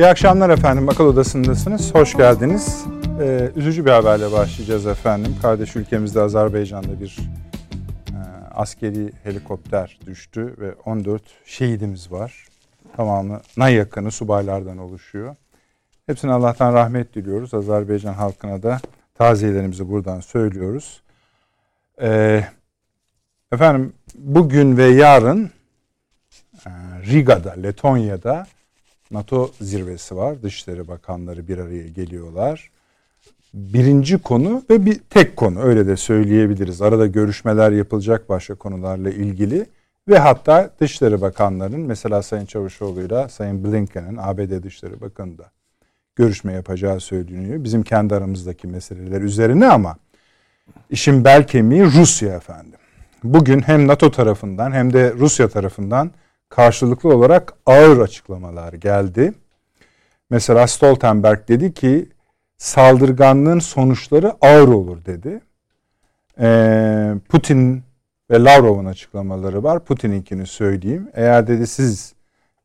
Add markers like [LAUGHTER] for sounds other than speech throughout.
İyi akşamlar efendim. Akıl Odası'ndasınız. Hoş geldiniz. Ee, üzücü bir haberle başlayacağız efendim. Kardeş ülkemizde Azerbaycan'da bir e, askeri helikopter düştü ve 14 şehidimiz var. Tamamına yakını subaylardan oluşuyor. Hepsine Allah'tan rahmet diliyoruz. Azerbaycan halkına da taziyelerimizi buradan söylüyoruz. Ee, efendim bugün ve yarın e, Riga'da, Letonya'da NATO zirvesi var. Dışişleri Bakanları bir araya geliyorlar. Birinci konu ve bir tek konu öyle de söyleyebiliriz. Arada görüşmeler yapılacak başka konularla ilgili ve hatta Dışişleri Bakanlarının mesela Sayın Çavuşoğlu'yla Sayın Blinken'in ABD Dışişleri Bakanı da görüşme yapacağı söyleniyor. Bizim kendi aramızdaki meseleler üzerine ama işin bel kemiği Rusya efendim. Bugün hem NATO tarafından hem de Rusya tarafından karşılıklı olarak ağır açıklamalar geldi. Mesela Stoltenberg dedi ki saldırganlığın sonuçları ağır olur dedi. Ee, Putin ve Lavrov'un açıklamaları var. Putin'inkini söyleyeyim. Eğer dedi siz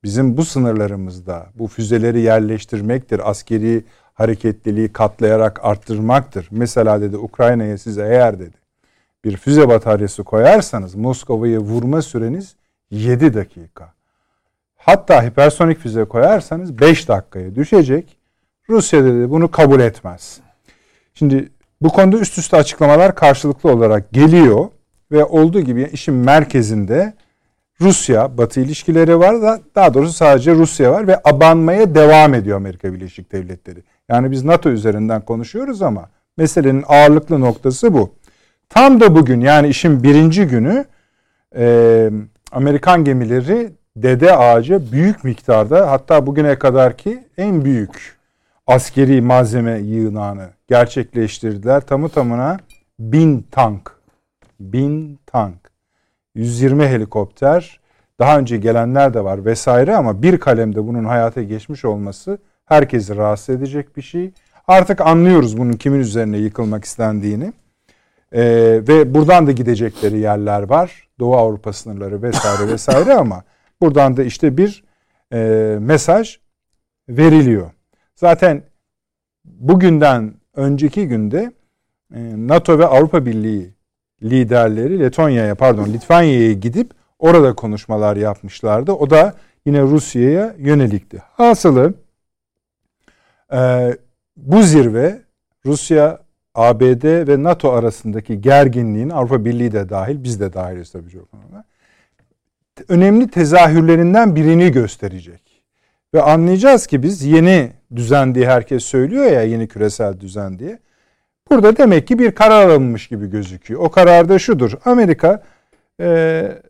bizim bu sınırlarımızda bu füzeleri yerleştirmektir, askeri hareketliliği katlayarak arttırmaktır. Mesela dedi Ukrayna'ya siz eğer dedi bir füze bataryası koyarsanız Moskova'yı vurma süreniz 7 dakika. Hatta hipersonik füze koyarsanız 5 dakikaya düşecek. Rusya dedi bunu kabul etmez. Şimdi bu konuda üst üste açıklamalar karşılıklı olarak geliyor ve olduğu gibi işin merkezinde Rusya, Batı ilişkileri var da daha doğrusu sadece Rusya var ve abanmaya devam ediyor Amerika Birleşik Devletleri. Yani biz NATO üzerinden konuşuyoruz ama meselenin ağırlıklı noktası bu. Tam da bugün yani işin birinci günü e, Amerikan gemileri Dede Ağacı büyük miktarda hatta bugüne kadarki en büyük askeri malzeme yığınağını gerçekleştirdiler. Tamı tamına bin tank, bin tank, 120 helikopter, daha önce gelenler de var vesaire ama bir kalemde bunun hayata geçmiş olması herkesi rahatsız edecek bir şey. Artık anlıyoruz bunun kimin üzerine yıkılmak istendiğini. Ee, ve buradan da gidecekleri yerler var. Doğu Avrupa sınırları vesaire [LAUGHS] vesaire ama buradan da işte bir e, mesaj veriliyor. Zaten bugünden önceki günde e, NATO ve Avrupa Birliği liderleri Letonya'ya pardon Litvanya'ya gidip orada konuşmalar yapmışlardı. O da yine Rusya'ya yönelikti. Hasılı e, bu zirve Rusya ABD ve NATO arasındaki gerginliğin Avrupa Birliği de dahil, biz de dahiliz tabii çok konuda. Önemli tezahürlerinden birini gösterecek. Ve anlayacağız ki biz yeni düzen diye herkes söylüyor ya yeni küresel düzen diye. Burada demek ki bir karar alınmış gibi gözüküyor. O karar da şudur. Amerika e,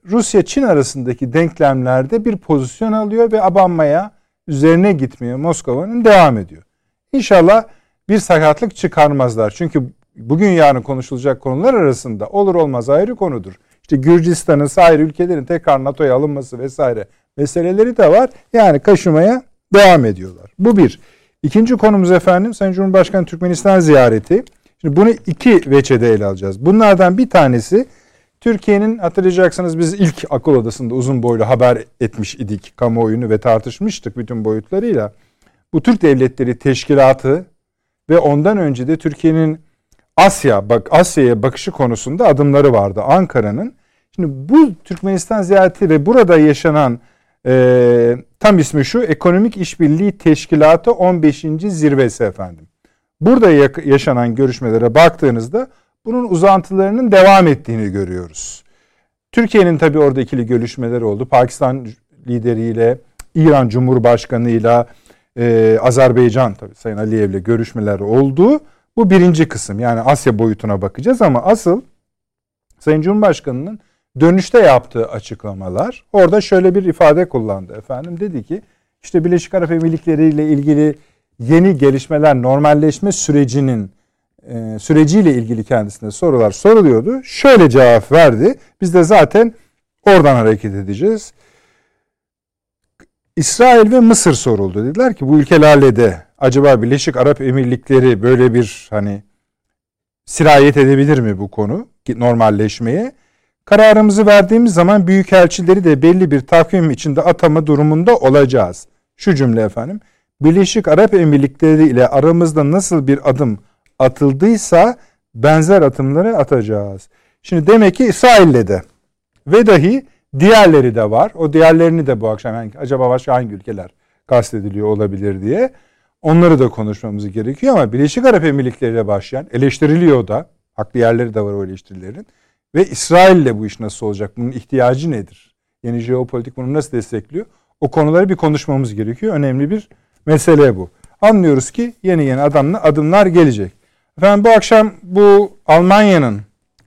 Rusya-Çin arasındaki denklemlerde bir pozisyon alıyor ve abanmaya üzerine gitmeye Moskova'nın devam ediyor. İnşallah bir sakatlık çıkarmazlar. Çünkü bugün yarın konuşulacak konular arasında olur olmaz ayrı konudur. İşte Gürcistan'ın sahil ülkelerin tekrar NATO'ya alınması vesaire meseleleri de var. Yani kaşımaya devam ediyorlar. Bu bir. İkinci konumuz efendim Sayın Cumhurbaşkanı Türkmenistan ziyareti. Şimdi bunu iki veçede ele alacağız. Bunlardan bir tanesi Türkiye'nin hatırlayacaksınız biz ilk akıl odasında uzun boylu haber etmiş idik kamuoyunu ve tartışmıştık bütün boyutlarıyla. Bu Türk Devletleri Teşkilatı ve ondan önce de Türkiye'nin Asya bak Asya'ya bakışı konusunda adımları vardı Ankara'nın. Şimdi bu Türkmenistan ziyareti ve burada yaşanan e, tam ismi şu Ekonomik İşbirliği Teşkilatı 15. zirvesi efendim. Burada yaşanan görüşmelere baktığınızda bunun uzantılarının devam ettiğini görüyoruz. Türkiye'nin tabii orada ikili görüşmeleri oldu. Pakistan lideriyle, İran Cumhurbaşkanı'yla, e, Azerbaycan tabii Sayın Aliyev'le görüşmeler oldu. Bu birinci kısım yani Asya boyutuna bakacağız ama asıl Sayın Cumhurbaşkanı'nın dönüşte yaptığı açıklamalar orada şöyle bir ifade kullandı efendim. Dedi ki işte Birleşik Arap Emirlikleri ile ilgili yeni gelişmeler normalleşme sürecinin e, süreciyle ilgili kendisine sorular soruluyordu. Şöyle cevap verdi. Biz de zaten oradan hareket edeceğiz. İsrail ve Mısır soruldu. Dediler ki bu ülkelerle de acaba Birleşik Arap Emirlikleri böyle bir hani sirayet edebilir mi bu konu normalleşmeye? Kararımızı verdiğimiz zaman büyükelçileri de belli bir takvim içinde atama durumunda olacağız. Şu cümle efendim. Birleşik Arap Emirlikleri ile aramızda nasıl bir adım atıldıysa benzer atımları atacağız. Şimdi demek ki İsrail'le de ve dahi diğerleri de var. O diğerlerini de bu akşam yani acaba başka hangi ülkeler kastediliyor olabilir diye onları da konuşmamız gerekiyor ama Birleşik Arap Emirlikleri ile başlayan eleştiriliyor da haklı yerleri de var o eleştirilerin ve İsrail ile bu iş nasıl olacak? Bunun ihtiyacı nedir? Yeni jeopolitik bunu nasıl destekliyor? O konuları bir konuşmamız gerekiyor. Önemli bir mesele bu. Anlıyoruz ki yeni yeni adımlar, adımlar gelecek. Efendim bu akşam bu Almanya'nın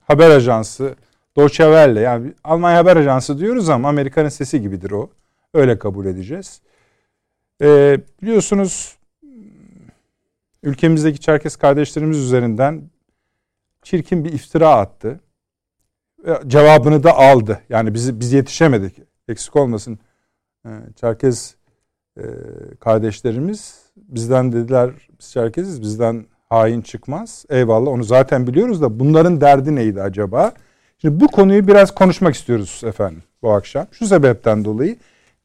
haber ajansı Deutsche Welle yani Almanya haber ajansı diyoruz ama Amerika'nın sesi gibidir o. Öyle kabul edeceğiz. Ee, biliyorsunuz ülkemizdeki Çerkes kardeşlerimiz üzerinden çirkin bir iftira attı. Cevabını da aldı. Yani biz, biz yetişemedik. Eksik olmasın. Ee, Çerkez e, kardeşlerimiz bizden dediler biz Çerkeziz bizden hain çıkmaz. Eyvallah onu zaten biliyoruz da bunların derdi neydi acaba? Şimdi bu konuyu biraz konuşmak istiyoruz efendim bu akşam. Şu sebepten dolayı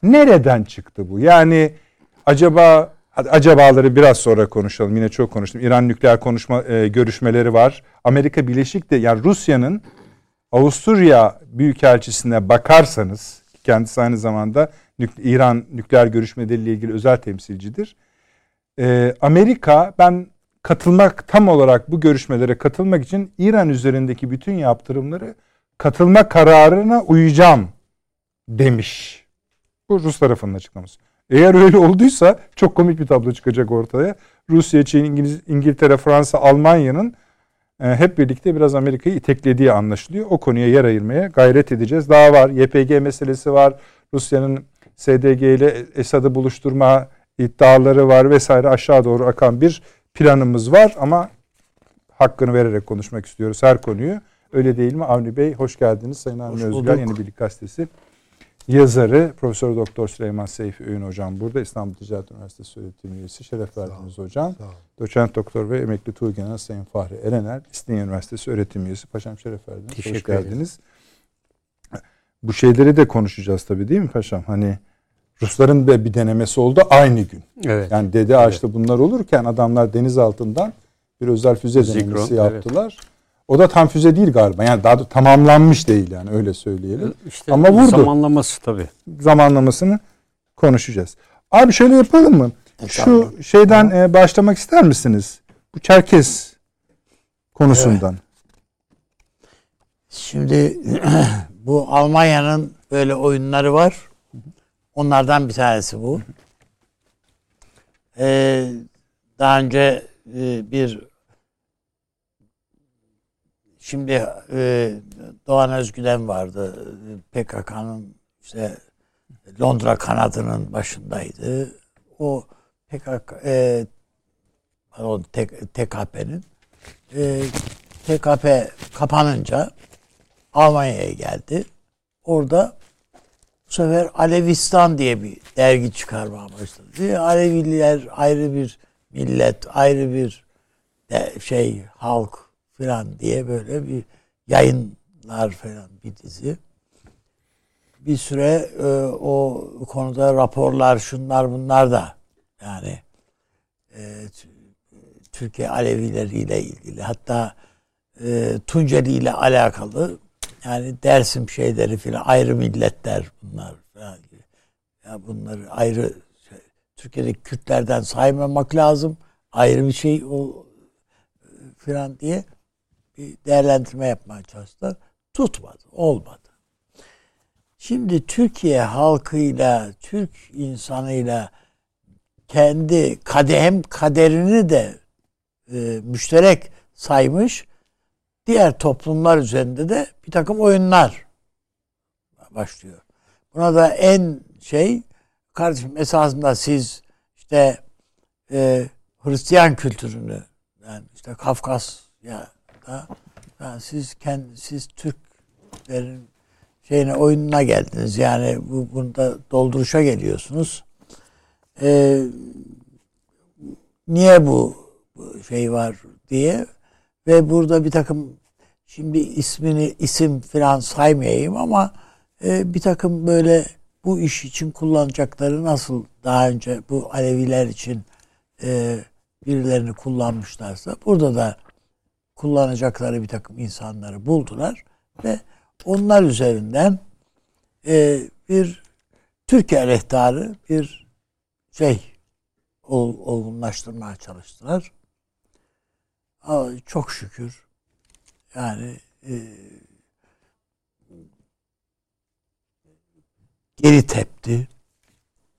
nereden çıktı bu? Yani acaba acabaları biraz sonra konuşalım. Yine çok konuştum. İran nükleer konuşma e, görüşmeleri var. Amerika Birleşik de yani Rusya'nın Avusturya Büyükelçisi'ne bakarsanız kendisi aynı zamanda nük İran nükleer görüşmeleriyle ilgili özel temsilcidir. E, Amerika ben katılmak tam olarak bu görüşmelere katılmak için İran üzerindeki bütün yaptırımları katılma kararına uyacağım demiş. Bu Rus tarafının açıklaması. Eğer öyle olduysa çok komik bir tablo çıkacak ortaya. Rusya, Çin, İngiliz, İngiltere, Fransa, Almanya'nın e, hep birlikte biraz Amerika'yı iteklediği anlaşılıyor. O konuya yer ayırmaya gayret edeceğiz. Daha var. YPG meselesi var. Rusya'nın SDG ile Esad'ı buluşturma iddiaları var vesaire aşağı doğru akan bir planımız var ama hakkını vererek konuşmak istiyoruz her konuyu. Öyle değil mi Avni Bey? Hoş geldiniz Sayın Avni Özgür, Yeni Birlik Gazetesi yazarı Profesör Doktor Süleyman Seyfi Öğün hocam burada İstanbul Ticaret Üniversitesi öğretim üyesi şeref verdiniz hocam. Doçent doktor ve emekli Tuğgenel Sayın Fahri Erener İstinye Üniversitesi öğretim üyesi. Paşam şeref verdiniz. Teşekkür Hoş geldiniz. Ederim. Bu şeyleri de konuşacağız tabii değil mi paşam? Hani Rusların da bir denemesi oldu aynı gün. Evet. Yani Dede Ağaç'ta evet. bunlar olurken adamlar deniz altından bir özel füze Zikron, denemesi yaptılar. Evet. O da tam füze değil galiba. Yani daha da tamamlanmış değil yani öyle söyleyelim. İşte Ama vurdu. Zamanlaması tabii. Zamanlamasını konuşacağız. Abi şöyle yapalım mı? E, Şu şeyden e, başlamak ister misiniz? Bu Çerkez konusundan. Evet. Şimdi [CLEARS THROAT] bu Almanya'nın böyle oyunları var. Onlardan bir tanesi bu. Ee, daha önce e, bir şimdi e, Doğan Özgülen vardı. PKK'nın işte Londra kanadının başındaydı. O PKK e, pardon, TKP'nin e, TKP kapanınca Almanya'ya geldi. Orada sefer Alevistan diye bir dergi çıkarmaya başladı. Aleviler ayrı bir millet, ayrı bir şey halk falan diye böyle bir yayınlar falan bir dizi. Bir süre e, o konuda raporlar şunlar bunlar da yani e, Türkiye Alevileriyle ilgili hatta e, Tunceli ile alakalı yani Dersim şeyleri filan ayrı milletler bunlar falan. Ya bunları ayrı şey, Türkiye'deki Kürtlerden saymamak lazım. Ayrı bir şey o filan diye bir değerlendirme yapmaya çalıştılar. Tutmadı, olmadı. Şimdi Türkiye halkıyla, Türk insanıyla kendi kadem kaderini de e, müşterek saymış diğer toplumlar üzerinde de bir takım oyunlar başlıyor. Buna da en şey kardeşim esasında siz işte e, Hristiyan kültürünü yani işte Kafkasya da yani siz kendi siz Türklerin şeyine oyununa geldiniz. Yani bu bunda dolduruşa geliyorsunuz. Ee, niye bu şey var diye ve burada bir takım şimdi ismini isim falan saymayayım ama e, bir takım böyle bu iş için kullanacakları nasıl daha önce bu Aleviler için e, birilerini kullanmışlarsa burada da kullanacakları bir takım insanları buldular ve onlar üzerinden e, bir Türkiye rehtarı bir şey ol, olgunlaştırmaya çalıştılar. Çok şükür yani e, geri tepti.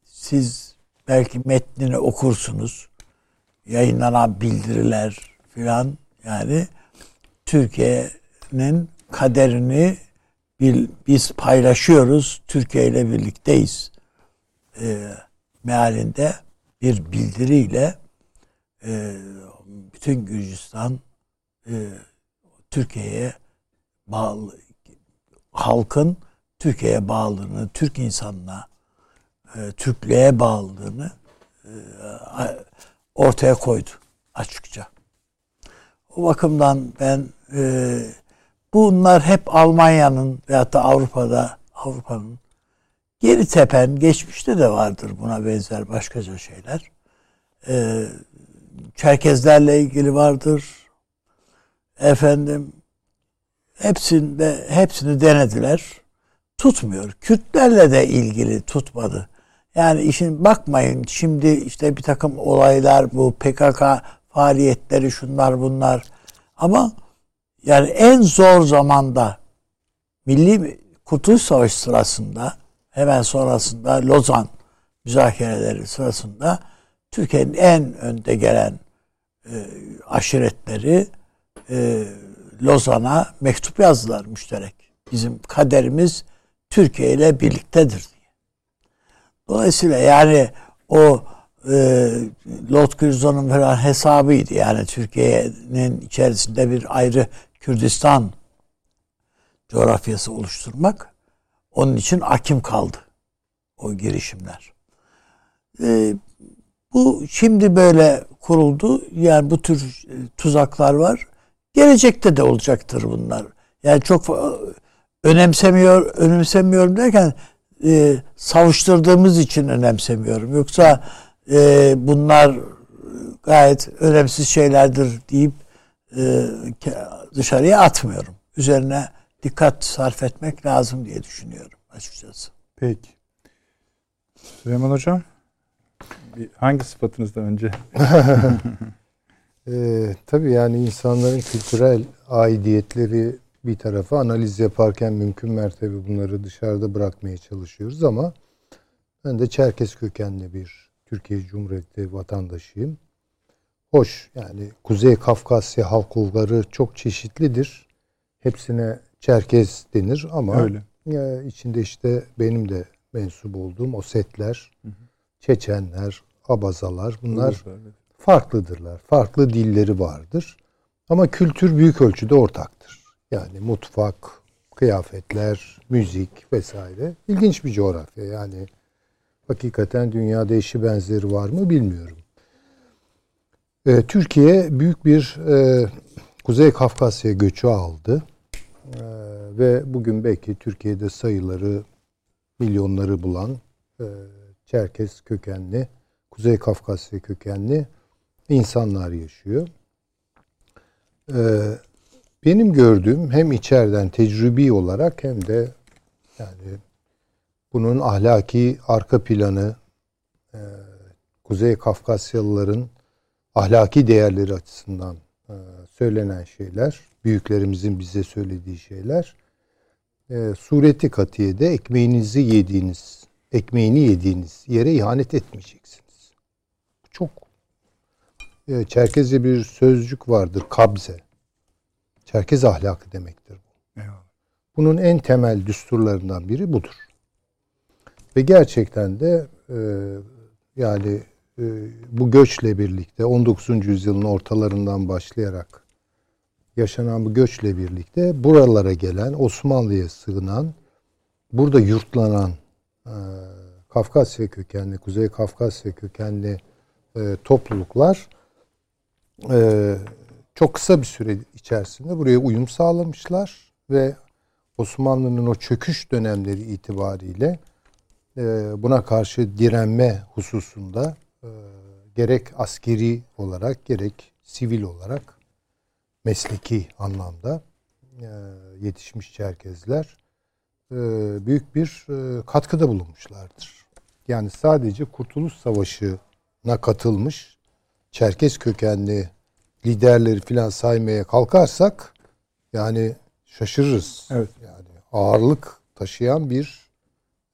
Siz belki metnini okursunuz. Yayınlanan bildiriler filan yani Türkiye'nin kaderini biz paylaşıyoruz. Türkiye ile birlikteyiz. E, mealinde bir bildiriyle e, bütün Gürcistan e, Türkiye'ye bağlı halkın Türkiye'ye bağlılığını, Türk insanına, e, Türklüğe bağlılığını e, ortaya koydu açıkça. O bakımdan ben e, bunlar hep Almanya'nın veyahut da Avrupa'da Avrupa'nın geri tepen geçmişte de vardır buna benzer başkaca şeyler. E, Çerkezlerle ilgili vardır. Efendim hepsinde hepsini denediler. Tutmuyor. Kürtlerle de ilgili tutmadı. Yani işin bakmayın şimdi işte bir takım olaylar bu PKK faaliyetleri şunlar bunlar ama yani en zor zamanda Milli Kurtuluş Savaşı sırasında hemen sonrasında Lozan müzakereleri sırasında Türkiye'nin en önde gelen e, aşiretleri e, Lozan'a mektup yazdılar müşterek. Bizim kaderimiz Türkiye ile birliktedir diye. Dolayısıyla yani o e, Lord Curzon'un falan hesabıydı. Yani Türkiye'nin içerisinde bir ayrı Kürdistan coğrafyası oluşturmak. Onun için akim kaldı o girişimler. E, bu şimdi böyle kuruldu. Yani bu tür e, tuzaklar var. Gelecekte de olacaktır bunlar. Yani çok önemsemiyor, önemsemiyorum derken e, savuşturduğumuz için önemsemiyorum. Yoksa e, bunlar gayet önemsiz şeylerdir deyip e, dışarıya atmıyorum. Üzerine dikkat sarf etmek lazım diye düşünüyorum açıkçası. Peki. Süleyman Hocam hangi sıfatınızda önce? [LAUGHS] e, tabii yani insanların kültürel aidiyetleri bir tarafa analiz yaparken mümkün mertebe bunları dışarıda bırakmaya çalışıyoruz ama ben de Çerkes kökenli bir Türkiye Cumhuriyeti vatandaşıyım. Hoş yani Kuzey Kafkasya halkları çok çeşitlidir. Hepsine Çerkez denir ama Öyle. İçinde işte benim de mensup olduğum o setler, hı hı. Çeçenler, Abazalar bunlar farklıdırlar. Farklı dilleri vardır. Ama kültür büyük ölçüde ortaktır. Yani mutfak, kıyafetler, müzik vesaire. İlginç bir coğrafya yani. Hakikaten dünyada eşi benzeri var mı bilmiyorum. Ee, Türkiye büyük bir e, Kuzey Kafkasya göçü aldı. Ee, ve bugün belki Türkiye'de sayıları milyonları bulan e, Çerkes kökenli, Kuzey Kafkasya kökenli insanlar yaşıyor. Ee, benim gördüğüm hem içeriden tecrübi olarak hem de yani bunun ahlaki arka planı e, Kuzey Kafkasyalıların ahlaki değerleri açısından e, söylenen şeyler, büyüklerimizin bize söylediği şeyler e, sureti katiyede ekmeğinizi yediğiniz, ekmeğini yediğiniz yere ihanet etmeyeceksiniz. Çok e, Çerkezce bir sözcük vardır, kabze. Çerkez ahlakı demektir bu. Bunun en temel düsturlarından biri budur. Ve gerçekten de e, yani e, bu göçle birlikte 19. yüzyılın ortalarından başlayarak yaşanan bu göçle birlikte buralara gelen, Osmanlı'ya sığınan, burada yurtlanan Kafkasya kökenli, Kuzey Kafkasya kökenli e, topluluklar e, çok kısa bir süre içerisinde buraya uyum sağlamışlar ve Osmanlı'nın o çöküş dönemleri itibariyle e, buna karşı direnme hususunda gerek askeri olarak gerek sivil olarak mesleki anlamda yetişmiş Çerkezler büyük bir e, katkıda bulunmuşlardır. Yani sadece Kurtuluş Savaşı'na katılmış Çerkez kökenli liderleri filan saymaya kalkarsak yani şaşırırız. Evet. Yani ağırlık taşıyan bir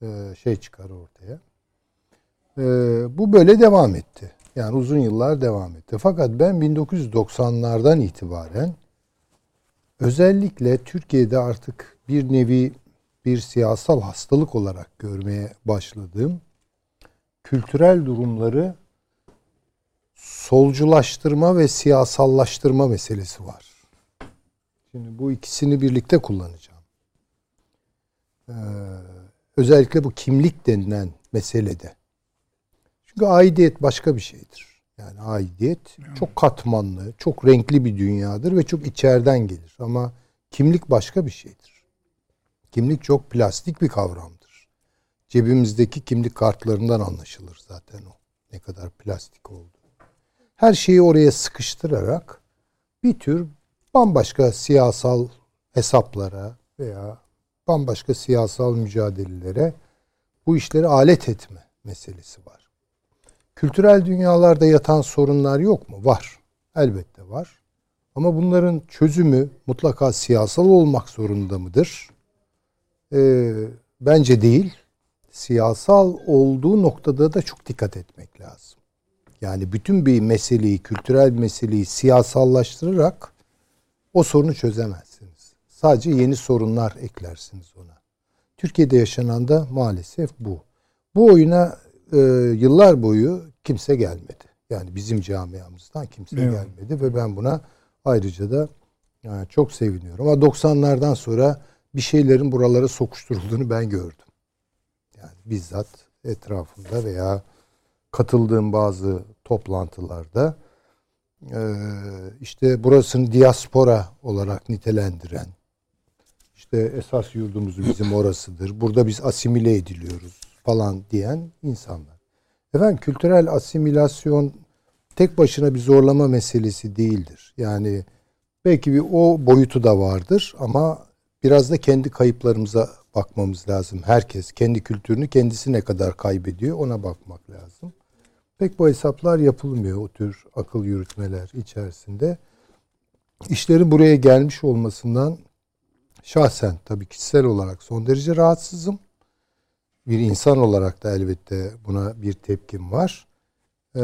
e, şey çıkar ortaya. E, bu böyle devam etti. Yani uzun yıllar devam etti. Fakat ben 1990'lardan itibaren özellikle Türkiye'de artık bir nevi bir siyasal hastalık olarak görmeye başladığım kültürel durumları solculaştırma ve siyasallaştırma meselesi var. Şimdi bu ikisini birlikte kullanacağım. Ee, özellikle bu kimlik denilen meselede. Çünkü aidiyet başka bir şeydir. Yani aidiyet çok katmanlı, çok renkli bir dünyadır ve çok içeriden gelir. Ama kimlik başka bir şeydir. Kimlik çok plastik bir kavramdır. Cebimizdeki kimlik kartlarından anlaşılır zaten o. Ne kadar plastik oldu. Her şeyi oraya sıkıştırarak bir tür bambaşka siyasal hesaplara veya bambaşka siyasal mücadelelere bu işleri alet etme meselesi var. Kültürel dünyalarda yatan sorunlar yok mu? Var. Elbette var. Ama bunların çözümü mutlaka siyasal olmak zorunda mıdır? Ee, bence değil. Siyasal olduğu noktada da çok dikkat etmek lazım. Yani bütün bir meseleyi, kültürel bir meseleyi siyasallaştırarak o sorunu çözemezsiniz. Sadece yeni sorunlar eklersiniz ona. Türkiye'de yaşanan da maalesef bu. Bu oyuna e, yıllar boyu kimse gelmedi. Yani bizim camiamızdan kimse evet. gelmedi ve ben buna ayrıca da yani çok seviniyorum. Ama 90'lardan sonra bir şeylerin buralara sokuşturulduğunu ben gördüm. Yani bizzat etrafımda veya katıldığım bazı toplantılarda işte burasını diaspora olarak nitelendiren işte esas yurdumuz bizim [LAUGHS] orasıdır. Burada biz asimile ediliyoruz falan diyen insanlar. Efendim kültürel asimilasyon tek başına bir zorlama meselesi değildir. Yani belki bir o boyutu da vardır ama biraz da kendi kayıplarımıza bakmamız lazım. Herkes kendi kültürünü kendisi ne kadar kaybediyor ona bakmak lazım. Pek bu hesaplar yapılmıyor o tür akıl yürütmeler içerisinde. İşlerin buraya gelmiş olmasından şahsen tabii kişisel olarak son derece rahatsızım bir insan olarak da elbette buna bir tepkim var. Ee,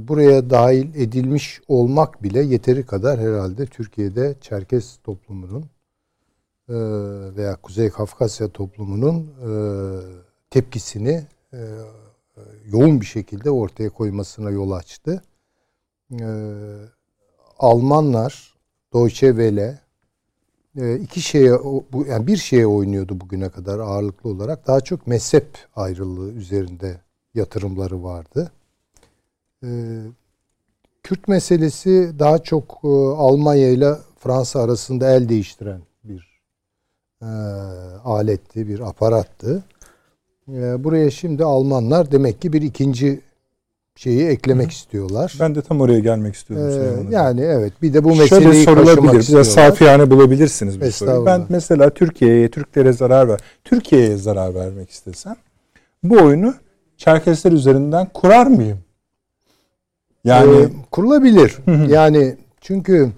buraya dahil edilmiş olmak bile yeteri kadar herhalde Türkiye'de Çerkes toplumunun veya Kuzey Kafkasya toplumunun e, tepkisini e, yoğun bir şekilde ortaya koymasına yol açtı. Almanlar, Deutsche Welle, e, iki şeye bu yani bir şeye oynuyordu bugüne kadar ağırlıklı olarak. Daha çok mezhep ayrılığı üzerinde yatırımları vardı. E, Kürt meselesi daha çok Almanya ile Fransa arasında el değiştiren e, aletti, bir aparattı. E, buraya şimdi Almanlar demek ki bir ikinci şeyi eklemek Hı. istiyorlar. Ben de tam oraya gelmek istiyordum. Ee, yani evet bir de bu meseleyi Şöyle sorulabilir. Bize safiyane bulabilirsiniz bu soruyu. Ben mesela Türkiye'ye, Türklere zarar ver. Türkiye'ye zarar vermek istesem bu oyunu Çerkesler üzerinden kurar mıyım? Yani ee, kurulabilir. yani çünkü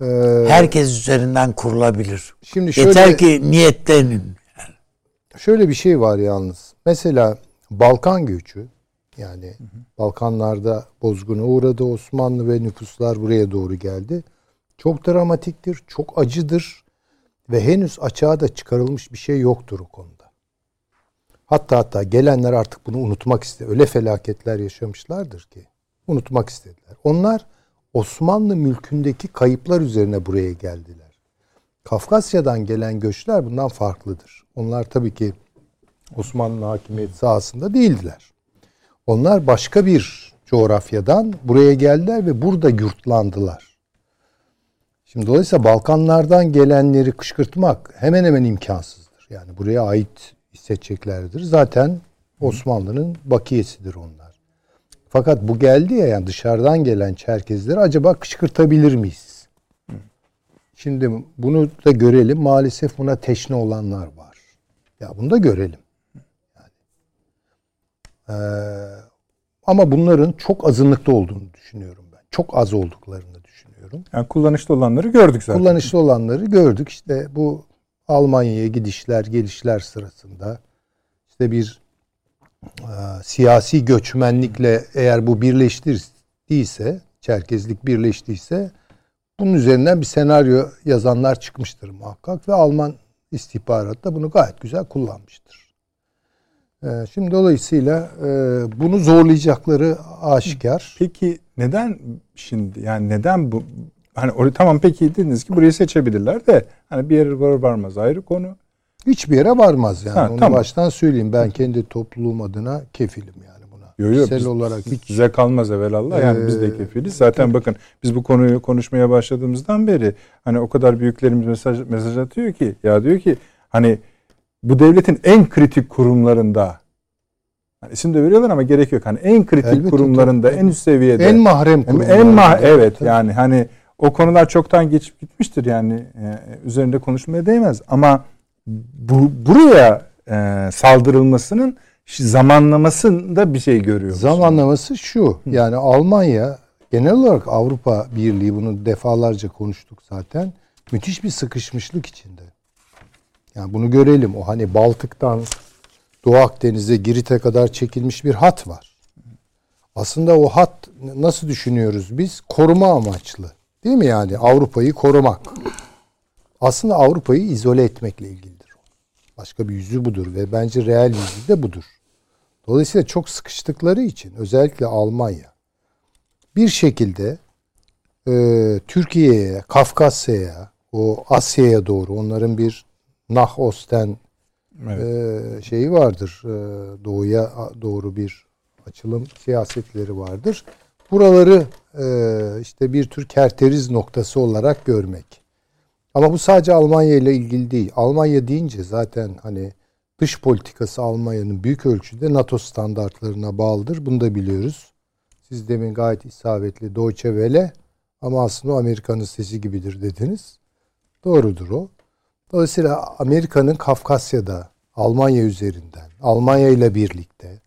e, herkes üzerinden kurulabilir. Şimdi şöyle, Yeter ki niyetlenin. Şöyle bir şey var yalnız. Mesela Balkan göçü yani hı hı. Balkanlarda bozguna uğradı Osmanlı ve nüfuslar buraya doğru geldi. Çok dramatiktir, çok acıdır ve henüz açığa da çıkarılmış bir şey yoktur o konuda. Hatta hatta gelenler artık bunu unutmak istedi. Öyle felaketler yaşamışlardır ki unutmak istediler. Onlar Osmanlı mülkündeki kayıplar üzerine buraya geldiler. Kafkasya'dan gelen göçler bundan farklıdır. Onlar tabii ki Osmanlı hakimiyeti sahasında değildiler. Onlar başka bir coğrafyadan buraya geldiler ve burada yurtlandılar. Şimdi dolayısıyla Balkanlardan gelenleri kışkırtmak hemen hemen imkansızdır. Yani buraya ait hissedeceklerdir. Zaten Osmanlı'nın bakiyesidir onlar. Fakat bu geldi ya yani dışarıdan gelen Çerkezleri acaba kışkırtabilir miyiz? Şimdi bunu da görelim. Maalesef buna teşne olanlar var. Ya bunu da görelim. Yani. Ee, ama bunların çok azınlıkta olduğunu düşünüyorum ben. Çok az olduklarını düşünüyorum. Yani kullanışlı olanları gördük zaten. Kullanışlı olanları gördük. İşte bu Almanya'ya gidişler, gelişler sırasında işte bir siyasi göçmenlikle eğer bu birleştiyse, Çerkezlik birleştiyse bunun üzerinden bir senaryo yazanlar çıkmıştır muhakkak ve Alman istihbarat da bunu gayet güzel kullanmıştır. E, şimdi dolayısıyla e, bunu zorlayacakları aşikar. Peki neden şimdi yani neden bu hani tamam peki dediniz ki burayı seçebilirler de hani bir yere var varmaz ayrı konu. Hiçbir yere varmaz yani. Ha, Onu tamam. baştan söyleyeyim. Ben kendi topluluğum adına kefilim yani buna. Yo, yo, Kişisel biz- olarak hiç Size kalmaz evvelallah. Yani biz de Ee, kefiliz. Zaten bakın biz bu konuyu konuşmaya başladığımızdan beri hani o kadar büyüklerimiz mesaj mesaj atıyor ki ya diyor ki hani bu devletin en kritik kurumlarında hani isim de veriyorlar ama gerek yok. Hani en kritik Elbette, kurumlarında tabii. en üst seviyede en mahrem en, kurumlar. en ma evet Tabii. yani hani o konular çoktan geçip gitmiştir yani e, üzerinde konuşmaya değmez ama bu buraya e, saldırılmasının zamanlamasında bir şey görüyoruz. Zamanlaması şu. Yani Almanya genel olarak Avrupa Birliği bunu defalarca konuştuk zaten. Müthiş bir sıkışmışlık içinde. Yani bunu görelim. O hani Baltık'tan Doğu Akdeniz'e Girit'e kadar çekilmiş bir hat var. Aslında o hat nasıl düşünüyoruz biz? Koruma amaçlı. Değil mi yani? Avrupa'yı korumak. Aslında Avrupa'yı izole etmekle ilgilidir. Başka bir yüzü budur ve bence reel yüzü de budur. Dolayısıyla çok sıkıştıkları için özellikle Almanya bir şekilde e, Türkiye'ye, Kafkasya'ya, o Asya'ya doğru onların bir Nah Osten Evet. e, şeyi vardır. E, doğuya doğru bir açılım siyasetleri vardır. Buraları e, işte bir tür kerteriz noktası olarak görmek. Ama bu sadece Almanya ile ilgili değil. Almanya deyince zaten hani dış politikası Almanya'nın büyük ölçüde NATO standartlarına bağlıdır. Bunu da biliyoruz. Siz demin gayet isabetli Deutsche Welle ama aslında o Amerika'nın sesi gibidir dediniz. Doğrudur o. Dolayısıyla Amerika'nın Kafkasya'da Almanya üzerinden, Almanya ile birlikte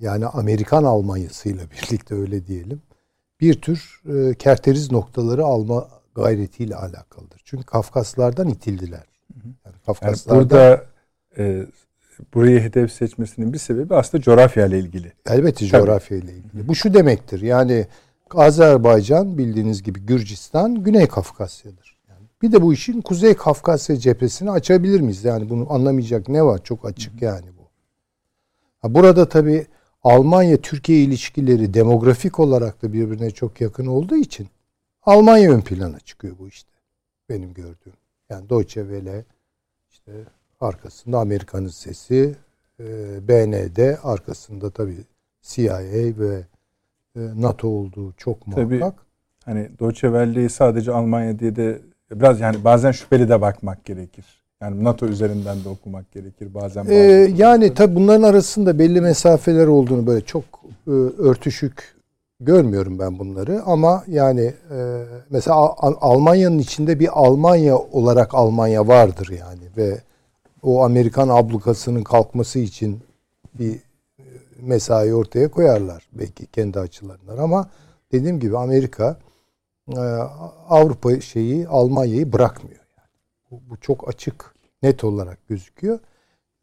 yani Amerikan Almanyasıyla birlikte öyle diyelim bir tür kerteriz noktaları alma gayretiyle alakalıdır. Çünkü Kafkaslardan itildiler. Yani Yani Kafkaslardan burada e, burayı hedef seçmesinin bir sebebi aslında coğrafya ile ilgili. elbette coğrafya ile ilgili. Bu şu demektir. Yani Azerbaycan bildiğiniz gibi Gürcistan Güney Kafkasya'dır. Yani bir de bu işin Kuzey Kafkasya cephesini açabilir miyiz? Yani bunu anlamayacak ne var? Çok açık yani bu. Ha, burada tabii Almanya-Türkiye ilişkileri demografik olarak da birbirine çok yakın olduğu için Almanya ön plana çıkıyor bu işte. Benim gördüğüm. Yani Deutsche Welle işte arkasında Amerika'nın sesi, e, BND arkasında tabii CIA ve e, NATO olduğu çok Tabii. muhakkak. Hani Deutsche Welle'yi sadece Almanya diye de biraz yani bazen şüpheli de bakmak gerekir. Yani NATO üzerinden de okumak gerekir bazen. Ee, yani tabii bunların arasında belli mesafeler olduğunu böyle çok e, örtüşük görmüyorum ben bunları ama yani e, mesela Al- Almanya'nın içinde bir Almanya olarak Almanya vardır yani ve o Amerikan ablukasının kalkması için bir e, mesai ortaya koyarlar belki kendi açılarından ama dediğim gibi Amerika e, Avrupa şeyi Almanya'yı bırakmıyor yani. Bu, bu çok açık net olarak gözüküyor.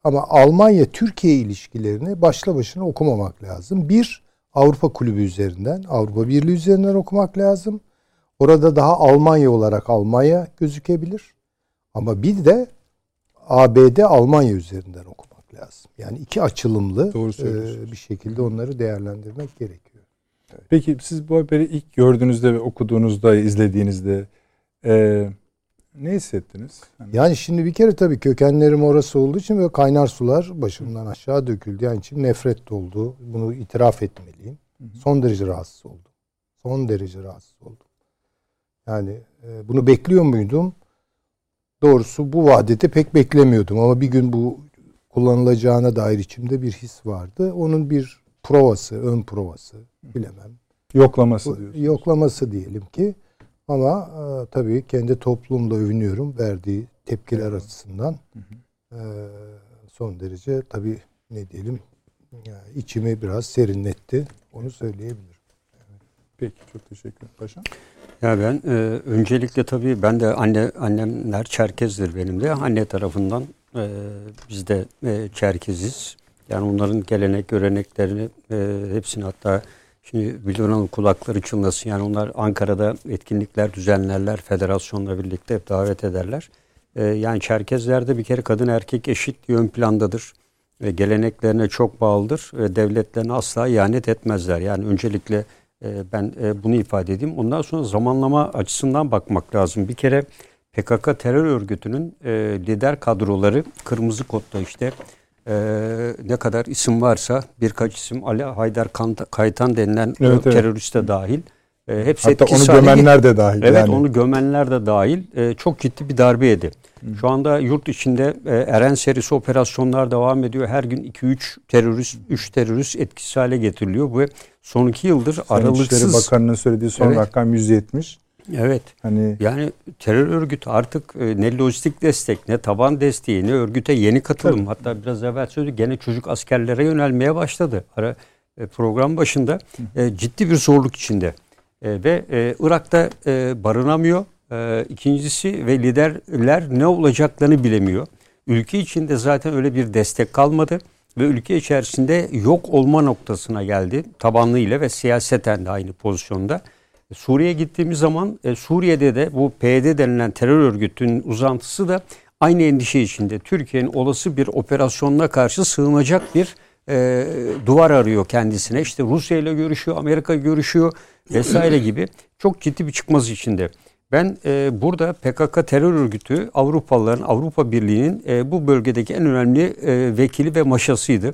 Ama Almanya-Türkiye ilişkilerini başla başına okumamak lazım. Bir, Avrupa Kulübü üzerinden, Avrupa Birliği üzerinden okumak lazım. Orada daha Almanya olarak Almanya gözükebilir. Ama bir de ABD Almanya üzerinden okumak lazım. Yani iki açılımlı Doğru e, bir şekilde onları değerlendirmek gerekiyor. Peki siz bu haberi ilk gördüğünüzde ve okuduğunuzda, izlediğinizde e, ne hissettiniz? Hani- Yani şimdi bir kere tabii kökenlerim orası olduğu için böyle kaynar sular başımdan aşağı döküldü. Yani içim nefret doldu. Bunu itiraf etmeliyim. Son derece rahatsız oldum. Son derece rahatsız oldum. Yani e, bunu bekliyor muydum? Doğrusu bu vadede pek beklemiyordum ama bir gün bu kullanılacağına dair içimde bir his vardı. Onun bir provası, ön provası bilemem. Yoklaması diyorsunuz. Yoklaması diyelim ki. Ama e, tabii kendi toplumda övünüyorum verdiği tepkiler evet. açısından. Hı hı. E, son derece tabii ne diyelim yani içimi biraz serinletti. Onu söyleyebilirim. Peki çok teşekkür ederim paşam. Ya ben e, öncelikle tabii ben de anne annemler Çerkezdir benim de. Anne tarafından e, biz de e, Çerkeziz. Yani onların gelenek, göreneklerini e, hepsini hatta şimdi biliyorum kulakları çınlasın. Yani onlar Ankara'da etkinlikler düzenlerler. Federasyonla birlikte hep davet ederler. E, yani Çerkezlerde bir kere kadın erkek eşit ön plandadır. E, geleneklerine çok bağlıdır. ve devletlerine asla ihanet etmezler. Yani öncelikle e, ben e, bunu ifade edeyim. Ondan sonra zamanlama açısından bakmak lazım. Bir kere PKK terör örgütünün e, lider kadroları kırmızı kodda işte ne kadar isim varsa birkaç isim Ali Haydar Kaytan denilen evet, teröriste evet. dahil. hepsi Hatta onu gömenler de dahil. Evet yani. onu gömenler de dahil. çok ciddi bir darbe yedi. Şu anda yurt içinde Eren serisi operasyonlar devam ediyor. Her gün 2-3 terörist, 3 terörist etkisiz hale getiriliyor. Bu son iki yıldır Sayın aralıksız. İçişleri Bakanı'nın söylediği son evet. rakam 170. Evet. Hani yani terör örgütü artık e, ne lojistik destek, ne taban desteği, ne örgüte yeni katılım. Tabii. Hatta biraz evvel söyledik gene çocuk askerlere yönelmeye başladı. Ara e, program başında e, ciddi bir zorluk içinde. E, ve e, Irak'ta e, barınamıyor. E, ikincisi ve liderler ne olacaklarını bilemiyor. Ülke içinde zaten öyle bir destek kalmadı ve ülke içerisinde yok olma noktasına geldi. Tabanlıyla ve siyaseten de aynı pozisyonda. Suriye'ye gittiğimiz zaman e, Suriye'de de bu PYD denilen terör örgütünün uzantısı da aynı endişe içinde. Türkiye'nin olası bir operasyonuna karşı sığınacak bir e, duvar arıyor kendisine. İşte Rusya ile görüşüyor, Amerika görüşüyor vesaire [CLEARS THROAT] gibi çok ciddi bir çıkmaz içinde. Ben e, burada PKK terör örgütü Avrupalıların, Avrupa Birliği'nin e, bu bölgedeki en önemli e, vekili ve maşasıydı.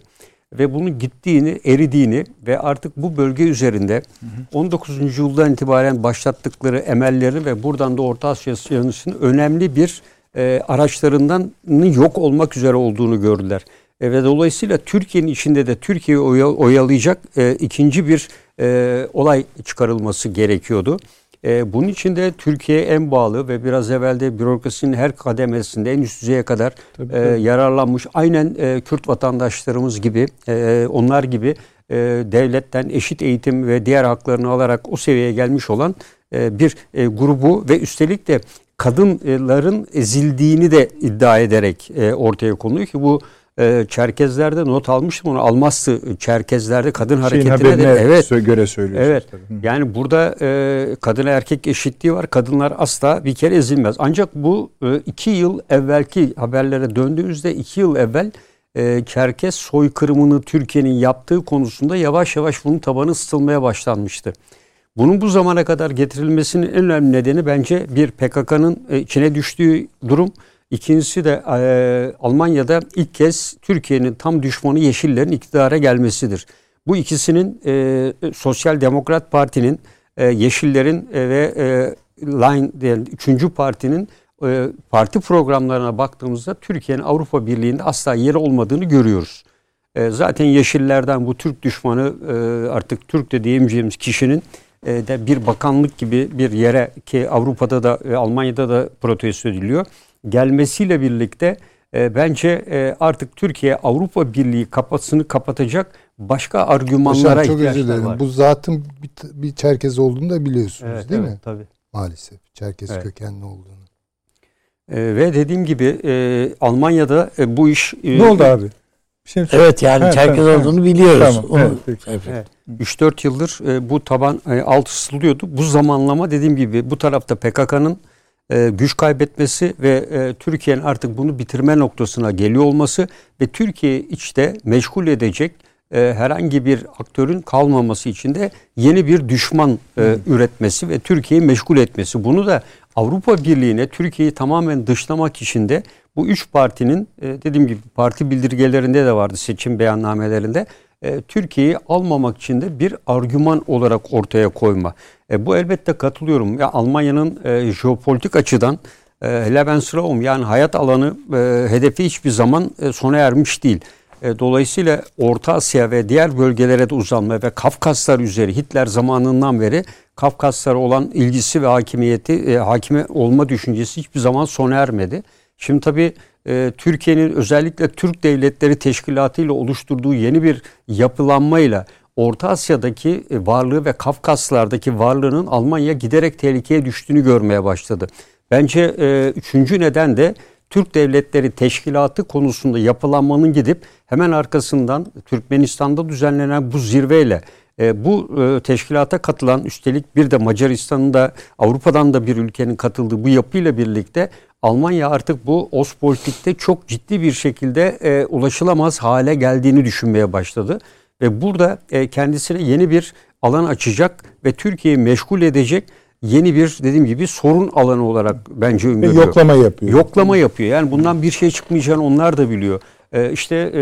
Ve bunun gittiğini, eridiğini ve artık bu bölge üzerinde hı hı. 19. yüzyıldan itibaren başlattıkları emelleri ve buradan da Orta Asya yanısının önemli bir e, araçlarından yok olmak üzere olduğunu gördüler. E, ve dolayısıyla Türkiye'nin içinde de Türkiye'yi oyalayacak e, ikinci bir e, olay çıkarılması gerekiyordu. E, bunun için de Türkiye en bağlı ve biraz evvelde bürokrasinin her kademesinde en üst düzeye kadar tabii, e, tabii. yararlanmış. Aynen e, Kürt vatandaşlarımız gibi, e, onlar gibi e, devletten eşit eğitim ve diğer haklarını alarak o seviyeye gelmiş olan e, bir e, grubu ve üstelik de kadınların ezildiğini de iddia ederek e, ortaya konuluyor ki bu e, Çerkezlerde not almıştım onu almazdı Çerkezlerde kadın hareketine de evet göre söylüyorsunuz. Evet. Tabii. Yani burada e, kadın erkek eşitliği var. Kadınlar asla bir kere ezilmez. Ancak bu e, iki yıl evvelki haberlere döndüğümüzde iki yıl evvel e, Çerkez soykırımını Türkiye'nin yaptığı konusunda yavaş yavaş bunun tabanı ısıtılmaya başlanmıştı. Bunun bu zamana kadar getirilmesinin en önemli nedeni bence bir PKK'nın e, içine düştüğü durum. İkincisi de e, Almanya'da ilk kez Türkiye'nin tam düşmanı Yeşillerin iktidara gelmesidir. Bu ikisinin e, Sosyal Demokrat Parti'nin, e, Yeşillerin e, ve e, Line diyen üçüncü partinin e, parti programlarına baktığımızda Türkiye'nin Avrupa Birliği'nde asla yeri olmadığını görüyoruz. E, zaten Yeşillerden bu Türk düşmanı e, artık Türk de diyemeyeceğimiz kişinin e, de bir bakanlık gibi bir yere ki Avrupa'da da e, Almanya'da da protesto ediliyor gelmesiyle birlikte e, bence e, artık Türkiye Avrupa Birliği kapasını kapatacak başka argümanlara Hocam, çok ihtiyaçlar var. Bu zatın bir, bir Çerkez olduğunu da biliyorsunuz evet, değil evet, mi? Tabii. Maalesef Çerkez evet. kökenli olduğunu. E, ve dediğim gibi e, Almanya'da e, bu iş... E, ne oldu abi? Şey evet yani evet, Çerkez tamam, olduğunu biliyoruz. Tamam, Onu, evet, evet. 3-4 yıldır e, bu taban e, alt ısıtılıyordu. Bu zamanlama dediğim gibi bu tarafta PKK'nın e, güç kaybetmesi ve e, Türkiye'nin artık bunu bitirme noktasına geliyor olması ve Türkiye içte meşgul edecek e, herhangi bir aktörün kalmaması için de yeni bir düşman e, üretmesi ve Türkiye'yi meşgul etmesi. Bunu da Avrupa Birliği'ne Türkiye'yi tamamen dışlamak için de bu üç partinin e, dediğim gibi parti bildirgelerinde de vardı seçim beyannamelerinde e, Türkiye'yi almamak için de bir argüman olarak ortaya koyma. E, bu elbette katılıyorum. Ya Almanya'nın e, jeopolitik açıdan e, Lebensraum yani hayat alanı e, hedefi hiçbir zaman e, sona ermiş değil. E, dolayısıyla Orta Asya ve diğer bölgelere de uzanma ve Kafkaslar üzeri Hitler zamanından beri Kafkaslara olan ilgisi ve hakimiyeti, e, hakime olma düşüncesi hiçbir zaman sona ermedi. Şimdi tabii e, Türkiye'nin özellikle Türk Devletleri Teşkilatı ile oluşturduğu yeni bir yapılanmayla Orta Asya'daki e, varlığı ve Kafkaslardaki varlığının Almanya giderek tehlikeye düştüğünü görmeye başladı. Bence e, üçüncü neden de Türk Devletleri Teşkilatı konusunda yapılanmanın gidip hemen arkasından Türkmenistan'da düzenlenen bu zirveyle e, bu e, teşkilata katılan üstelik bir de Macaristan'ın da Avrupa'dan da bir ülkenin katıldığı bu yapıyla birlikte Almanya artık bu Ostpolitik'te çok ciddi bir şekilde e, ulaşılamaz hale geldiğini düşünmeye başladı. Ve burada e, kendisine yeni bir alan açacak ve Türkiye'yi meşgul edecek yeni bir dediğim gibi sorun alanı olarak bence öngörüyor. Yoklama yapıyor. Yoklama yapıyor. Yani bundan bir şey çıkmayacağını onlar da biliyor. Ee, işte e,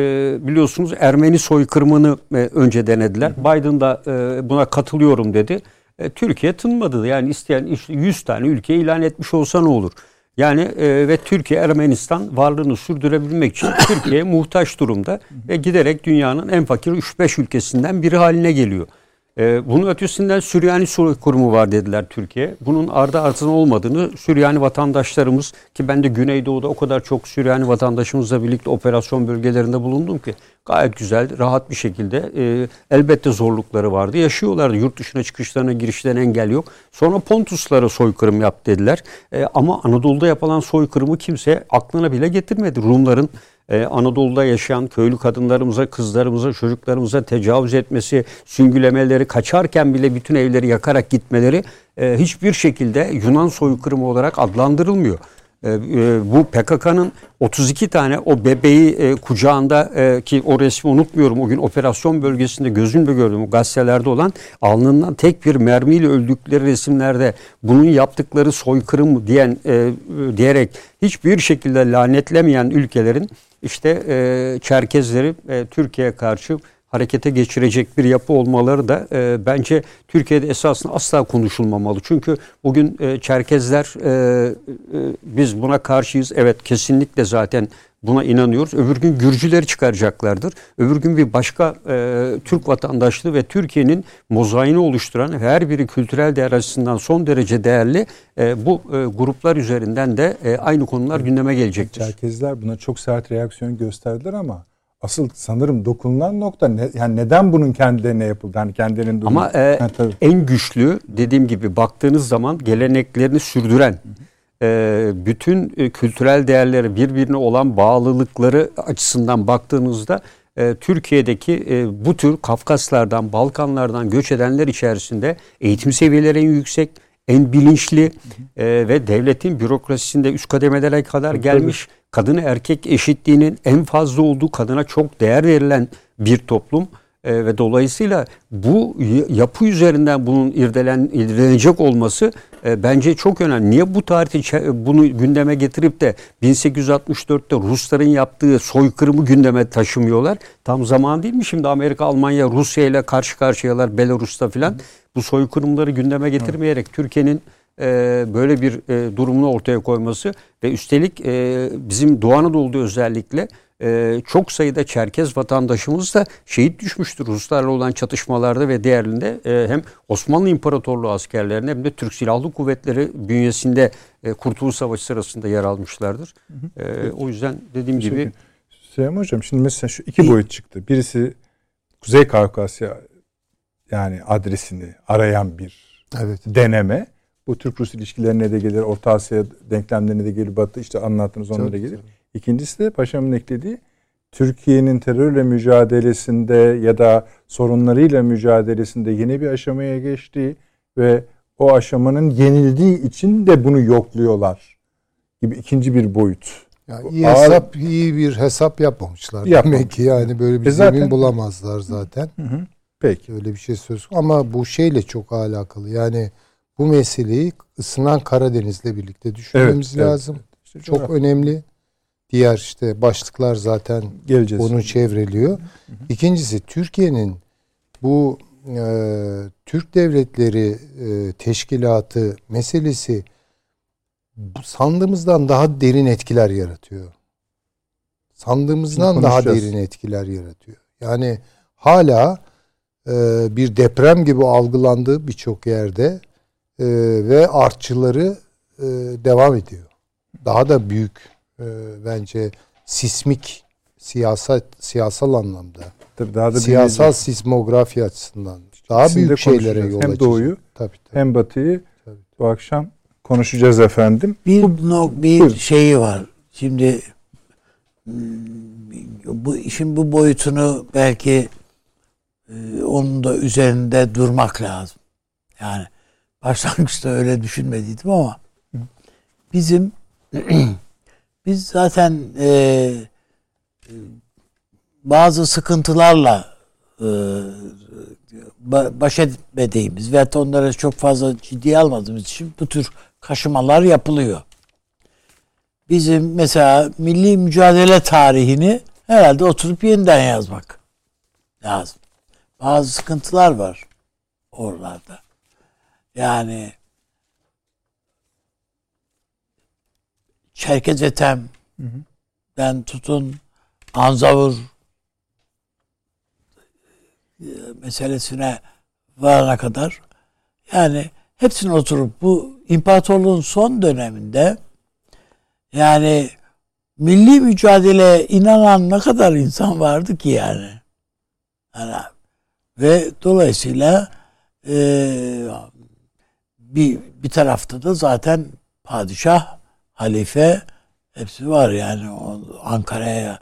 biliyorsunuz Ermeni soykırımını e, önce denediler. Biden da e, buna katılıyorum dedi. E, Türkiye tınmadı. Yani isteyen işte 100 tane ülke ilan etmiş olsa ne olur? Yani e, ve Türkiye Ermenistan varlığını sürdürebilmek için Türkiye'ye muhtaç durumda ve giderek dünyanın en fakir 3-5 ülkesinden biri haline geliyor. E, bunun ötesinden Süryani Kurumu var dediler Türkiye. Bunun ardı ardına olmadığını Süryani vatandaşlarımız ki ben de Güneydoğu'da o kadar çok Süryani vatandaşımızla birlikte operasyon bölgelerinde bulundum ki gayet güzel, rahat bir şekilde e, elbette zorlukları vardı. Yaşıyorlardı. Yurt dışına çıkışlarına, girişlerine engel yok. Sonra Pontuslara soykırım yap dediler. E, ama Anadolu'da yapılan soykırımı kimse aklına bile getirmedi. Rumların ee, Anadolu'da yaşayan köylü kadınlarımıza, kızlarımıza, çocuklarımıza tecavüz etmesi, süngülemeleri, kaçarken bile bütün evleri yakarak gitmeleri e, hiçbir şekilde Yunan soykırımı olarak adlandırılmıyor. E, e, bu PKK'nın 32 tane o bebeği e, kucağında e, ki o resmi unutmuyorum o gün operasyon bölgesinde gözümle gördüm o gazetelerde olan alnından tek bir mermiyle öldükleri resimlerde bunun yaptıkları soykırım diyen e, diyerek hiçbir şekilde lanetlemeyen ülkelerin işte e, Çerkezleri e, Türkiye'ye karşı harekete geçirecek bir yapı olmaları da e, bence Türkiye'de esasında asla konuşulmamalı. Çünkü bugün e, Çerkezler e, e, biz buna karşıyız. Evet kesinlikle zaten buna inanıyoruz. Öbür gün Gürcüleri çıkaracaklardır. Öbür gün bir başka e, Türk vatandaşlığı ve Türkiye'nin mozaiğini oluşturan her biri kültürel değer açısından son derece değerli e, bu e, gruplar üzerinden de e, aynı konular gündeme gelecektir. Çerkezler buna çok sert reaksiyon gösterdiler ama asıl sanırım dokunulan nokta ne, yani neden bunun kendilerine yapıldı? Hani kendilerinin durumu. Ama e, ha, en güçlü dediğim gibi baktığınız zaman geleneklerini sürdüren e, bütün e, kültürel değerleri birbirine olan bağlılıkları açısından baktığınızda e, Türkiye'deki e, bu tür Kafkaslardan, Balkanlardan göç edenler içerisinde eğitim seviyeleri en yüksek, en bilinçli e, ve devletin bürokrasisinde üst kademelere kadar gelmiş kadın erkek eşitliğinin en fazla olduğu kadına çok değer verilen bir toplum e, ve dolayısıyla bu yapı üzerinden bunun irdelen, irdelenecek olması e, bence çok önemli. Niye bu tarihte bunu gündeme getirip de 1864'te Rusların yaptığı soykırımı gündeme taşımıyorlar? Tam zaman değil mi şimdi Amerika, Almanya, Rusya ile karşı karşıyalar Belarus'ta filan. Bu soykırımları gündeme getirmeyerek Türkiye'nin e, böyle bir e, durumunu ortaya koyması ve üstelik e, bizim Doğu Anadolu'da özellikle e, çok sayıda Çerkez vatandaşımız da şehit düşmüştür Ruslarla olan çatışmalarda ve diğerinde e, hem Osmanlı İmparatorluğu askerlerine hem de Türk Silahlı Kuvvetleri bünyesinde e, Kurtuluş Savaşı sırasında yer almışlardır. E, o yüzden dediğim gibi Süleyman Hocam şimdi mesela şu iki boyut çıktı. Birisi Kuzey Kafkasya yani adresini arayan bir evet. deneme. Bu Türk-Rus ilişkilerine de gelir, Orta Asya denklemlerine de gelir, Batı işte anlattınız onlara gelir. Tabii. İkincisi de paşamın eklediği Türkiye'nin terörle mücadelesinde ya da sorunlarıyla mücadelesinde yeni bir aşamaya geçtiği ve o aşamanın yenildiği için de bunu yokluyorlar gibi ikinci bir boyut. Yani iyi Ağır... hesap iyi bir hesap yapmamışlar. Yapmamış. Demek ki yani böyle bir e zaten... zemin bulamazlar zaten. Hı hı. Peki. Öyle bir şey söz ama bu şeyle çok alakalı. Yani bu meseleyi ısınan Karadeniz'le birlikte düşünmemiz evet, lazım. Evet. İşte çok önemli. Diğer işte başlıklar zaten Geleceğiz. onu çevreliyor. İkincisi Türkiye'nin bu e, Türk Devletleri e, Teşkilatı meselesi sandığımızdan daha derin etkiler yaratıyor. Sandığımızdan daha derin etkiler yaratıyor. Yani hala e, bir deprem gibi algılandığı birçok yerde e, ve artçıları e, devam ediyor. Daha da büyük e, bence sismik siyasal siyasal anlamda Tabii daha da siyasal sismografi açısından daha de büyük şeylere yol Hem açacak. doğuyu tabii, tabii. hem batıyı Tabii. bu akşam konuşacağız efendim. Bir no, bir Buyurun. şeyi var. Şimdi hmm, bu işin bu boyutunu belki e, onun da üzerinde durmak lazım. Yani başlangıçta öyle düşünmediydim ama bizim [CLEARS THROAT] biz zaten e, bazı sıkıntılarla e, ba- baş etmediğimiz ve onları çok fazla ciddiye almadığımız için bu tür kaşımalar yapılıyor. Bizim mesela milli mücadele tarihini herhalde oturup yeniden yazmak lazım. Bazı sıkıntılar var oralarda. Yani Çerkez Etem ben tutun Anzavur e, meselesine varana kadar yani hepsini oturup bu imparatorluğun son döneminde yani milli mücadeleye inanan ne kadar insan vardı ki yani. yani ve dolayısıyla e, bir bir tarafta da zaten padişah, halife hepsi var yani Ankara'ya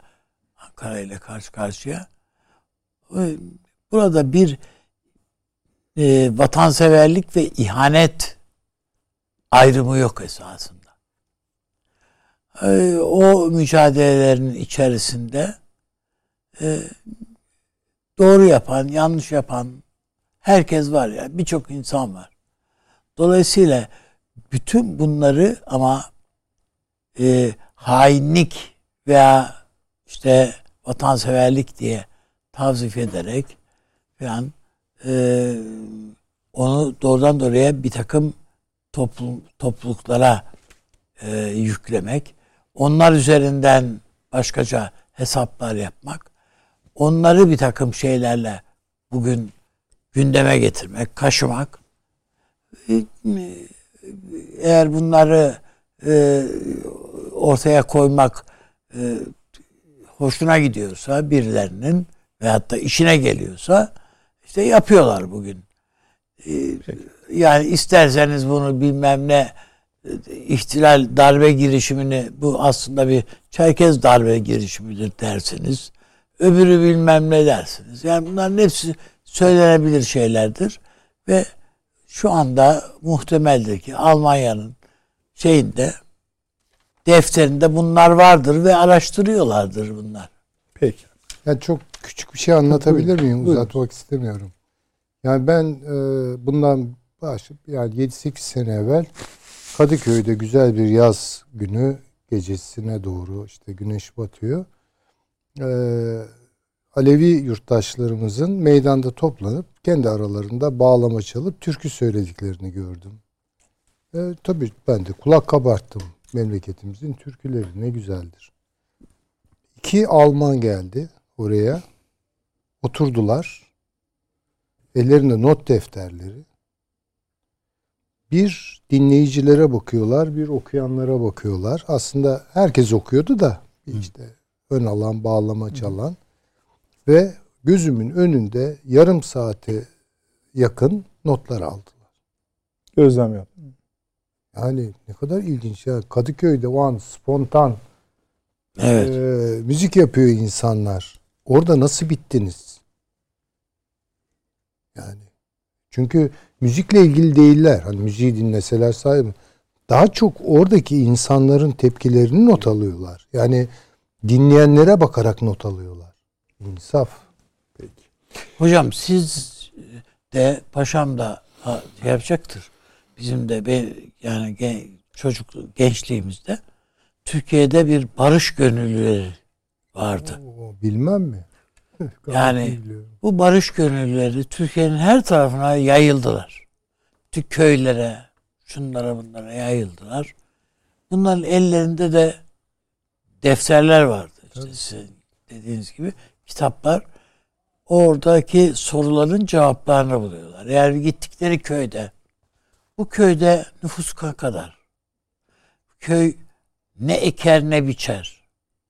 Ankara ile karşı karşıya. Burada bir e, vatanseverlik ve ihanet ayrımı yok esasında. E, o mücadelelerin içerisinde e, doğru yapan, yanlış yapan herkes var ya, birçok insan var. Dolayısıyla bütün bunları ama e, hainlik veya işte vatanseverlik diye tavzif ederek falan e, onu doğrudan doğruya bir takım toplum, topluluklara e, yüklemek, onlar üzerinden başkaca hesaplar yapmak, onları bir takım şeylerle bugün gündeme getirmek, kaşımak, e, eğer bunları e, ortaya koymak e, hoşuna gidiyorsa birilerinin veyahut da işine geliyorsa işte yapıyorlar bugün. Ee, yani isterseniz bunu bilmem ne e, ihtilal darbe girişimini bu aslında bir Çerkez darbe girişimidir dersiniz. Öbürü bilmem ne dersiniz. Yani bunların hepsi söylenebilir şeylerdir ve şu anda muhtemeldir ki Almanya'nın şeyinde defterinde bunlar vardır ve araştırıyorlardır bunlar. Peki. Yani çok küçük bir şey anlatabilir miyim? buyurun. Uzatmak istemiyorum. Yani ben e, bundan başlayıp yani 7-8 sene evvel Kadıköy'de güzel bir yaz günü gecesine doğru işte güneş batıyor. E, Alevi yurttaşlarımızın meydanda toplanıp kendi aralarında bağlama çalıp türkü söylediklerini gördüm. E, tabii ben de kulak kabarttım. Memleketimizin türküleri ne güzeldir. İki Alman geldi oraya. Oturdular. Ellerinde not defterleri. Bir dinleyicilere bakıyorlar, bir okuyanlara bakıyorlar. Aslında herkes okuyordu da işte ön alan, bağlama çalan ve gözümün önünde yarım saate yakın notlar aldılar. Gözlem yap. Yani ne kadar ilginç ya. Kadıköy'de o an spontan Evet. e, müzik yapıyor insanlar. Orada nasıl bittiniz? Yani çünkü müzikle ilgili değiller. Hani müziği dinleseler sahibi. Daha çok oradaki insanların tepkilerini not alıyorlar. Yani dinleyenlere bakarak not alıyorlar. İnsaf. Hocam siz de paşam da yapacaktır. Bizim de be, yani gen, çocuk gençliğimizde Türkiye'de bir barış gönüllüleri vardı. Oo, bilmem mi? [LAUGHS] Yani-. Bu barış gönüllüleri Türkiye'nin her tarafına yayıldılar. Tüm köylere, şunlara bunlara yayıldılar. Bunların ellerinde de defterler vardı. İşte sizin dediğiniz gibi kitaplar oradaki soruların cevaplarını buluyorlar. Yani gittikleri köyde bu köyde nüfus kadar? Köy ne eker ne biçer?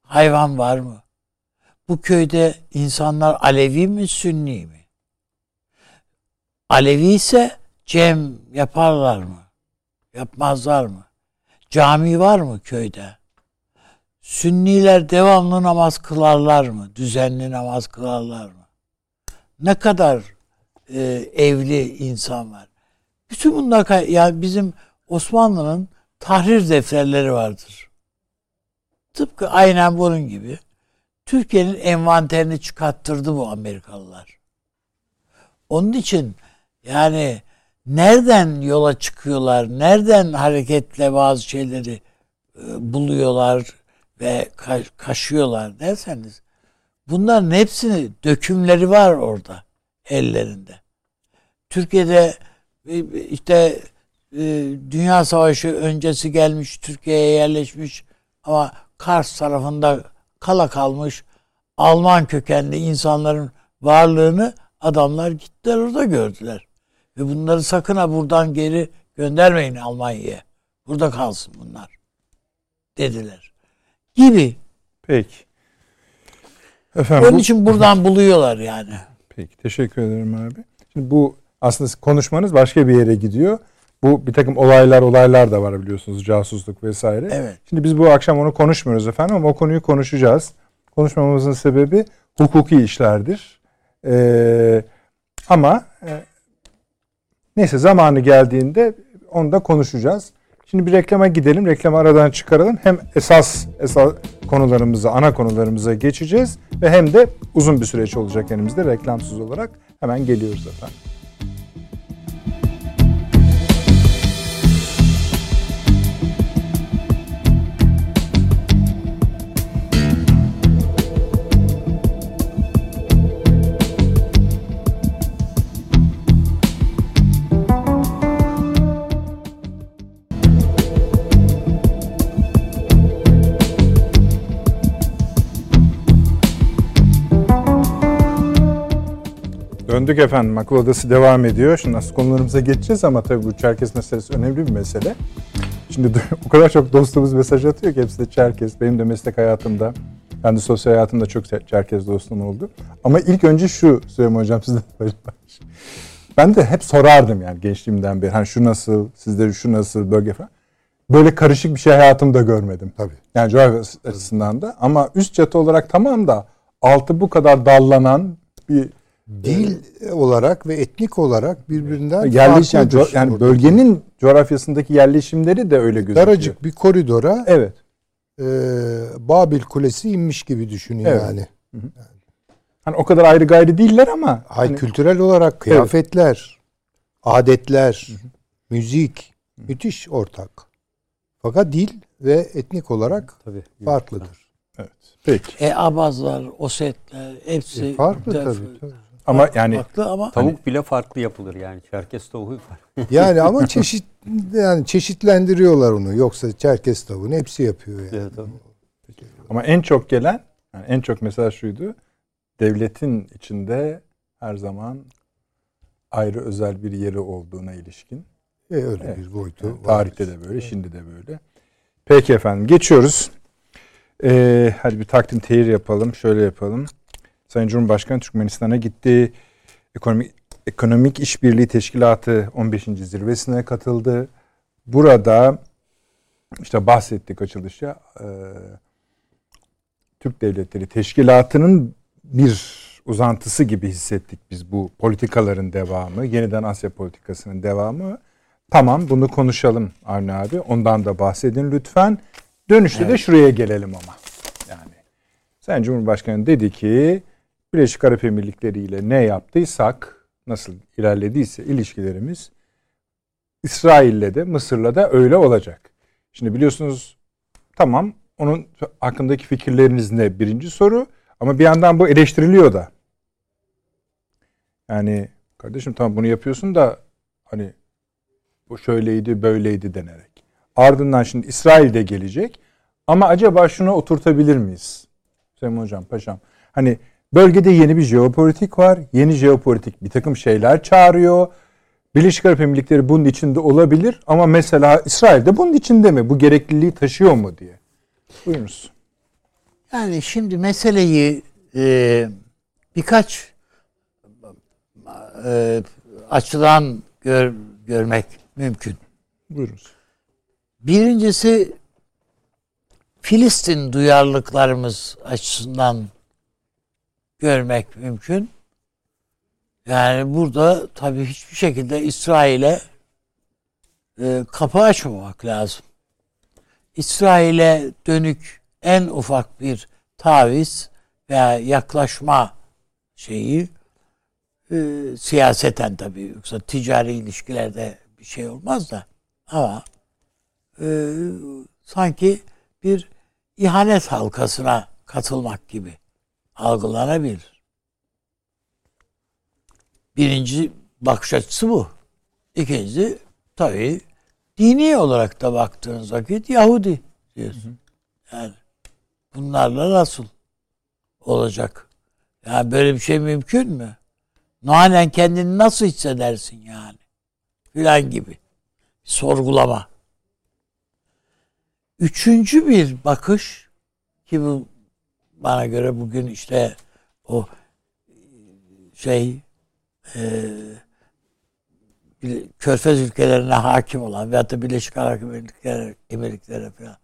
Hayvan var mı? Bu köyde insanlar Alevi mi Sünni mi? Alevi ise cem yaparlar mı? Yapmazlar mı? Cami var mı köyde? Sünniler devamlı namaz kılarlar mı? Düzenli namaz kılarlar mı? Ne kadar e, evli insan var? Bütün bunlar yani bizim Osmanlı'nın tahrir defterleri vardır. Tıpkı aynen bunun gibi. Türkiye'nin envanterini çıkarttırdı bu Amerikalılar. Onun için yani nereden yola çıkıyorlar, nereden hareketle bazı şeyleri e, buluyorlar ve ka- kaşıyorlar derseniz bunların hepsini dökümleri var orada ellerinde. Türkiye'de işte e, Dünya Savaşı öncesi gelmiş Türkiye'ye yerleşmiş ama Kars tarafında kala kalmış Alman kökenli insanların varlığını adamlar gittiler orada gördüler. Ve bunları sakın ha buradan geri göndermeyin Almanya'ya. Burada kalsın bunlar. Dediler. Gibi. Peki. Efendim, Onun bu- için buradan [LAUGHS] buluyorlar yani. Peki teşekkür ederim abi. Şimdi bu aslında konuşmanız başka bir yere gidiyor. Bu bir takım olaylar olaylar da var biliyorsunuz casusluk vesaire. Evet. Şimdi biz bu akşam onu konuşmuyoruz efendim ama o konuyu konuşacağız. Konuşmamızın sebebi hukuki işlerdir. Ee, ama e, neyse zamanı geldiğinde onu da konuşacağız. Şimdi bir reklama gidelim. Reklamı aradan çıkaralım. Hem esas esas konularımıza, ana konularımıza geçeceğiz ve hem de uzun bir süreç olacak elimizde reklamsız olarak. Hemen geliyoruz efendim. Döndük efendim. Akıl Odası devam ediyor. Şimdi aslında konularımıza geçeceğiz ama tabii bu Çerkes meselesi önemli bir mesele. Şimdi [LAUGHS] o kadar çok dostumuz mesaj atıyor ki hepsi de Çerkes. Benim de meslek hayatımda, ben de sosyal hayatımda çok Çerkes dostum oldu. Ama ilk önce şu Süleyman Hocam [LAUGHS] sizden paylaş. Ben de hep sorardım yani gençliğimden beri. Hani şu nasıl, sizde şu nasıl, bölge falan. Böyle karışık bir şey hayatımda görmedim. Tabii. Yani coğrafya açısından da. Ama üst çatı olarak tamam da altı bu kadar dallanan bir Dil olarak ve etnik olarak birbirinden yerleşim yani, co- yani bölgenin coğrafyasındaki yerleşimleri de öyle gözüküyor. daracık bir koridora Evet. e, Babil Kulesi inmiş gibi düşünün Evet. yani. Hani o kadar ayrı gayrı değiller ama Hay hani, kültürel olarak kıyafetler, adetler, müzik müthiş ortak. Fakat dil ve etnik olarak Tabii. farklıdır. evet. Peki. E Abazlar, Osetler hepsi E, farklı de- tabii, tabii. Ama yani farklı ama Tavuk bile farklı yapılır yani. Çerkes tavuğu var. [LAUGHS] Yani ama çeşit yani çeşitlendiriyorlar onu. Yoksa Çerkes tavuğunu hepsi yapıyor yani. Evet, tabii. ama en çok gelen yani en çok mesela şuydu. Devletin içinde her zaman ayrı özel bir yeri olduğuna ilişkin. E, öyle Evet. bir boyutu Yani var. tarihte de böyle, şimdi de böyle. Peki efendim geçiyoruz. Ee, hadi bir takdim tehir yapalım. Şöyle yapalım. Sayın Cumhurbaşkanı Türkmenistan'a gitti. Ekonomik, Ekonomik İşbirliği Teşkilatı 15. zirvesine katıldı. Burada işte bahsettik açılışta e, Türk Devletleri Teşkilatı'nın bir uzantısı gibi hissettik biz bu politikaların devamı, yeniden Asya politikasının devamı. Tamam bunu konuşalım Avni abi. Ondan da bahsedin lütfen. Dönüşte de Evet. şuraya gelelim ama. Yani Sayın Cumhurbaşkanı dedi ki Birleşik Arap Emirlikleri ile ne yaptıysak, nasıl ilerlediyse ilişkilerimiz İsrail'le de Mısır'la da öyle olacak. Şimdi biliyorsunuz tamam onun hakkındaki fikirleriniz ne birinci soru ama bir yandan bu eleştiriliyor da. Yani kardeşim tamam bunu yapıyorsun da hani bu şöyleydi böyleydi denerek. Ardından şimdi İsrail de gelecek. Ama acaba şunu oturtabilir miyiz? Süleyman Hocam, Paşam. Hani bölgede yeni bir jeopolitik var. Yeni jeopolitik bir takım şeyler çağırıyor. Birleşik Arap Emirlikleri bunun içinde olabilir. Ama mesela İsrail de bunun içinde mi? Bu gerekliliği taşıyor mu diye. Buyurunuz. Yani şimdi meseleyi e, birkaç e, açıdan gör, görmek mümkün. Buyurunuz. Birincisi Filistin duyarlılıklarımız açısından görmek mümkün. Yani burada tabii hiçbir şekilde İsrail'e e, kapı açmamak lazım. İsrail'e dönük en ufak bir taviz veya yaklaşma şeyi e, siyaseten tabii yoksa ticari ilişkilerde bir şey olmaz da ama e, sanki bir ihanet halkasına katılmak gibi algılanabilir. Birinci bakış açısı bu. İkincisi tabii dini olarak da baktığınız vakit Yahudi diyorsun. Yani bunlarla nasıl olacak? Yani böyle bir şey mümkün mü? Manen kendini nasıl hissedersin yani? Filan gibi. Sorgulama. Üçüncü bir bakış ki bu bana göre bugün işte o şey e, Körfez ülkelerine hakim olan veyahut da Birleşik Arap Emirlikleri, Emirliklere falan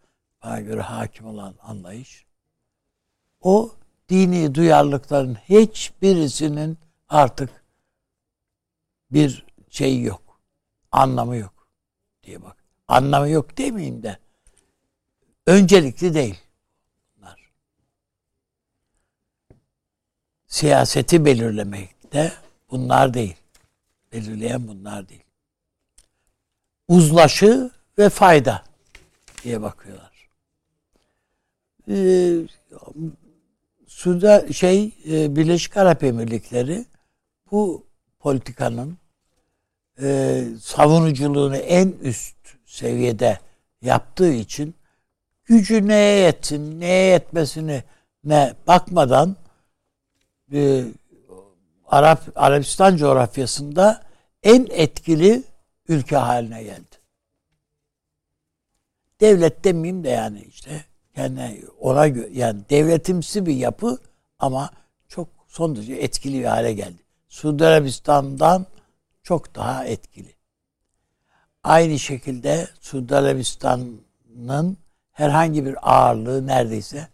bana göre hakim olan anlayış o dini duyarlılıkların hiçbirisinin artık bir şeyi yok. Anlamı yok diye bak. Anlamı yok demeyeyim de öncelikli değil bunlar. Siyaseti belirlemekte bunlar değil. Belirleyen bunlar değil. Uzlaşı ve fayda diye bakıyorlar. Ee, Suda şey e, Birleşik Arap Emirlikleri bu politikanın e, savunuculuğunu en üst seviyede yaptığı için gücü neye yetsin, neye yetmesine ne bakmadan e, Arap Arabistan coğrafyasında en etkili ülke haline geldi. Devlet demeyeyim de yani işte yani ona yani devletimsi bir yapı ama çok son derece etkili bir hale geldi. Suudi Arabistan'dan çok daha etkili. Aynı şekilde Suudi Arabistan'ın herhangi bir ağırlığı neredeyse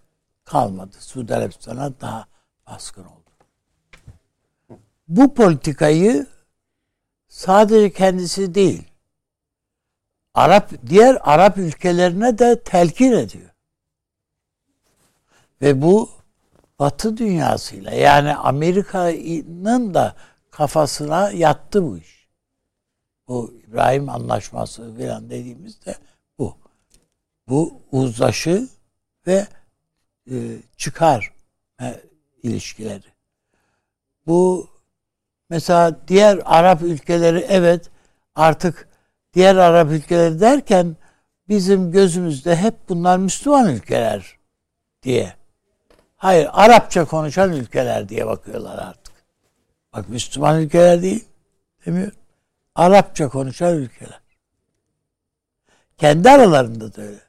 kalmadı. Suudi Arabistan'a daha baskın oldu. Bu politikayı sadece kendisi değil, Arap diğer Arap ülkelerine de telkin ediyor. Ve bu Batı dünyasıyla yani Amerika'nın da kafasına yattı bu iş. Bu İbrahim Anlaşması falan dediğimizde bu. Bu uzlaşı ve e, çıkar e, ilişkileri. Bu mesela diğer Arap ülkeleri evet artık diğer Arap ülkeleri derken bizim gözümüzde hep bunlar Müslüman ülkeler diye Hayır, Arapça konuşan ülkeler diye bakıyorlar artık. Bak Müslüman ülkeler değil, demiyor. Arapça konuşan ülkeler. Kendi aralarında da öyle.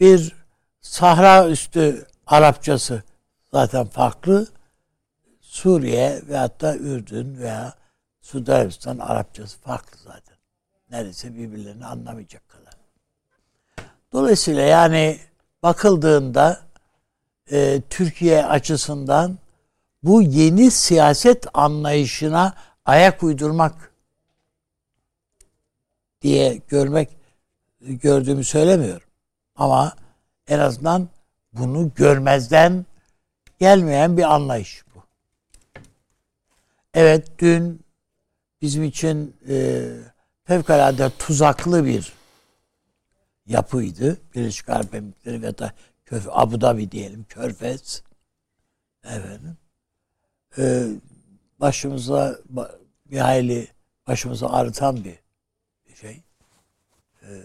Bir Sahra üstü Arapçası zaten farklı. Suriye ve hatta Ürdün veya Suudi Arapçası farklı zaten. Neredeyse birbirlerini anlamayacak kadar. Dolayısıyla yani bakıldığında e, Türkiye açısından bu yeni siyaset anlayışına ayak uydurmak diye görmek gördüğümü söylemiyorum. Ama en azından bunu görmezden gelmeyen bir anlayış. Evet dün bizim için e, fevkalade tuzaklı bir yapıydı. Birleşik Arap Emirlikleri ve da Köf Abu Dhabi diyelim, Körfez. Efendim. Ee, başımıza bir hayli başımıza ağrıtan bir şey. Ee,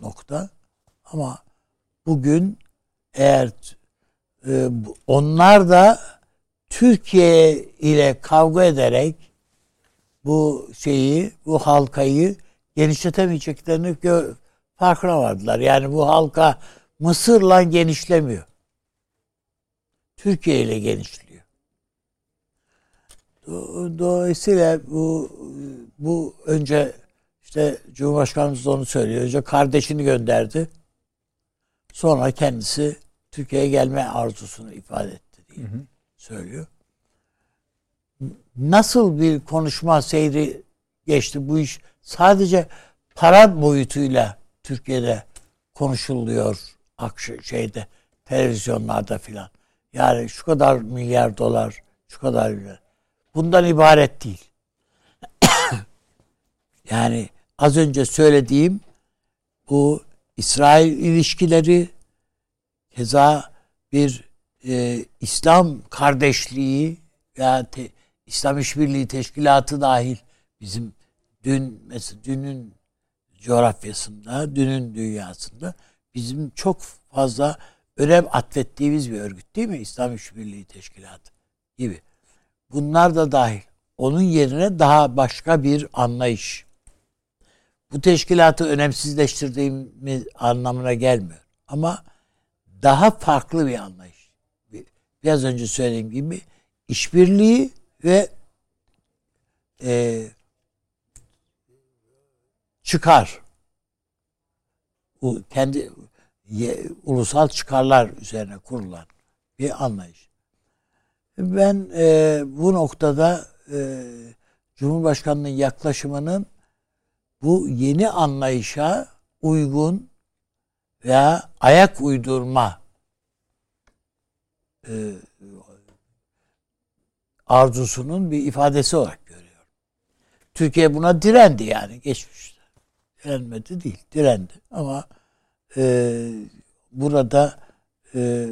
nokta. Ama bugün eğer e, onlar da Türkiye ile kavga ederek bu şeyi, bu halkayı genişletemeyeceklerini gö- farkına vardılar. Yani bu halka Mısır'la genişlemiyor. Türkiye ile genişliyor. Do- Dolayısıyla bu bu önce işte Cumhurbaşkanımız da onu söylüyor. Önce kardeşini gönderdi. Sonra kendisi Türkiye'ye gelme arzusunu ifade etti diye söylüyor. Nasıl bir konuşma seyri geçti bu iş? Sadece para boyutuyla Türkiye'de konuşuluyor şeyde televizyonlarda filan. Yani şu kadar milyar dolar, şu kadar milyar. Bundan ibaret değil. [COUGHS] yani az önce söylediğim bu İsrail ilişkileri keza bir e, İslam kardeşliği ya te, İslam İşbirliği Teşkilatı dahil bizim dün mesela dünün coğrafyasında, dünün dünyasında bizim çok fazla önem atfettiğimiz bir örgüt değil mi? İslam İşbirliği Teşkilatı gibi. Bunlar da dahil. Onun yerine daha başka bir anlayış. Bu teşkilatı önemsizleştirdiğimiz anlamına gelmiyor. Ama daha farklı bir anlayış. Biraz önce söylediğim gibi işbirliği ve e, çıkar. Bu kendi ye, ulusal çıkarlar üzerine kurulan bir anlayış. Ben e, bu noktada e, Cumhurbaşkanı'nın yaklaşımının bu yeni anlayışa uygun veya ayak uydurma e, arzusunun bir ifadesi olarak görüyorum. Türkiye buna direndi yani geçmişte. Direnmedi değil, direndi. Ama e, burada e,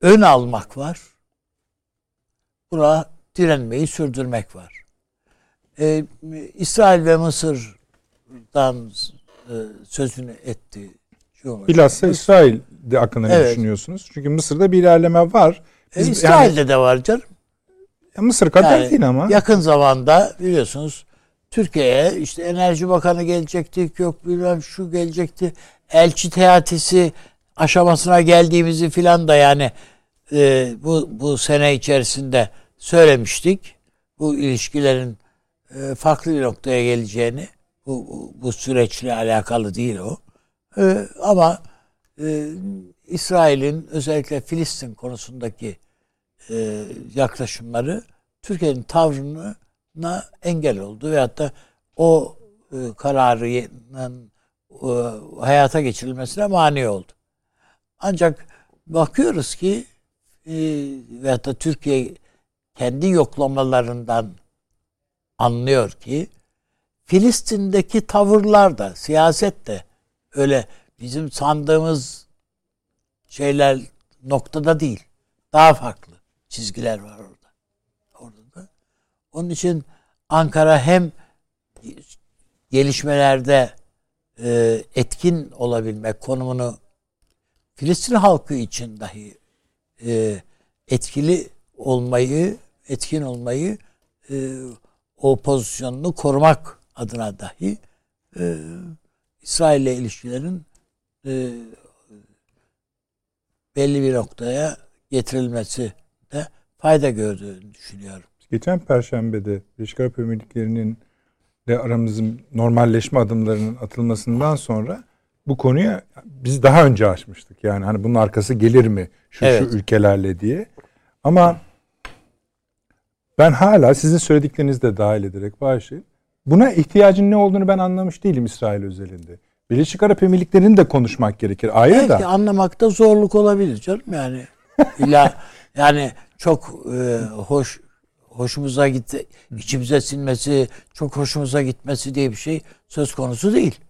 ön almak var. Buna direnmeyi sürdürmek var. E, İsrail ve Mısır'dan e, sözünü etti. Bilhassa İsrail'de hakkında ne evet. düşünüyorsunuz? Çünkü Mısır'da bir ilerleme var. Biz, e, İsrail'de yani, de var canım. Ya Mısır kadar yani değil ama. Yakın zamanda biliyorsunuz Türkiye'ye işte Enerji Bakanı gelecekti, yok bilmem şu gelecekti. Elçi teatisi aşamasına geldiğimizi filan da yani e, bu bu sene içerisinde söylemiştik. Bu ilişkilerin e, farklı bir noktaya geleceğini bu, bu, bu süreçle alakalı değil o. E, ama e, İsrail'in özellikle Filistin konusundaki e, yaklaşımları Türkiye'nin tavrına engel oldu ve hatta o e, kararının e, hayata geçirilmesine mani oldu. Ancak bakıyoruz ki e, veyahut da Türkiye kendi yoklamalarından anlıyor ki Filistin'deki tavırlar da siyaset de öyle bizim sandığımız şeyler noktada değil. Daha farklı çizgiler var orada. Orada da. Onun için Ankara hem gelişmelerde e, etkin olabilmek konumunu Filistin halkı için dahi e, etkili olmayı, etkin olmayı e, o pozisyonunu korumak adına dahi e, İsrail ile ilişkilerin e, belli bir noktaya getirilmesi de fayda gördüğünü düşünüyorum. Geçen perşembede Birleşik Arap Emirlikleri'nin de aramızın normalleşme adımlarının atılmasından sonra bu konuya biz daha önce açmıştık. Yani hani bunun arkası gelir mi şu evet. şu ülkelerle diye. Ama ben hala sizin söylediklerinizi de dahil ederek bağışlayın. Buna ihtiyacın ne olduğunu ben anlamış değilim İsrail özelinde. Birleşik Arap Emirlikleri'ni de konuşmak gerekir. Ayrı Belki da. Anlamakta zorluk olabilir canım yani. İlla [LAUGHS] yani çok e, hoş hoşumuza gitti, içimize sinmesi, çok hoşumuza gitmesi diye bir şey söz konusu değil.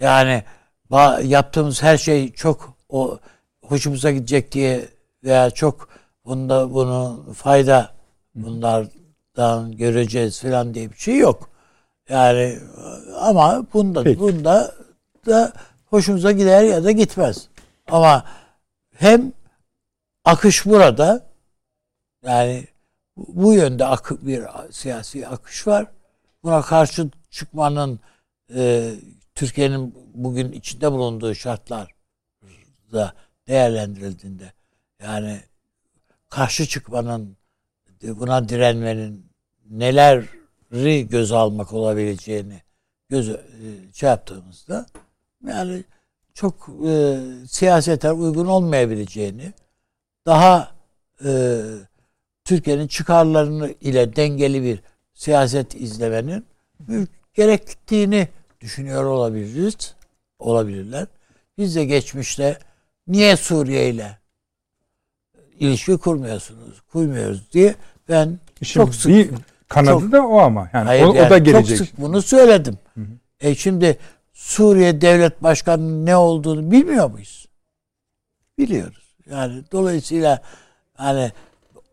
Yani yaptığımız her şey çok o hoşumuza gidecek diye veya çok bunda bunu fayda bunlardan göreceğiz falan diye bir şey yok. Yani ama bunda Peki. bunda da hoşumuza gider ya da gitmez. Ama hem akış burada yani bu yönde akı, bir siyasi akış var. Buna karşı çıkmanın e, Türkiye'nin bugün içinde bulunduğu şartlar da değerlendirildiğinde yani karşı çıkmanın buna direnmenin neleri göz almak olabileceğini göz e, şey yaptığımızda yani çok e, siyaseten uygun olmayabileceğini daha e, Türkiye'nin çıkarlarını ile dengeli bir siyaset izlemenin gerektiğini düşünüyor olabiliriz. Olabilirler. Biz de geçmişte niye Suriye ile ilişki kurmuyorsunuz, kurmuyoruz diye ben Şimdi çok sık kanadı çok, da o ama yani hayır, o, yani o da gelecek. Çok sık bunu söyledim. Hı hı. E şimdi Suriye devlet başkanının ne olduğunu bilmiyor muyuz? Biliyoruz. Yani dolayısıyla hani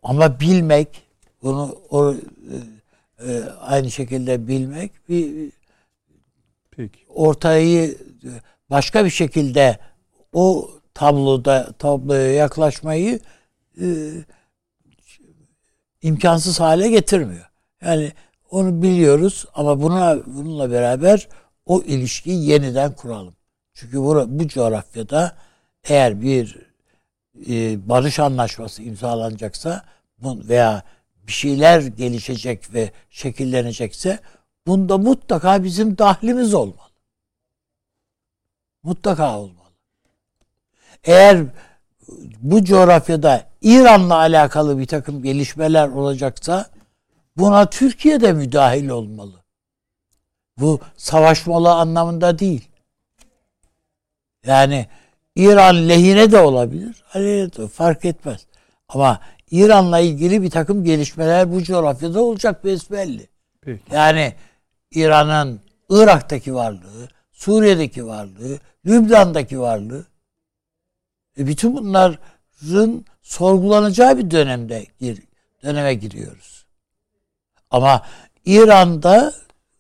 ama bilmek bunu o, e, e, aynı şekilde bilmek bir Peki. ortayı başka bir şekilde o tabloda tabloya yaklaşmayı e, imkansız hale getirmiyor. Yani onu biliyoruz ama buna bununla beraber o ilişkiyi yeniden kuralım. Çünkü bu, bu coğrafyada eğer bir e, barış anlaşması imzalanacaksa veya bir şeyler gelişecek ve şekillenecekse bunda mutlaka bizim dahlimiz olmalı. Mutlaka olmalı. Eğer bu coğrafyada İran'la alakalı bir takım gelişmeler olacaksa buna Türkiye de müdahil olmalı. Bu savaşmalı anlamında değil. Yani İran lehine de olabilir. De fark etmez. Ama İran'la ilgili bir takım gelişmeler bu coğrafyada olacak besbelli. Peki. Yani İran'ın Irak'taki varlığı, Suriye'deki varlığı, Lübnan'daki varlığı e bütün bunların sorgulanacağı bir dönemde gir, döneme giriyoruz. Ama İran'da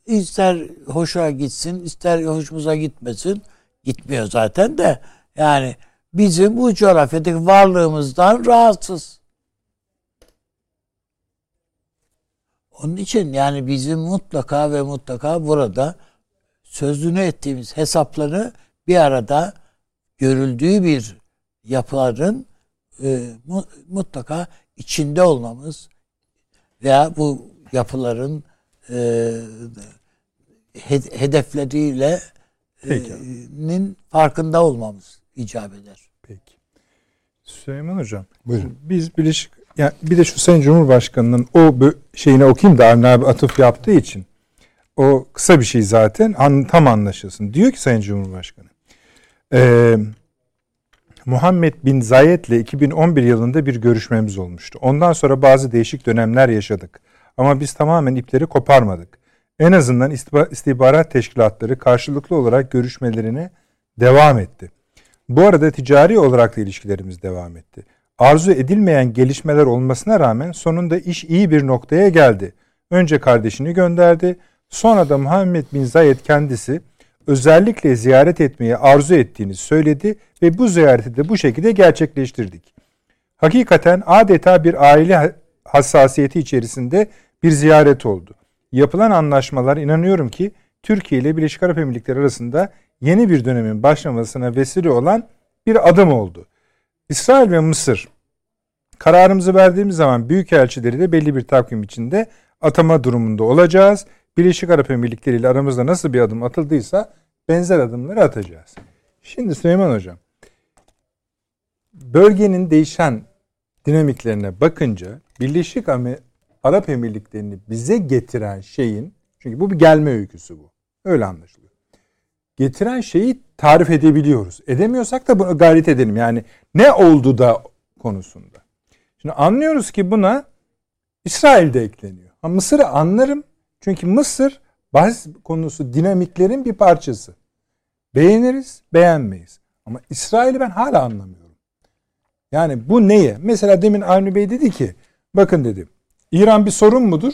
ister hoşuna gitsin, ister hoşumuza gitmesin, gitmiyor zaten de yani bizim bu coğrafyadaki varlığımızdan rahatsız. Onun için yani bizim mutlaka ve mutlaka burada sözünü ettiğimiz hesapları bir arada görüldüğü bir yapıların e, mutlaka içinde olmamız veya bu yapıların e, hedefleriyle e, nin farkında olmamız icap eder. Peki. Süleyman Hocam. Buyurun. Biz Birleşik yani bir de şu Sayın Cumhurbaşkanı'nın o şeyini okuyayım da Avni abi atıf yaptığı için. O kısa bir şey zaten an, tam anlaşılsın. Diyor ki Sayın Cumhurbaşkanı. Eee Muhammed bin Zayed ile 2011 yılında bir görüşmemiz olmuştu. Ondan sonra bazı değişik dönemler yaşadık. Ama biz tamamen ipleri koparmadık. En azından istihbarat teşkilatları karşılıklı olarak görüşmelerine devam etti. Bu arada ticari olarak da ilişkilerimiz devam etti. Arzu edilmeyen gelişmeler olmasına rağmen sonunda iş iyi bir noktaya geldi. Önce kardeşini gönderdi, sonra da Muhammed bin Zayed kendisi özellikle ziyaret etmeyi arzu ettiğini söyledi ve bu ziyareti de bu şekilde gerçekleştirdik. Hakikaten adeta bir aile hassasiyeti içerisinde bir ziyaret oldu. Yapılan anlaşmalar inanıyorum ki Türkiye ile Birleşik Arap Emirlikleri arasında yeni bir dönemin başlamasına vesile olan bir adım oldu. İsrail ve Mısır kararımızı verdiğimiz zaman büyükelçileri de belli bir takvim içinde atama durumunda olacağız. Birleşik Arap Emirlikleri ile aramızda nasıl bir adım atıldıysa benzer adımları atacağız. Şimdi Süleyman Hocam, bölgenin değişen dinamiklerine bakınca Birleşik Arap Emirlikleri'ni bize getiren şeyin, çünkü bu bir gelme öyküsü bu. Öyle anlaşılıyor. Getiren şeyi tarif edebiliyoruz. Edemiyorsak da bunu gayret edelim. Yani ne oldu da konusunda. Şimdi anlıyoruz ki buna İsrail de ekleniyor. Ha, Mısır'ı anlarım. Çünkü Mısır bahis konusu dinamiklerin bir parçası. Beğeniriz, beğenmeyiz. Ama İsrail'i ben hala anlamıyorum. Yani bu neye? Mesela demin Avni Bey dedi ki, bakın dedi, İran bir sorun mudur?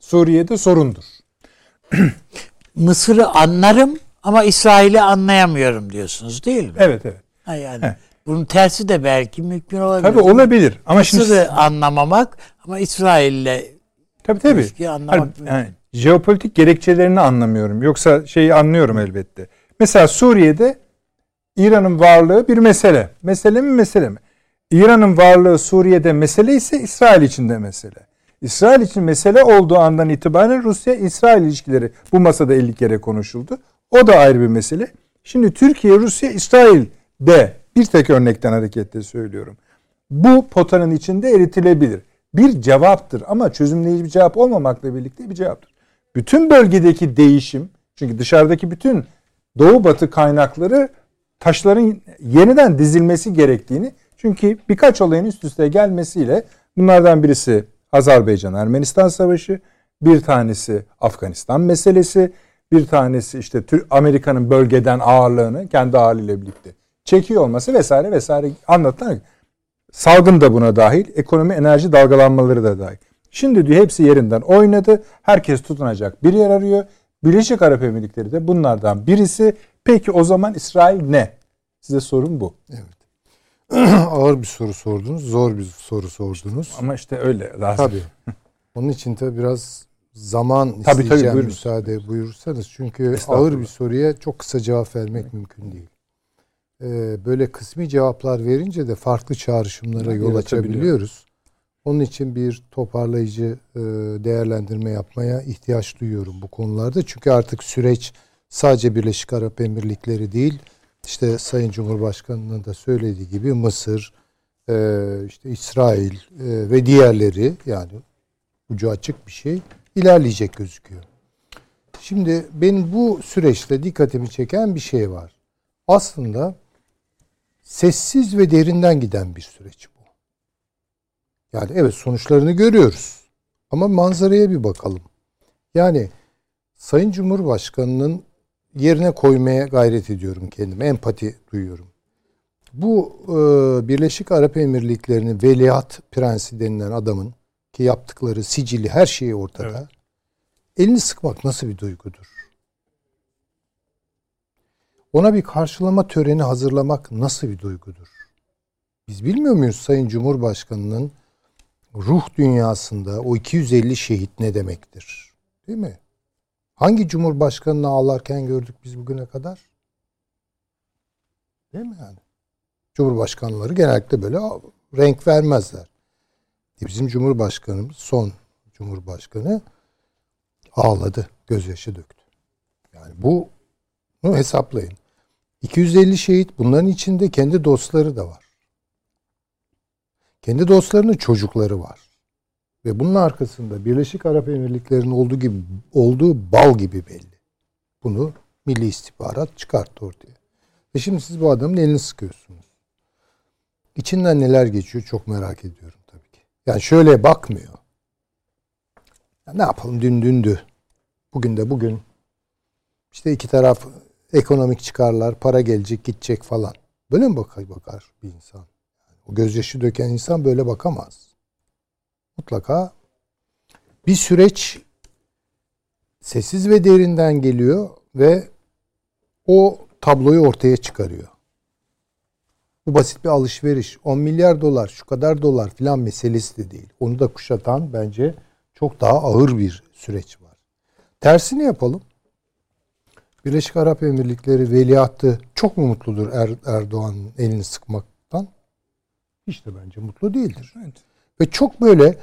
Suriye'de sorundur. [CLEARS THROAT] Mısır'ı anlarım Ama İsrail'i anlayamıyorum diyorsunuz değil mi? Evet evet. Ha yani Evet. bunun tersi de belki mümkün olabilir. Tabii olabilir. Ama şimdi Mısır'ı anlamamak ama İsrail'le tabii tabii. anlamak Hayır, yani jeopolitik gerekçelerini anlamıyorum. Yoksa şeyi anlıyorum elbette. Mesela Suriye'de İran'ın varlığı bir mesele. Mesele mi mesele mi? İran'ın varlığı Suriye'de mesele ise İsrail için de mesele. İsrail için mesele olduğu andan itibaren Rusya-İsrail ilişkileri bu masada 50 kere konuşuldu. O da ayrı bir mesele. Şimdi Türkiye, Rusya, İsrail'de bir tek örnekten hareketle söylüyorum. Bu potanın içinde eritilebilir. Bir cevaptır ama çözümleyici bir cevap olmamakla birlikte bir cevaptır. Bütün bölgedeki değişim, çünkü dışarıdaki bütün doğu batı kaynakları taşların yeniden dizilmesi gerektiğini, çünkü birkaç olayın üst üste gelmesiyle bunlardan birisi Azerbaycan-Ermenistan savaşı, bir tanesi Afganistan meselesi, bir tanesi işte Amerika'nın bölgeden ağırlığını kendi ağırlığıyla birlikte çekiyor olması vesaire vesaire anlatılan salgın da buna dahil, ekonomi enerji dalgalanmaları da dahil. Şimdi diyor hepsi yerinden oynadı. Herkes tutunacak bir yer arıyor. Birleşik Arap Emirlikleri de bunlardan birisi. Peki o zaman İsrail ne? Size sorum bu. [CLEARS THROAT] Ağır bir soru sordunuz, zor bir soru sordunuz. Ama işte öyle lazım. Tabii. [LAUGHS] Onun için tabii biraz zaman Tabii, tabii, isteyeceğim buyurun. müsaade buyurursanız. Çünkü ağır bir soruya çok kısa cevap vermek mümkün değil. Ee, böyle kısmi cevaplar verince de farklı çağrışımlara yol açabiliyoruz. Onun için bir toparlayıcı e, değerlendirme yapmaya ihtiyaç duyuyorum bu konularda. Çünkü artık süreç sadece Birleşik Arap Emirlikleri değil, işte Sayın Cumhurbaşkanı'nın da söylediği gibi Mısır, e, işte İsrail e, ve diğerleri yani ucu açık bir şey ilerleyecek gözüküyor. Şimdi benim bu süreçte dikkatimi çeken bir şey var. Aslında sessiz ve derinden giden bir süreç bu. Yani evet sonuçlarını görüyoruz. Ama manzaraya bir bakalım. Yani Sayın Cumhurbaşkanı'nın yerine koymaya gayret ediyorum kendime. Empati duyuyorum. Bu e, Birleşik Arap Emirlikleri'nin veliaht prensi denilen adamın ki yaptıkları sicili her şeyi ortada. Evet. Elini sıkmak nasıl bir duygudur? Ona bir karşılama töreni hazırlamak nasıl bir duygudur? Biz bilmiyor muyuz Sayın Cumhurbaşkanı'nın ruh dünyasında o 250 şehit ne demektir? Değil mi? Hangi cumhurbaşkanını ağlarken gördük biz bugüne kadar? Değil mi yani? Cumhurbaşkanları genellikle böyle renk vermezler. E Bizim Cumhurbaşkanımız son Cumhurbaşkanı ağladı, gözyaşı döktü. Yani bu bunu hesaplayın. 250 şehit bunların içinde kendi dostları da var. Kendi dostlarının çocukları var. Ve bunun arkasında Birleşik Arap Emirlikleri'nin olduğu gibi olduğu bal gibi belli. Bunu Milli İstihbarat çıkarttı ortaya. Ve şimdi siz bu adamın elini sıkıyorsunuz. İçinden neler geçiyor çok merak ediyorum tabii ki. Yani şöyle bakmıyor. Ya ne yapalım dün dündü. Bugün de bugün. İşte iki taraf ekonomik çıkarlar, para gelecek, gidecek falan. Böyle mi bakar, bakar bir insan? O gözyaşı döken insan böyle bakamaz. Mutlaka bir süreç sessiz ve derinden geliyor ve o tabloyu ortaya çıkarıyor. Bu basit bir alışveriş. 10 milyar dolar, şu kadar dolar filan meselesi de değil. Onu da kuşatan bence çok daha ağır bir süreç var. Tersini yapalım. Birleşik Arap Emirlikleri veliahtı çok mu mutludur er, Erdoğan'ın elini sıkmaktan? Hiç de bence mutlu değildir. Evet. Ve çok böyle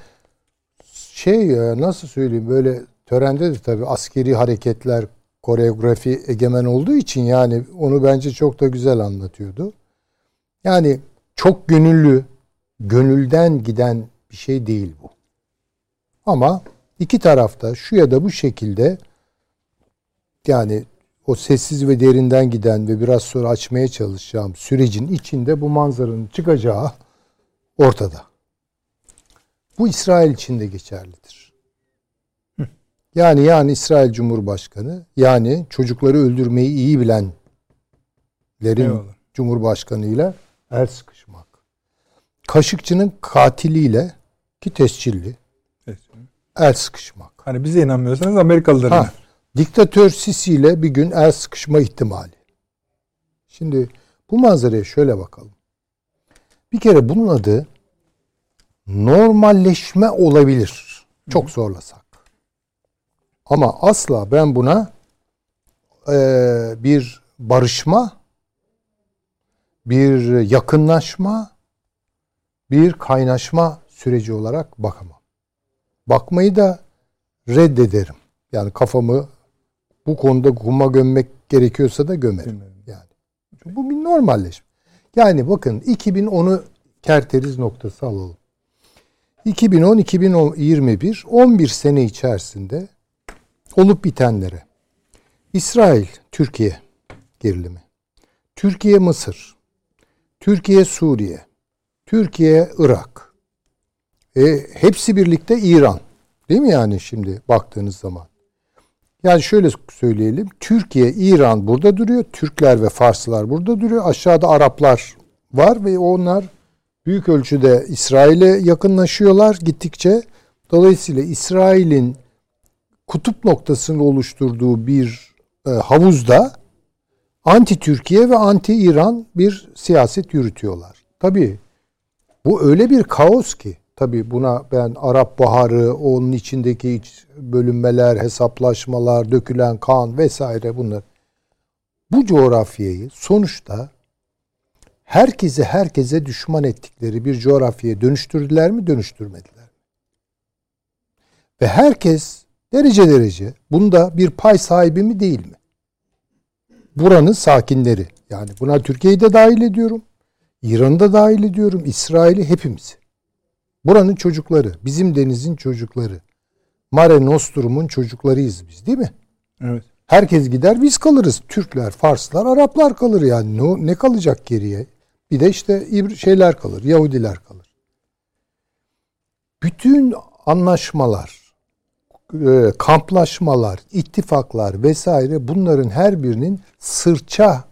şey nasıl söyleyeyim böyle törende de tabii askeri hareketler koreografi egemen olduğu için yani onu bence çok da güzel anlatıyordu. Yani çok gönüllü, gönülden giden bir şey değil bu. Ama iki tarafta şu ya da bu şekilde yani o sessiz ve derinden giden ve biraz sonra açmaya çalışacağım sürecin içinde bu manzaranın çıkacağı ortada. Bu İsrail için de geçerlidir. Yani yani İsrail Cumhurbaşkanı yani çocukları öldürmeyi iyi bilenlerin. Cumhurbaşkanıyla el sıkışmak. Kaşıkçının katiliyle ki tescilli Evet. el sıkışmak. Hani bize inanmıyorsanız Amerikalılara Ha. Diktatör Sisi ile bir gün el sıkışma ihtimali. Şimdi bu manzaraya şöyle bakalım. Bir kere bunun adı normalleşme olabilir. Çok zorlasak. Ama asla ben buna e, bir barışma, bir yakınlaşma, bir kaynaşma süreci olarak bakamam. Bakmayı da reddederim. Yani kafamı bu konuda kuma gömmek gerekiyorsa da gömerim. Yani. bu bir normalleşme. Yani bakın 2010'u kerteriz noktası alalım. 2010-2021 11 sene içerisinde olup bitenlere İsrail, Türkiye gerilimi, Türkiye, Mısır, Türkiye, Suriye, Türkiye, Irak, e, hepsi birlikte İran. Değil mi yani şimdi baktığınız zaman? Yani şöyle söyleyelim. Türkiye, İran burada duruyor. Türkler ve Farslılar burada duruyor. Aşağıda Araplar var ve onlar büyük ölçüde İsrail'e yakınlaşıyorlar gittikçe. Dolayısıyla İsrail'in kutup noktasını oluşturduğu bir e, havuzda anti Türkiye ve anti İran bir siyaset yürütüyorlar. Tabii bu öyle bir kaos ki tabii buna ben Arap Baharı, onun içindeki iç bölünmeler, hesaplaşmalar, dökülen kan vesaire bunlar. Bu coğrafyayı sonuçta herkese herkese düşman ettikleri bir coğrafyaya dönüştürdüler mi, dönüştürmediler mi? Ve herkes derece derece bunda bir pay sahibi mi değil mi? Buranın sakinleri. Yani buna Türkiye'yi de dahil ediyorum. İran'ı da dahil ediyorum. İsrail'i hepimizi. Buranın çocukları. Bizim denizin çocukları. Mare Nostrum'un çocuklarıyız biz değil mi? Evet. Herkes gider biz kalırız. Türkler, Farslar, Araplar kalır yani. Ne, ne kalacak geriye? Bir de işte şeyler kalır. Yahudiler kalır. Bütün anlaşmalar, e, kamplaşmalar, ittifaklar vesaire bunların her birinin sırça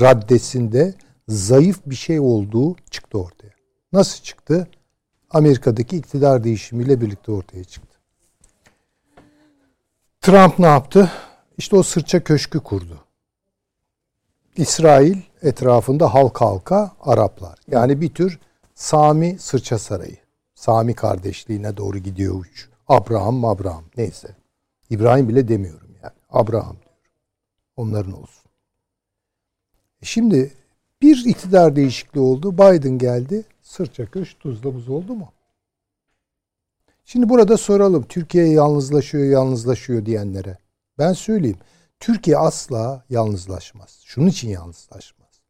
raddesinde zayıf bir şey olduğu çıktı ortaya. Nasıl çıktı? Amerika'daki iktidar değişimiyle birlikte ortaya çıktı. Trump ne yaptı? İşte o sırça köşkü kurdu. İsrail etrafında halka halka Araplar. Yani bir tür Sami Sırça Sarayı. Sami kardeşliğine doğru gidiyor uç. Abraham, Abraham neyse. İbrahim bile demiyorum yani. Abraham diyorum. Onların olsun. E şimdi bir iktidar değişikliği oldu. Biden geldi. Sırça köş tuzla buz oldu mu? Şimdi burada soralım. Türkiye yalnızlaşıyor, yalnızlaşıyor diyenlere. Ben söyleyeyim. Türkiye asla yalnızlaşmaz. Şunun için yalnızlaşmaz.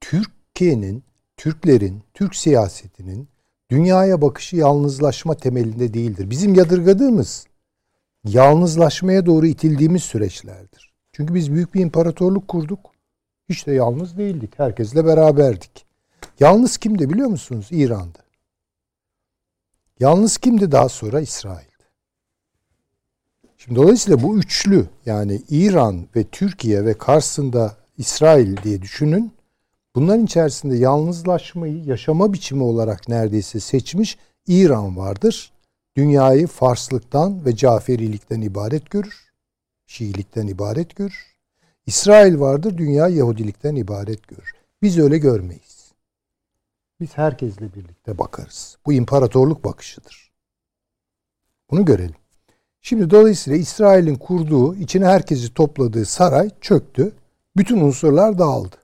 Türkiye'nin, Türklerin, Türk siyasetinin dünyaya bakışı yalnızlaşma temelinde değildir. Bizim yadırgadığımız yalnızlaşmaya doğru itildiğimiz süreçlerdir. Çünkü biz büyük bir imparatorluk kurduk. Hiç de yalnız değildik. Herkesle beraberdik. Yalnız kimdi biliyor musunuz? İran'dı. Yalnız kimdi daha sonra? İsrail'di. Şimdi dolayısıyla bu üçlü yani İran ve Türkiye ve karşısında İsrail diye düşünün. Bunların içerisinde yalnızlaşmayı yaşama biçimi olarak neredeyse seçmiş İran vardır. Dünyayı Farslıktan ve Caferilikten ibaret görür. Şiilikten ibaret görür. İsrail vardır, dünya Yahudilikten ibaret görür. Biz öyle görmeyiz. Biz herkesle birlikte bakarız. Bu imparatorluk bakışıdır. Bunu görelim. Şimdi dolayısıyla İsrail'in kurduğu, içine herkesi topladığı saray çöktü. Bütün unsurlar dağıldı.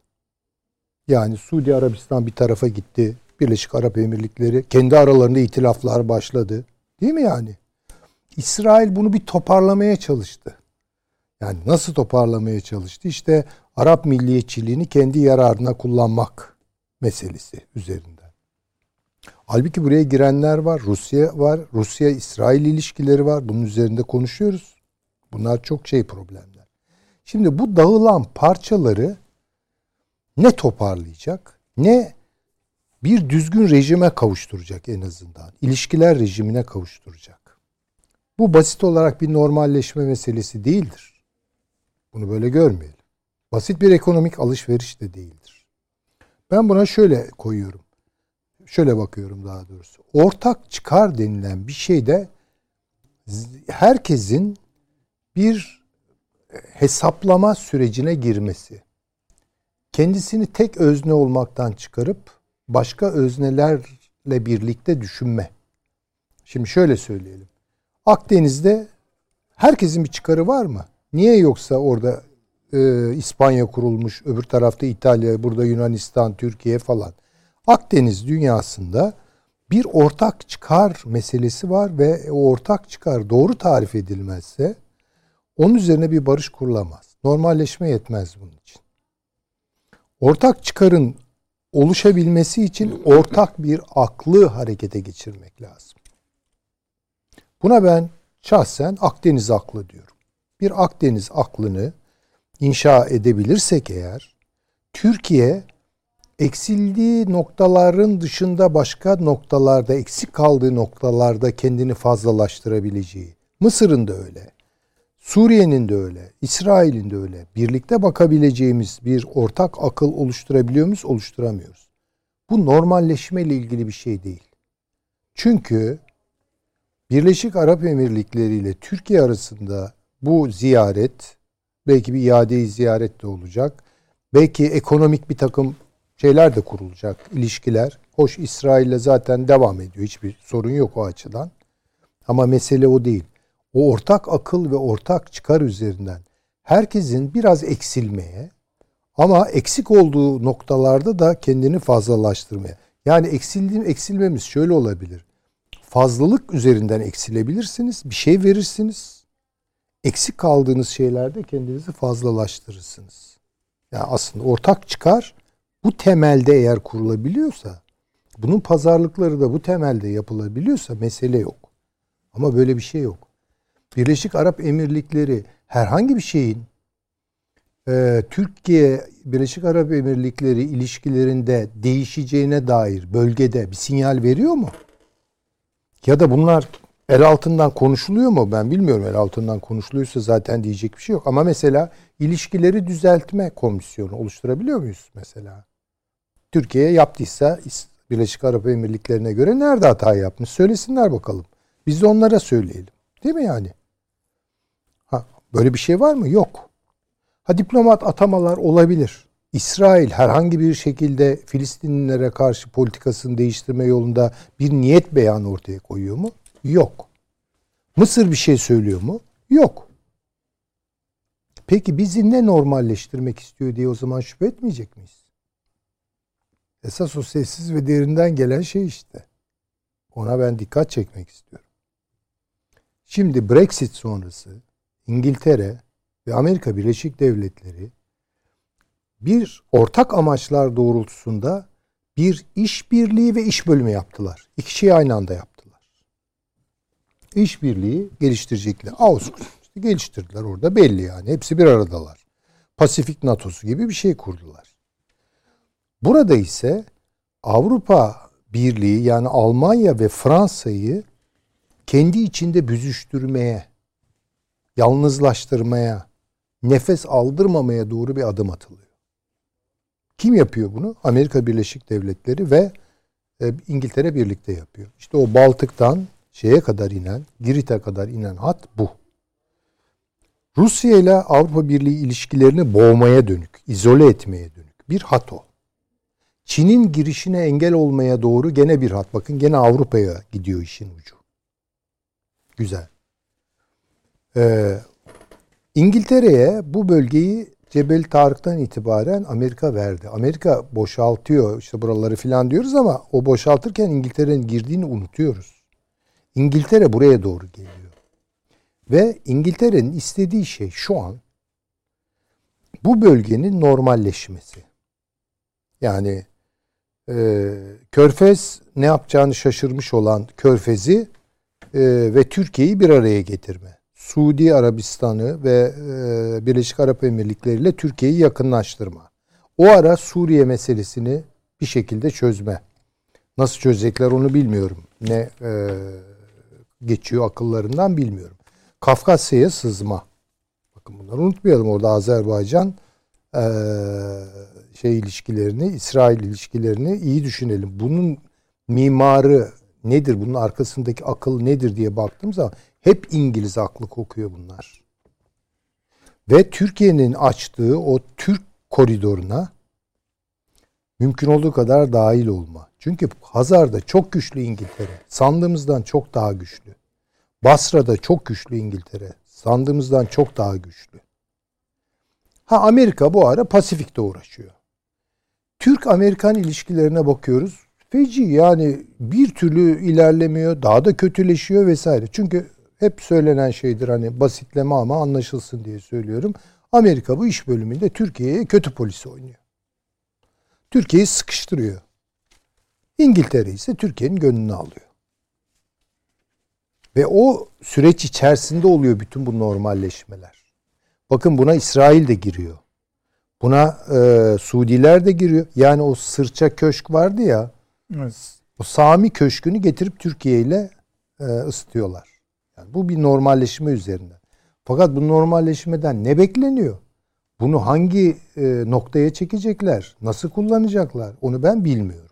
Yani Suudi Arabistan bir tarafa gitti. Birleşik Arap Emirlikleri kendi aralarında itilaflar başladı. Değil mi yani? İsrail bunu bir toparlamaya çalıştı. Yani nasıl toparlamaya çalıştı? İşte Arap milliyetçiliğini kendi yararına kullanmak meselesi üzerinden. Halbuki buraya girenler var, Rusya var, Rusya-İsrail ilişkileri var. Bunun üzerinde konuşuyoruz. Bunlar çok şey problemler. Şimdi bu dağılan parçaları ne toparlayacak ne bir düzgün rejime kavuşturacak en azından. İlişkiler rejimine kavuşturacak. Bu basit olarak bir normalleşme meselesi değildir. Bunu böyle görmeyelim. Basit bir ekonomik alışveriş de değildir. Ben buna şöyle koyuyorum. Şöyle bakıyorum daha doğrusu. Ortak çıkar denilen bir şeyde herkesin bir hesaplama sürecine girmesi, kendisini tek özne olmaktan çıkarıp başka öznelerle birlikte düşünme. Şimdi şöyle söyleyelim. Akdeniz'de herkesin bir çıkarı var mı? Niye yoksa orada e, İspanya kurulmuş, öbür tarafta İtalya, burada Yunanistan, Türkiye falan. Akdeniz dünyasında bir ortak çıkar meselesi var ve o ortak çıkar doğru tarif edilmezse onun üzerine bir barış kurulamaz. Normalleşme yetmez bunun için. Ortak çıkarın oluşabilmesi için ortak bir aklı harekete geçirmek lazım. Buna ben şahsen Akdeniz aklı diyorum. Bir Akdeniz aklını inşa edebilirsek eğer Türkiye eksildiği noktaların dışında başka noktalarda eksik kaldığı noktalarda kendini fazlalaştırabileceği. Mısır'ın da öyle. Suriye'nin de öyle. İsrail'in de öyle. Birlikte bakabileceğimiz bir ortak akıl oluşturabiliyor muyuz? Oluşturamıyoruz. Bu normalleşme ile ilgili bir şey değil. Çünkü Birleşik Arap Emirlikleri ile Türkiye arasında bu ziyaret belki bir iade ziyaret de olacak. Belki ekonomik bir takım şeyler de kurulacak, ilişkiler. Hoş İsrail'le zaten devam ediyor. Hiçbir sorun yok o açıdan. Ama mesele o değil. O ortak akıl ve ortak çıkar üzerinden herkesin biraz eksilmeye ama eksik olduğu noktalarda da kendini fazlalaştırmaya. Yani eksildiğim eksilmemiz şöyle olabilir. Fazlalık üzerinden eksilebilirsiniz. Bir şey verirsiniz. Eksik kaldığınız şeylerde kendinizi fazlalaştırırsınız. Yani aslında ortak çıkar bu temelde eğer kurulabiliyorsa, bunun pazarlıkları da bu temelde yapılabiliyorsa mesele yok. Ama böyle bir şey yok. Birleşik Arap Emirlikleri herhangi bir şeyin e, Türkiye Birleşik Arap Emirlikleri ilişkilerinde değişeceğine dair bölgede bir sinyal veriyor mu? Ya da bunlar el altından konuşuluyor mu? Ben bilmiyorum el altından konuşuluyorsa zaten diyecek bir şey yok. Ama mesela ilişkileri düzeltme komisyonu oluşturabiliyor muyuz mesela? Türkiye yaptıysa Birleşik Arap Emirlikleri'ne göre nerede hata yapmış söylesinler bakalım. Biz de onlara söyleyelim. Değil mi yani? Ha, böyle bir şey var mı? Yok. Ha diplomat atamalar olabilir. İsrail herhangi bir şekilde Filistinlilere karşı politikasını değiştirme yolunda bir niyet beyanı ortaya koyuyor mu? Yok. Mısır bir şey söylüyor mu? Yok. Peki bizi ne normalleştirmek istiyor diye o zaman şüphe etmeyecek miyiz? Esas o sessiz ve derinden gelen şey işte. Ona ben dikkat çekmek istiyorum. Şimdi Brexit sonrası İngiltere ve Amerika Birleşik Devletleri bir ortak amaçlar doğrultusunda bir işbirliği ve iş bölümü yaptılar. İki şeyi aynı anda yaptılar. İşbirliği geliştirecekler. İşte geliştirdiler orada belli yani. Hepsi bir aradalar. Pasifik NATO'su gibi bir şey kurdular. Burada ise Avrupa Birliği yani Almanya ve Fransa'yı kendi içinde büzüştürmeye, yalnızlaştırmaya, nefes aldırmamaya doğru bir adım atılıyor. Kim yapıyor bunu? Amerika Birleşik Devletleri ve e, İngiltere birlikte yapıyor. İşte o Baltık'tan şeye kadar inen, Girit'e kadar inen hat bu. Rusya ile Avrupa Birliği ilişkilerini boğmaya dönük, izole etmeye dönük bir hat o. Çin'in girişine engel olmaya doğru gene bir hat. Bakın gene Avrupa'ya gidiyor işin ucu. Güzel. Ee, İngiltere'ye bu bölgeyi Cebel Tarık'tan itibaren Amerika verdi. Amerika boşaltıyor işte buraları filan diyoruz ama o boşaltırken İngiltere'nin girdiğini unutuyoruz. İngiltere buraya doğru geliyor. Ve İngiltere'nin istediği şey şu an bu bölgenin normalleşmesi. Yani e, Körfez ne yapacağını şaşırmış olan Körfez'i e, ve Türkiye'yi bir araya getirme. Suudi Arabistan'ı ve e, Birleşik Arap Emirlikleri ile Türkiye'yi yakınlaştırma. O ara Suriye meselesini bir şekilde çözme. Nasıl çözecekler onu bilmiyorum. Ne e, geçiyor akıllarından bilmiyorum. Kafkasya'ya sızma. Bakın bunları unutmayalım. Orada Azerbaycan e, şey ilişkilerini, İsrail ilişkilerini iyi düşünelim. Bunun mimarı nedir? Bunun arkasındaki akıl nedir diye baktığım zaman hep İngiliz aklı kokuyor bunlar. Ve Türkiye'nin açtığı o Türk koridoruna mümkün olduğu kadar dahil olma. Çünkü Hazar'da çok güçlü İngiltere. Sandığımızdan çok daha güçlü. Basra'da çok güçlü İngiltere. Sandığımızdan çok daha güçlü. Ha Amerika bu ara Pasifik'te uğraşıyor. Türk-Amerikan ilişkilerine bakıyoruz. Feci yani bir türlü ilerlemiyor, daha da kötüleşiyor vesaire. Çünkü hep söylenen şeydir hani basitleme ama anlaşılsın diye söylüyorum. Amerika bu iş bölümünde Türkiye'ye kötü polisi oynuyor. Türkiye'yi sıkıştırıyor. İngiltere ise Türkiye'nin gönlünü alıyor. Ve o süreç içerisinde oluyor bütün bu normalleşmeler. Bakın buna İsrail de giriyor. Buna e, Suudiler de giriyor. Yani o sırça köşk vardı ya. Evet. O Sami Köşkü'nü getirip Türkiye ile e, ısıtıyorlar. Yani bu bir normalleşme üzerinde. Fakat bu normalleşmeden ne bekleniyor? Bunu hangi e, noktaya çekecekler? Nasıl kullanacaklar? Onu ben bilmiyorum.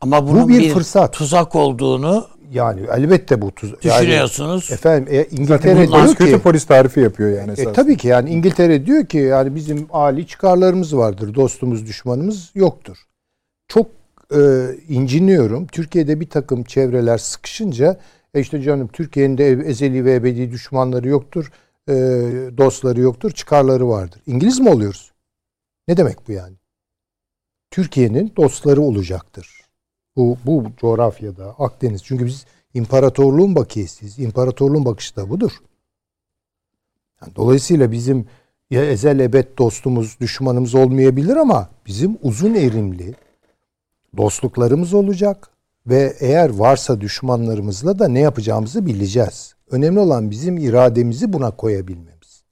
Ama bunun bu bir, bir fırsat. tuzak olduğunu yani elbette bu tuz. Düşünüyorsunuz. Yani, efendim e, İngiltere diyor ki kötü polis tarifi yapıyor yani. E, tabii ki yani İngiltere diyor ki yani bizim ali çıkarlarımız vardır. Dostumuz, düşmanımız yoktur. Çok e, inciniyorum. Türkiye'de bir takım çevreler sıkışınca e işte canım Türkiye'nin de ezeli ve ebedi düşmanları yoktur. E, dostları yoktur. Çıkarları vardır. İngiliz mi oluyoruz? Ne demek bu yani? Türkiye'nin dostları olacaktır. Bu, bu coğrafyada Akdeniz. Çünkü biz imparatorluğun bakiyesiyiz. İmparatorluğun bakışı da budur. Yani dolayısıyla bizim ya ezel ebed dostumuz, düşmanımız olmayabilir ama bizim uzun erimli dostluklarımız olacak ve eğer varsa düşmanlarımızla da ne yapacağımızı bileceğiz. Önemli olan bizim irademizi buna koyabilmemiz.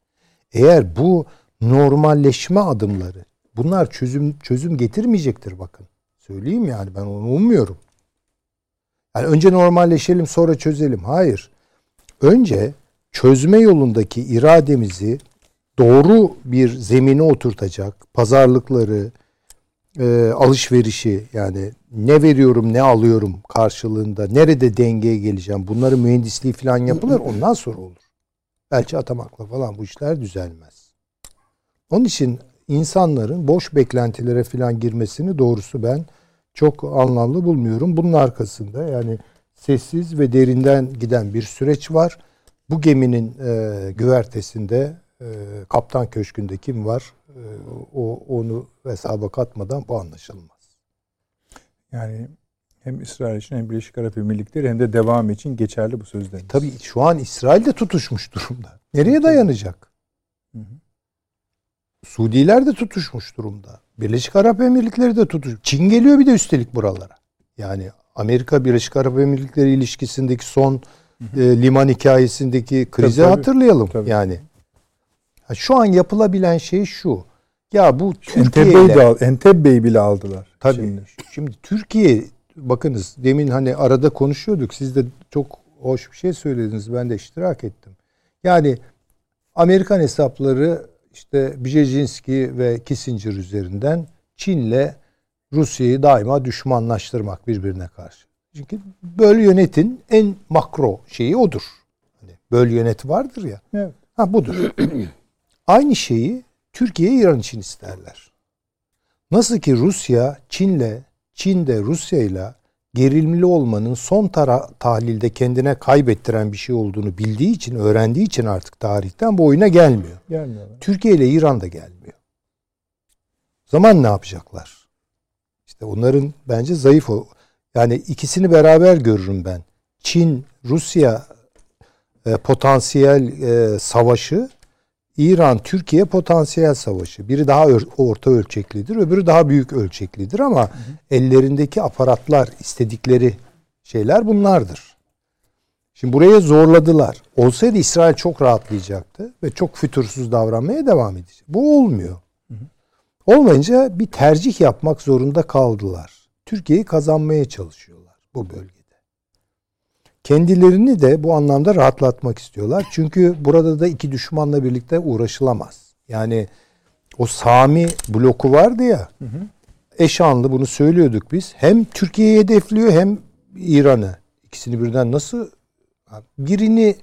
Eğer bu normalleşme adımları bunlar çözüm çözüm getirmeyecektir bakın. Söyleyeyim yani ben onu ummuyorum. Yani önce normalleşelim sonra çözelim. Hayır. Önce çözme yolundaki irademizi doğru bir zemine oturtacak pazarlıkları, e, alışverişi yani ne veriyorum ne alıyorum karşılığında nerede dengeye geleceğim bunları mühendisliği falan yapılır ondan sonra olur. Belki atamakla falan bu işler düzelmez. Onun için insanların boş beklentilere falan girmesini doğrusu ben çok anlamlı bulmuyorum. Bunun arkasında yani sessiz ve derinden giden bir süreç var. Bu geminin e, güvertesinde e, kaptan köşkünde kim var? E, o onu hesaba katmadan bu anlaşılmaz. Yani hem İsrail için hem Birleşik Arap Emirlikleri hem de devam için geçerli bu sözleriniz. E, tabii şu an İsrail de tutuşmuş durumda. Nereye dayanacak? Hı hı. Suudiler de tutuşmuş durumda. Birleşik Arap Emirlikleri de tutuşmuş. Çin geliyor bir de üstelik buralara. Yani Amerika Birleşik Arap Emirlikleri ilişkisindeki son hı hı. E, liman hikayesindeki krizi tabii, hatırlayalım. Tabii. Yani şu an yapılabilen şey şu. Ya bu Türkiye ile Entebbe'yi bile aldılar. Tabii. Şimdi. şimdi Türkiye bakınız demin hani arada konuşuyorduk. Siz de çok hoş bir şey söylediniz. Ben de iştirak ettim. Yani Amerikan hesapları işte Brzezinski ve Kissinger üzerinden Çin'le Rusya'yı daima düşmanlaştırmak birbirine karşı. Çünkü böl yönetin en makro şeyi odur. Hani böl yönet vardır ya. Evet. Ha budur. [CLEARS THROAT] Aynı şeyi Türkiye İran için isterler. Nasıl ki Rusya Çin'le, Çin de Rusya'yla gerilimli olmanın son tara tahlilde kendine kaybettiren bir şey olduğunu bildiği için, öğrendiği için artık tarihten bu oyuna gelmiyor. Gelmiyor. Türkiye ile İran da gelmiyor. Zaman ne yapacaklar? İşte onların bence zayıf o. Yani ikisini beraber görürüm ben. Çin, Rusya e, potansiyel e, savaşı İran-Türkiye potansiyel savaşı. Biri daha orta ölçeklidir, öbürü daha büyük ölçeklidir ama hı hı. ellerindeki aparatlar, istedikleri şeyler bunlardır. Şimdi buraya zorladılar. Olsaydı İsrail çok rahatlayacaktı ve çok fütursuz davranmaya devam edecek. Bu olmuyor. Hı hı. Olmayınca bir tercih yapmak zorunda kaldılar. Türkiye'yi kazanmaya çalışıyorlar bu bölge. Kendilerini de bu anlamda rahatlatmak istiyorlar. Çünkü burada da iki düşmanla birlikte uğraşılamaz. Yani o Sami bloku vardı ya. Hı hı. Eşanlı bunu söylüyorduk biz. Hem Türkiye'yi hedefliyor hem İran'ı. İkisini birden nasıl birini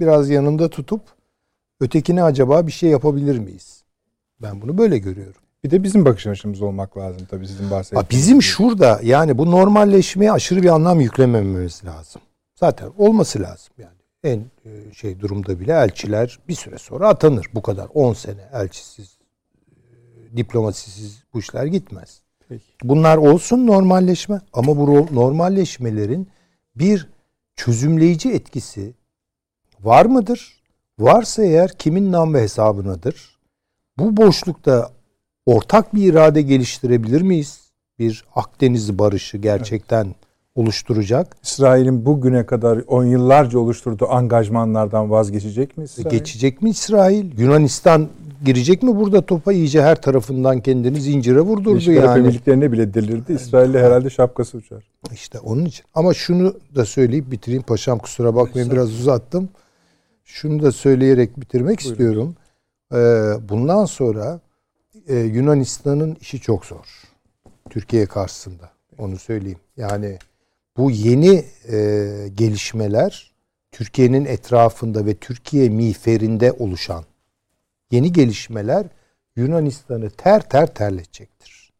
biraz yanında tutup Ötekine acaba bir şey yapabilir miyiz? Ben bunu böyle görüyorum. Bir de bizim bakış açımız olmak lazım tabii sizin bahsettiğiniz. Bizim şurada yani bu normalleşmeye aşırı bir anlam yüklemememiz lazım. Zaten olması lazım yani. En e, şey durumda bile elçiler bir süre sonra atanır. Bu kadar 10 sene elçisiz, e, diplomasisiz bu işler gitmez. Peki. Bunlar olsun normalleşme ama bu normalleşmelerin bir çözümleyici etkisi var mıdır? Varsa eğer kimin nam ve hesabınadır? Bu boşlukta ortak bir irade geliştirebilir miyiz? Bir Akdeniz barışı gerçekten evet. Oluşturacak. İsrail'in bugüne kadar on yıllarca oluşturduğu angajmanlardan vazgeçecek mi İsrail? Geçecek mi İsrail? Yunanistan girecek mi burada topa? iyice her tarafından kendini zincire vurdurdu Birleşik yani. Arap Emirlikleri'ne bile delirdi. İsrail'le herhalde şapkası uçar. İşte onun için. Ama şunu da söyleyip bitireyim. Paşam kusura bakmayın biraz uzattım. Şunu da söyleyerek bitirmek Buyurun. istiyorum. Ee, bundan sonra e, Yunanistan'ın işi çok zor. Türkiye karşısında. Onu söyleyeyim. Yani bu yeni e, gelişmeler Türkiye'nin etrafında ve Türkiye miğferinde oluşan yeni gelişmeler Yunanistan'ı ter ter terletecektir.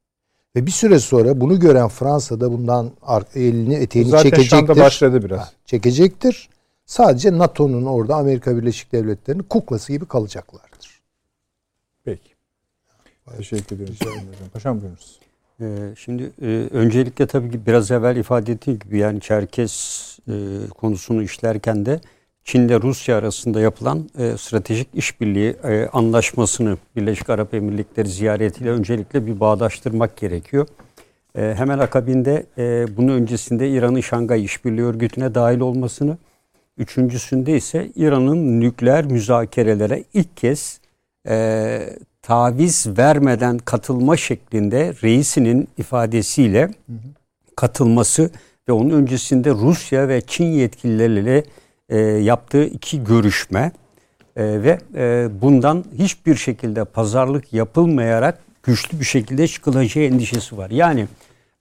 Ve bir süre sonra bunu gören Fransa da bundan elini eteğini Zaten çekecektir. Zaten başladı biraz. Ha, çekecektir. Sadece NATO'nun orada Amerika Birleşik Devletleri'nin kuklası gibi kalacaklardır. Peki. Teşekkür ederim. Paşam buyurunuz. Ee, şimdi e, öncelikle tabii ki biraz evvel ifade ettiğim gibi yani Çerkes e, konusunu işlerken de Çin Rusya arasında yapılan e, stratejik işbirliği anlaşmasını Birleşik Arap Emirlikleri ziyaretiyle öncelikle bir bağdaştırmak gerekiyor. Hemen akabinde bunun öncesinde İran'ın Şangay İşbirliği Örgütü'ne dahil olmasını, üçüncüsünde ise İran'ın nükleer müzakerelere ilk kez taviz vermeden katılma şeklinde reisinin ifadesiyle katılması ve onun öncesinde Rusya ve Çin yetkilileriyle e, yaptığı iki görüşme e, ve e, bundan hiçbir şekilde pazarlık yapılmayarak güçlü bir şekilde çıkılacağı endişesi var. Yani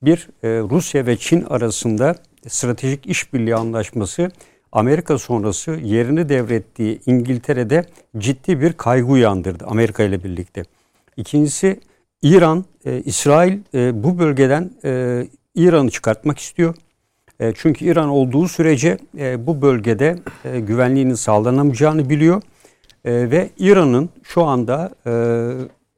bir e, Rusya ve Çin arasında stratejik işbirliği anlaşması Amerika sonrası yerini devrettiği İngiltere'de ciddi bir kaygı uyandırdı Amerika ile birlikte. İkincisi İran, e, İsrail e, bu bölgeden e, İran'ı çıkartmak istiyor. E, çünkü İran olduğu sürece e, bu bölgede e, güvenliğinin sağlanamayacağını biliyor. E, ve İran'ın şu anda e,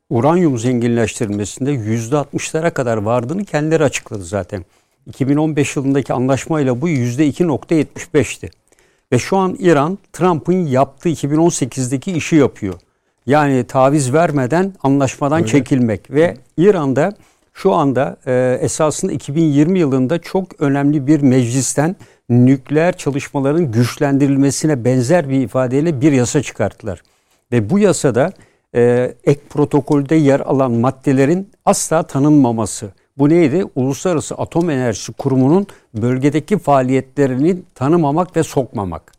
uranyum zenginleştirilmesinde %60'lara kadar vardığını kendileri açıkladı zaten. 2015 yılındaki anlaşmayla bu %2.75'ti. Ve şu an İran Trump'ın yaptığı 2018'deki işi yapıyor. Yani taviz vermeden anlaşmadan Öyle. çekilmek ve İran'da şu anda e, esasında 2020 yılında çok önemli bir meclisten nükleer çalışmaların güçlendirilmesine benzer bir ifadeyle bir yasa çıkarttılar. Ve bu yasada e, ek protokolde yer alan maddelerin asla tanınmaması. Bu neydi? Uluslararası Atom Enerjisi Kurumu'nun bölgedeki faaliyetlerini tanımamak ve sokmamak.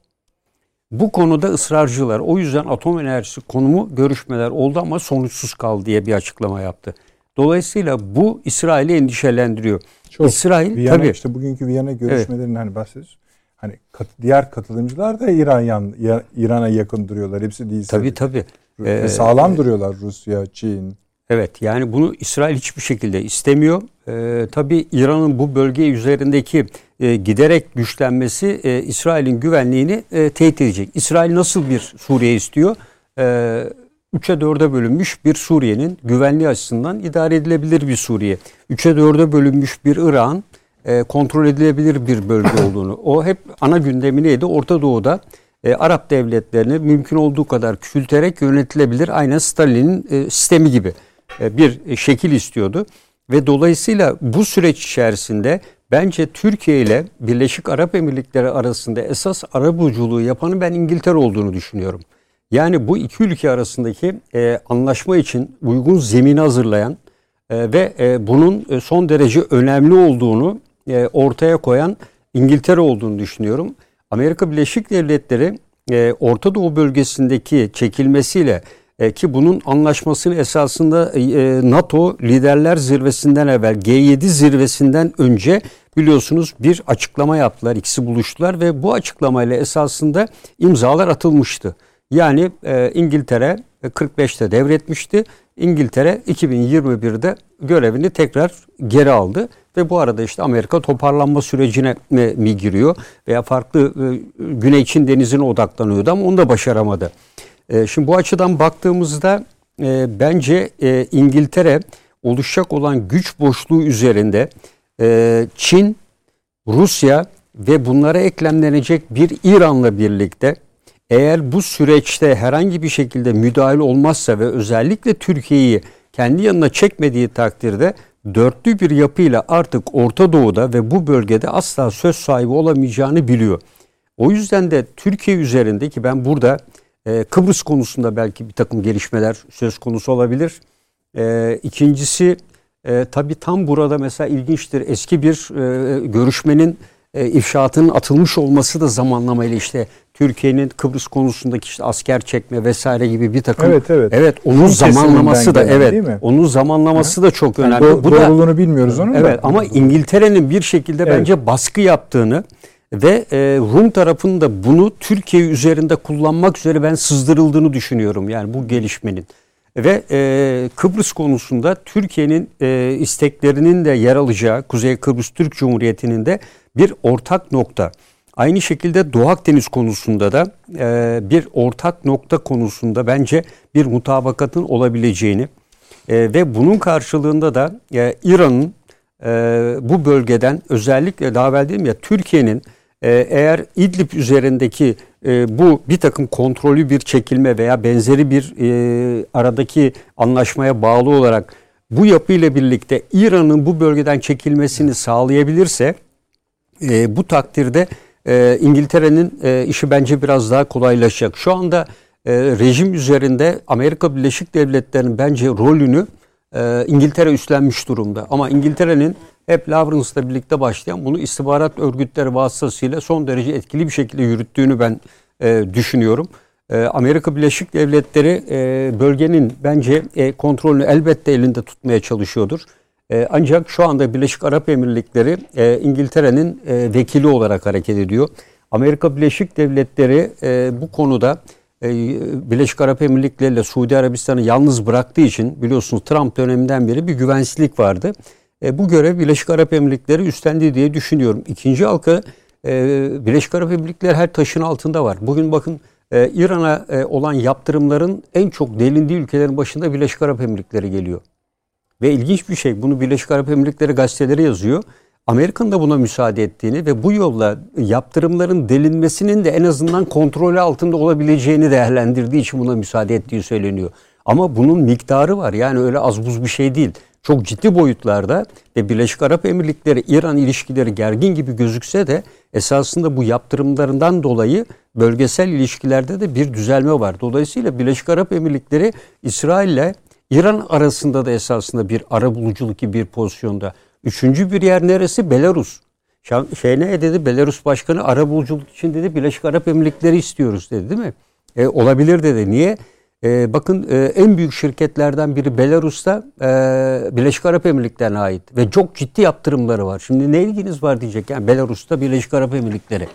Bu konuda ısrarcılar. O yüzden atom enerjisi konumu görüşmeler oldu ama sonuçsuz kaldı diye bir açıklama yaptı. Dolayısıyla bu İsrail'i endişelendiriyor. Çok. İsrail Viyana, tabii işte bugünkü Viyana görüşmelerinden evet. hani bahsediyoruz. Hani kat, diğer katılımcılar da İran yan, İran'a yakın duruyorlar. Hepsi değilse. Tabii tabii. Ee, sağlam duruyorlar Rusya, Çin. Evet yani bunu İsrail hiçbir şekilde istemiyor. Ee, tabii İran'ın bu bölge üzerindeki e, giderek güçlenmesi e, İsrail'in güvenliğini e, tehdit edecek. İsrail nasıl bir Suriye istiyor? E, 3'e 4'e bölünmüş bir Suriye'nin güvenliği açısından idare edilebilir bir Suriye. 3'e 4'e bölünmüş bir İran e, kontrol edilebilir bir bölge [COUGHS] olduğunu. O hep ana gündemi neydi? Orta Doğu'da e, Arap devletlerini mümkün olduğu kadar küçülterek yönetilebilir. Aynen Stalin'in e, sistemi gibi bir şekil istiyordu. Ve dolayısıyla bu süreç içerisinde bence Türkiye ile Birleşik Arap Emirlikleri arasında esas arabuluculuğu yapanı ben İngiltere olduğunu düşünüyorum. Yani bu iki ülke arasındaki e, anlaşma için uygun zemini hazırlayan e, ve e, bunun e, son derece önemli olduğunu e, ortaya koyan İngiltere olduğunu düşünüyorum. Amerika Birleşik Devletleri e, Orta Doğu bölgesindeki çekilmesiyle e, ki bunun anlaşmasını esasında e, NATO liderler zirvesinden evvel G7 zirvesinden önce biliyorsunuz bir açıklama yaptılar. İkisi buluştular ve bu açıklamayla esasında imzalar atılmıştı. Yani e, İngiltere 45'te devretmişti. İngiltere 2021'de görevini tekrar geri aldı ve bu arada işte Amerika toparlanma sürecine mi giriyor veya farklı e, Güney Çin denizine odaklanıyordu ama onu da başaramadı. E, şimdi bu açıdan baktığımızda e, bence İngiltere oluşacak olan güç boşluğu üzerinde Çin, Rusya ve bunlara eklemlenecek bir İran'la birlikte eğer bu süreçte herhangi bir şekilde müdahale olmazsa ve özellikle Türkiye'yi kendi yanına çekmediği takdirde dörtlü bir yapıyla artık Orta Doğu'da ve bu bölgede asla söz sahibi olamayacağını biliyor. O yüzden de Türkiye üzerinde ki ben burada e, Kıbrıs konusunda belki bir takım gelişmeler söz konusu olabilir. E, ikincisi e, tabii tam burada mesela ilginçtir eski bir e, görüşmenin e, ifşaatının atılmış olması da zamanlamayla işte Türkiye'nin Kıbrıs konusundaki işte asker çekme vesaire gibi bir takım Evet evet. Evet onun zamanlaması da gelen, evet. Onun zamanlaması da çok Yani önemli. do- Bu da doğruluğunu bilmiyoruz onun Evet da. ama İngiltere'nin bir şekilde Evet. bence baskı yaptığını ve e, Rum tarafının da bunu Türkiye üzerinde kullanmak üzere ben sızdırıldığını düşünüyorum. Yani bu gelişmenin. Ve e, Kıbrıs konusunda Türkiye'nin e, isteklerinin de yer alacağı Kuzey Kıbrıs Türk Cumhuriyeti'nin de bir ortak nokta. Aynı şekilde Doğu Akdeniz konusunda da e, bir ortak nokta konusunda bence bir mutabakatın olabileceğini e, ve bunun karşılığında da e, İran'ın e, bu bölgeden özellikle daha evvel dedim ya Türkiye'nin e, eğer İdlib üzerindeki e, bu bir takım kontrolü bir çekilme veya benzeri bir e, aradaki anlaşmaya bağlı olarak bu yapıyla birlikte İran'ın bu bölgeden çekilmesini sağlayabilirse e, bu takdirde İngiltere'nin işi bence biraz daha kolaylaşacak. Şu anda rejim üzerinde Amerika Birleşik Devletleri'nin bence rolünü İngiltere üstlenmiş durumda. Ama İngiltere'nin hep Lawrence'la birlikte başlayan bunu istihbarat örgütleri vasıtasıyla son derece etkili bir şekilde yürüttüğünü ben e, düşünüyorum. E, Amerika Birleşik Devletleri e, bölgenin bence e, kontrolünü elbette elinde tutmaya çalışıyordur. E, ancak şu anda Birleşik Arap Emirlikleri e, İngiltere'nin e, vekili olarak hareket ediyor. Amerika Birleşik Devletleri e, bu konuda e, Birleşik Arap Emirlikleri ile Suudi Arabistan'ı yalnız bıraktığı için biliyorsunuz Trump döneminden beri bir güvensizlik vardı. E, bu görev Birleşik Arap Emirlikleri üstlendi diye düşünüyorum. İkinci halka e, Birleşik Arap Emirlikleri her taşın altında var. Bugün bakın e, İran'a e, olan yaptırımların en çok delindiği ülkelerin başında Birleşik Arap Emirlikleri geliyor. Ve ilginç bir şey bunu Birleşik Arap Emirlikleri gazeteleri yazıyor. Amerika'nın da buna müsaade ettiğini ve bu yolla yaptırımların delinmesinin de en azından kontrolü altında olabileceğini değerlendirdiği için buna müsaade ettiği söyleniyor. Ama bunun miktarı var yani öyle az buz bir şey değil. Çok ciddi boyutlarda ve Birleşik Arap Emirlikleri İran ilişkileri gergin gibi gözükse de esasında bu yaptırımlarından dolayı bölgesel ilişkilerde de bir düzelme var. Dolayısıyla Birleşik Arap Emirlikleri İsrail'le İran arasında da esasında bir ara buluculuk gibi bir pozisyonda. Üçüncü bir yer neresi? Belarus. Şey ne dedi? Belarus Başkanı ara buluculuk için dedi Birleşik Arap Emirlikleri istiyoruz dedi değil mi? E, olabilir dedi. Niye? E, bakın e, en büyük şirketlerden biri Belarus'ta e, Birleşik Arap Emirlikleri'ne ait ve çok ciddi yaptırımları var. Şimdi ne ilginiz var diyecek yani Belarus'ta Birleşik Arap Emirlikleri.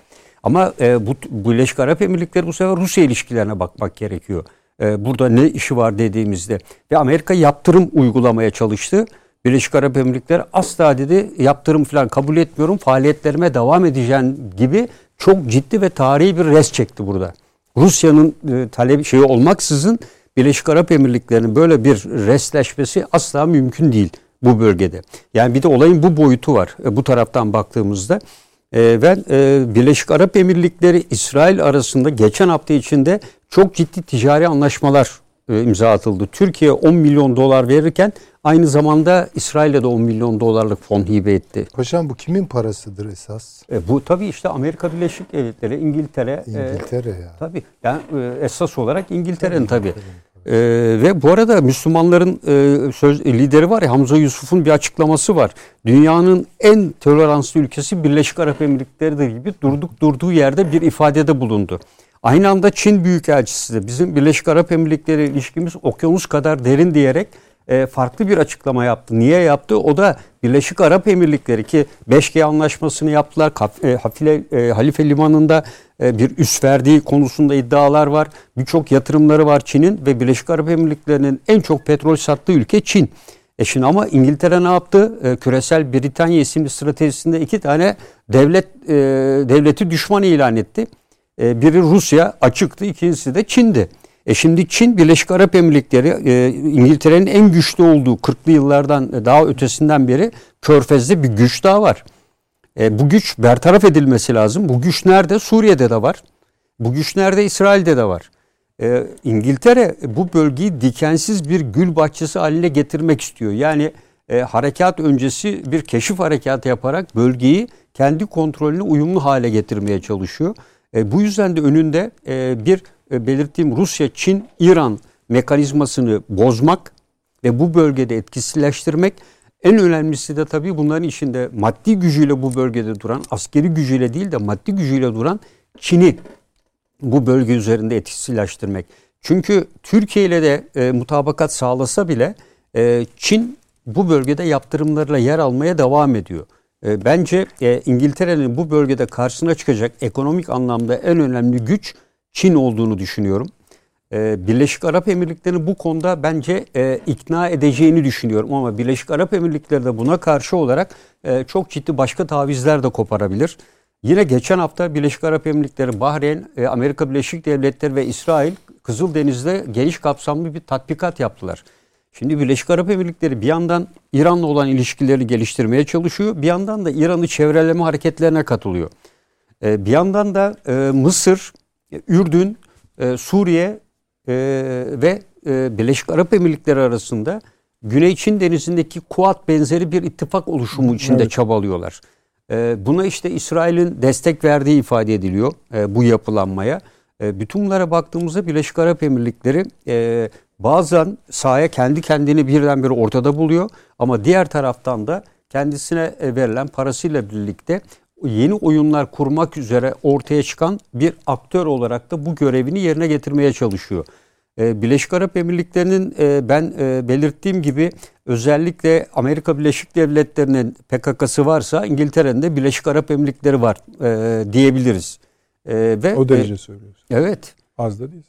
Ama e, bu Birleşik Arap Emirlikleri bu sefer Rusya ilişkilerine bakmak gerekiyor. E, burada ne işi var dediğimizde ve Amerika yaptırım uygulamaya çalıştı. Birleşik Arap Emirlikleri asla dedi yaptırım falan kabul etmiyorum faaliyetlerime devam edeceğim gibi çok ciddi ve tarihi bir res çekti burada. Rusya'nın e, talebi şeyi olmaksızın Birleşik Arap Emirlikleri'nin böyle bir resleşmesi asla mümkün değil bu bölgede. Yani bir de olayın bu boyutu var e, bu taraftan baktığımızda. E, ve e, Birleşik Arap Emirlikleri İsrail arasında geçen hafta içinde çok ciddi ticari anlaşmalar e, imza atıldı. Türkiye 10 milyon dolar verirken aynı zamanda İsrail'e de 10 milyon dolarlık fon hibe etti. Paşam bu kimin parasıdır esas? E, bu tabii işte Amerika Birleşik Devletleri, İngiltere. İngiltere e, ya. Tabii. Yani e, esas olarak İngiltere'nin tabii. E, ve bu arada Müslümanların e, söz lideri var ya Hamza Yusuf'un bir açıklaması var. Dünyanın en toleranslı ülkesi Birleşik Arap Emirlikleri'dir gibi durduk durduğu yerde bir ifadede bulundu. Aynı anda Çin Büyükelçisi de bizim Birleşik Arap Emirlikleri ilişkimiz okyanus kadar derin diyerek e, farklı bir açıklama yaptı. Niye yaptı? O da Birleşik Arap Emirlikleri ki 5G anlaşmasını yaptılar. E, Hafile, e, Halife Limanı'nda e, bir üs verdiği konusunda iddialar var. Birçok yatırımları var Çin'in ve Birleşik Arap Emirlikleri'nin en çok petrol sattığı ülke Çin. E şimdi ama İngiltere ne yaptı? E, küresel Britanya isimli stratejisinde iki tane devlet e, devleti düşman ilan etti. E, biri Rusya açıktı, ikincisi de Çin'di. E şimdi Çin Birleşik Arap Emirlikleri e, İngiltere'nin en güçlü olduğu 40'lı yıllardan daha ötesinden beri Körfez'de bir güç daha var. E, bu güç bertaraf edilmesi lazım. Bu güç nerede? Suriye'de de var. Bu güç nerede? İsrail'de de var. E, İngiltere bu bölgeyi dikensiz bir gül bahçesi haline getirmek istiyor. Yani e, harekat öncesi bir keşif harekatı yaparak bölgeyi kendi kontrolüne uyumlu hale getirmeye çalışıyor. E, bu yüzden de önünde e, bir e, belirttiğim Rusya, Çin, İran mekanizmasını bozmak ve bu bölgede etkisizleştirmek en önemlisi de tabii bunların içinde maddi gücüyle bu bölgede duran, askeri gücüyle değil de maddi gücüyle duran Çin'i bu bölge üzerinde etkisizleştirmek. Çünkü Türkiye ile de e, mutabakat sağlasa bile e, Çin bu bölgede yaptırımlarla yer almaya devam ediyor. E, bence e, İngiltere'nin bu bölgede karşısına çıkacak ekonomik anlamda en önemli güç Çin olduğunu düşünüyorum. E, Birleşik Arap Emirlikleri'ni bu konuda bence e, ikna edeceğini düşünüyorum ama Birleşik Arap Emirlikleri de buna karşı olarak e, çok ciddi başka tavizler de koparabilir. Yine geçen hafta Birleşik Arap Emirlikleri, Bahreyn, e, Amerika Birleşik Devletleri ve İsrail Kızıldeniz'de geniş kapsamlı bir tatbikat yaptılar. Şimdi Birleşik Arap Emirlikleri bir yandan İran'la olan ilişkileri geliştirmeye çalışıyor. Bir yandan da İran'ı çevreleme hareketlerine katılıyor. Bir yandan da Mısır, Ürdün, Suriye ve Birleşik Arap Emirlikleri arasında Güney Çin denizindeki Kuat benzeri bir ittifak oluşumu içinde evet. çabalıyorlar. Buna işte İsrail'in destek verdiği ifade ediliyor bu yapılanmaya. Bütün bunlara baktığımızda Birleşik Arap Emirlikleri bazen sahaya kendi kendini birdenbire ortada buluyor ama diğer taraftan da kendisine e, verilen parasıyla birlikte yeni oyunlar kurmak üzere ortaya çıkan bir aktör olarak da bu görevini yerine getirmeye çalışıyor. E, Birleşik Arap Emirlikleri'nin e, ben belirttiğim gibi özellikle Amerika Birleşik Devletleri'nin PKK'sı varsa İngiltere'nin de Birleşik Arap Emirlikleri var diyebiliriz. Ve o derece söylüyorsun. Evet. Az da değil.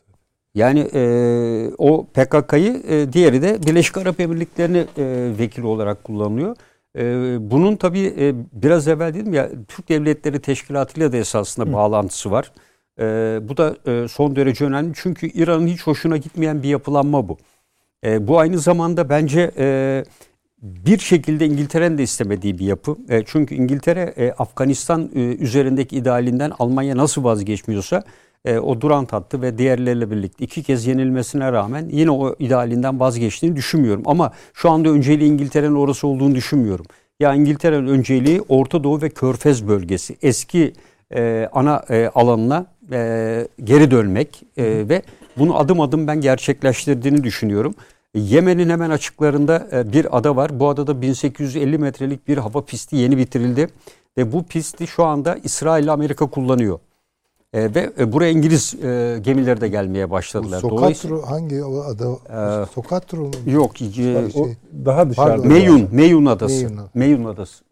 Yani e, o PKK'yı e, diğeri de Birleşik Arap Emirlikleri'ni e, vekil olarak kullanıyor. E, bunun tabii e, biraz evvel dedim ya Türk Devletleri Teşkilatı ile de esasında Hı. bağlantısı var. E, bu da e, son derece önemli çünkü İran'ın hiç hoşuna gitmeyen bir yapılanma bu. E, bu aynı zamanda bence e, bir şekilde İngiltere'nin de istemediği bir yapı. Çünkü İngiltere Afganistan üzerindeki idealinden Almanya nasıl vazgeçmiyorsa e, o duran tattı ve diğerleriyle birlikte iki kez yenilmesine rağmen yine o idealinden vazgeçtiğini düşünmüyorum. Ama şu anda önceliği İngiltere'nin orası olduğunu düşünmüyorum. Ya İngiltere'nin önceliği Orta Doğu ve Körfez bölgesi. Eski e, ana e, alanına e, geri dönmek e, ve bunu adım adım ben gerçekleştirdiğini düşünüyorum. Yemen'in hemen açıklarında e, bir ada var. Bu adada 1850 metrelik bir hava pisti yeni bitirildi. Ve bu pisti şu anda İsrail ile Amerika kullanıyor. E, ve e, buraya İngiliz e, gemileri de gelmeye başladılar. Sokatro hangi o ada? Ee, Sokatro mu? Yok. E, şey, o daha dışarıda. Meyun, Meyun adası. Meyun, Meyun adası.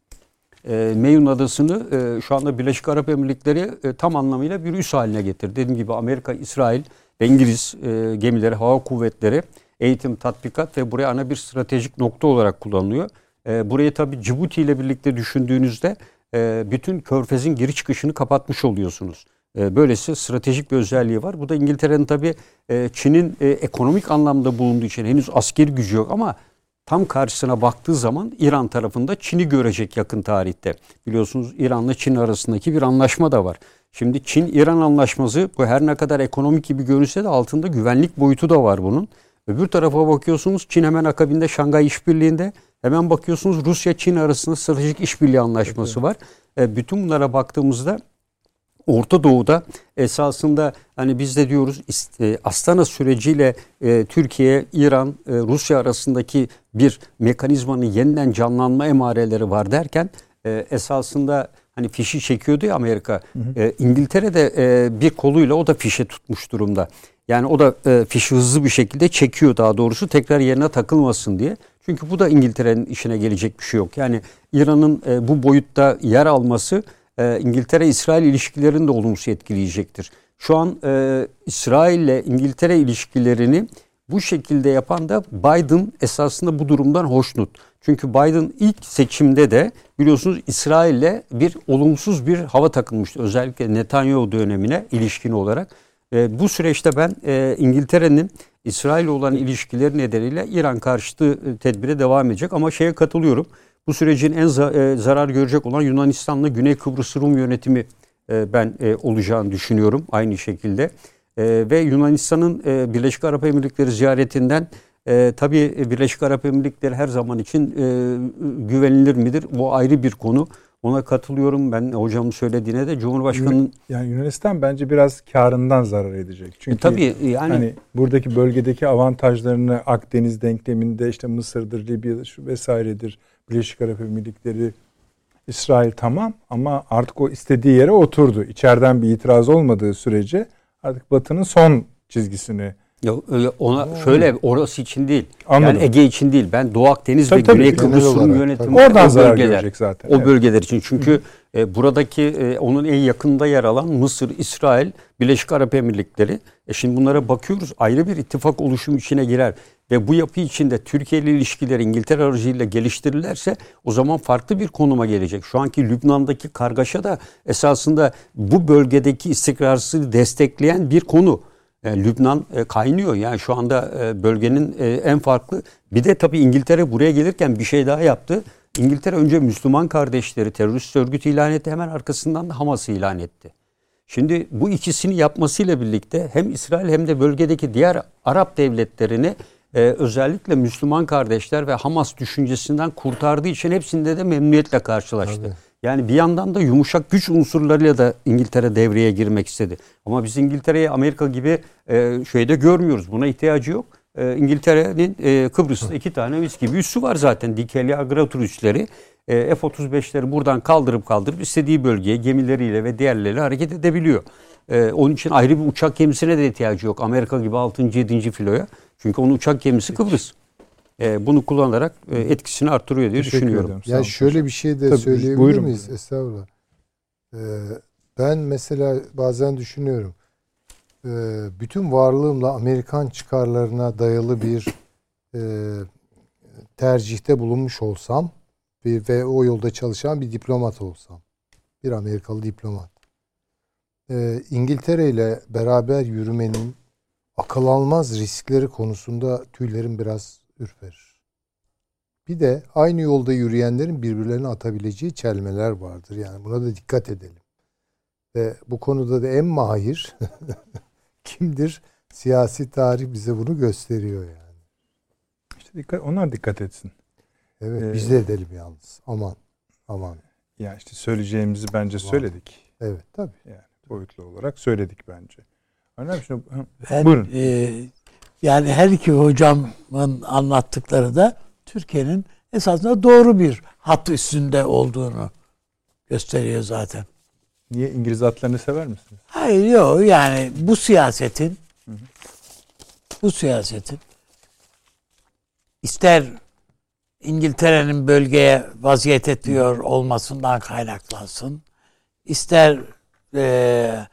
E, Meyun adasını e, şu anda Birleşik Arap Emirlikleri e, tam anlamıyla bir üs haline getirdi. Dediğim gibi Amerika, İsrail ve İngiliz e, gemileri, hava kuvvetleri eğitim, tatbikat ve buraya ana bir stratejik nokta olarak kullanılıyor. E, burayı tabii Cibuti ile birlikte düşündüğünüzde e, bütün körfezin giriş çıkışını kapatmış oluyorsunuz. E, böylesi stratejik bir özelliği var. Bu da İngiltere'nin tabii e, Çin'in e, ekonomik anlamda bulunduğu için henüz askeri gücü yok ama tam karşısına baktığı zaman İran tarafında Çin'i görecek yakın tarihte. Biliyorsunuz İran'la Çin arasındaki bir anlaşma da var. Şimdi Çin-İran anlaşması bu her ne kadar ekonomik gibi görünse de altında güvenlik boyutu da var bunun. Öbür tarafa bakıyorsunuz Çin hemen akabinde Şangay İşbirliği'nde hemen bakıyorsunuz Rusya-Çin arasında stratejik işbirliği anlaşması var. Bütün bunlara baktığımızda Orta Doğu'da esasında hani biz de diyoruz e, Astana süreciyle e, Türkiye, İran, e, Rusya arasındaki bir mekanizmanın yeniden canlanma emareleri var derken esasında hani fişi çekiyordu ya Amerika. E, İngiltere'de e, bir koluyla o da fişe tutmuş durumda. Yani o da e, fişi hızlı bir şekilde çekiyor daha doğrusu tekrar yerine takılmasın diye. Çünkü bu da İngiltere'nin işine gelecek bir şey yok. Yani İran'ın e, bu boyutta yer alması e, İngiltere-İsrail ilişkilerini de olumsuz etkileyecektir. Şu an e, İsrail ile İngiltere ilişkilerini bu şekilde yapan da Biden esasında bu durumdan hoşnut. Çünkü Biden ilk seçimde de biliyorsunuz İsrail'le bir olumsuz bir hava takılmıştı. Özellikle Netanyahu dönemine ilişkin olarak. E, bu süreçte ben e, İngiltere'nin İsrail olan ilişkileri nedeniyle İran karşıtı e, tedbire devam edecek. Ama şeye katılıyorum. Bu sürecin en e, zarar görecek olan Yunanistan'la Güney Kıbrıs Rum yönetimi e, ben e, olacağını düşünüyorum aynı şekilde. Ve Yunanistan'ın Birleşik Arap Emirlikleri ziyaretinden e, tabii Birleşik Arap Emirlikleri her zaman için e, güvenilir midir? Bu ayrı bir konu. Ona katılıyorum. Ben hocamın söylediğine de Cumhurbaşkanı'nın... Yani Yunanistan bence biraz karından zarar edecek. Çünkü e, tabii yani hani buradaki bölgedeki avantajlarını Akdeniz denkleminde işte Mısır'dır, Libya'dır şu vesairedir, Birleşik Arap Emirlikleri, İsrail tamam ama artık o istediği yere oturdu. İçeriden bir itiraz olmadığı sürece artık Batı'nın son çizgisini Yok öyle ona şöyle orası için değil. Anladım. Yani Ege için değil. Ben Doğu Akdeniz Tabii, ve tabii. Güney Genel Kıbrıs Rum olarak, yönetimi oradan o bölgeler. zaten. O Evet. bölgeler için. Çünkü e, buradaki e, onun en yakında yer alan Mısır, İsrail, Birleşik Arap Emirlikleri. E şimdi bunlara bakıyoruz. Ayrı bir ittifak oluşum içine girer. Ve bu yapı içinde Türkiye ile ilişkiler İngiltere aracılığıyla geliştirirlerse o zaman farklı bir konuma gelecek. Şu anki Lübnan'daki kargaşa da esasında bu bölgedeki istikrarsızlığı destekleyen bir konu. E, Lübnan e, kaynıyor. Yani şu anda e, bölgenin en farklı. Bir de tabii İngiltere buraya gelirken bir şey daha yaptı. İngiltere önce Müslüman kardeşleri terörist örgütü ilan etti. Hemen arkasından da Hamas'ı ilan etti. Şimdi bu ikisini yapmasıyla birlikte hem İsrail hem de bölgedeki diğer Arap devletlerini e, özellikle Müslüman kardeşler ve Hamas düşüncesinden kurtardığı için hepsinde de memnuniyetle karşılaştı. Tabii. Yani bir yandan da yumuşak güç unsurlarıyla da İngiltere devreye girmek istedi. Ama biz İngiltere'yi Amerika gibi e, şeyde görmüyoruz. Buna ihtiyacı yok. E, İngiltere'nin e, Kıbrıs'ta iki tane mis gibi üssü var zaten. Dikeli Agratur üsleri. E, F-35'leri buradan kaldırıp kaldırıp istediği bölgeye gemileriyle ve diğerleriyle hareket edebiliyor. E, onun için ayrı bir uçak gemisine de ihtiyacı yok. Amerika gibi 6. 7. filoya. Çünkü onun uçak gemisi Kıbrıs. E, bunu kullanarak e, etkisini artırıyor diye Teşekkür düşünüyorum. Sağ Ya olun. şöyle bir şey de Tabii, söyleyebilir buyurun. miyiz? Estağfurullah. Ee, ben mesela bazen düşünüyorum. Ee, bütün varlığımla Amerikan çıkarlarına dayalı bir e, tercihte bulunmuş olsam bir, ve o yolda çalışan bir diplomat olsam. Bir Amerikalı diplomat. Ee, İngiltere ile beraber yürümenin akıl almaz riskleri konusunda tüylerim biraz ürperir. Bir de aynı yolda yürüyenlerin birbirlerine atabileceği çelmeler vardır. Yani buna da dikkat edelim. Ve bu konuda da en mahir [LAUGHS] kimdir? Siyasi tarih bize bunu gösteriyor yani. İşte dikkat, onlar dikkat etsin. Evet Ee, biz de edelim yalnız. Aman aman. Ya işte söyleyeceğimizi bence Var. söyledik. Evet tabii. Yani boyutlu olarak söyledik bence. Önemli şey. Ha, Ben, Buyurun. e, yani her iki hocamın anlattıkları da Türkiye'nin esasında doğru bir hat üstünde olduğunu gösteriyor zaten. Niye İngiliz atlarını sever misiniz? Hayır yok yani bu siyasetin bu siyasetin ister İngiltere'nin bölgeye vaziyet ediyor olmasından kaynaklansın ister e,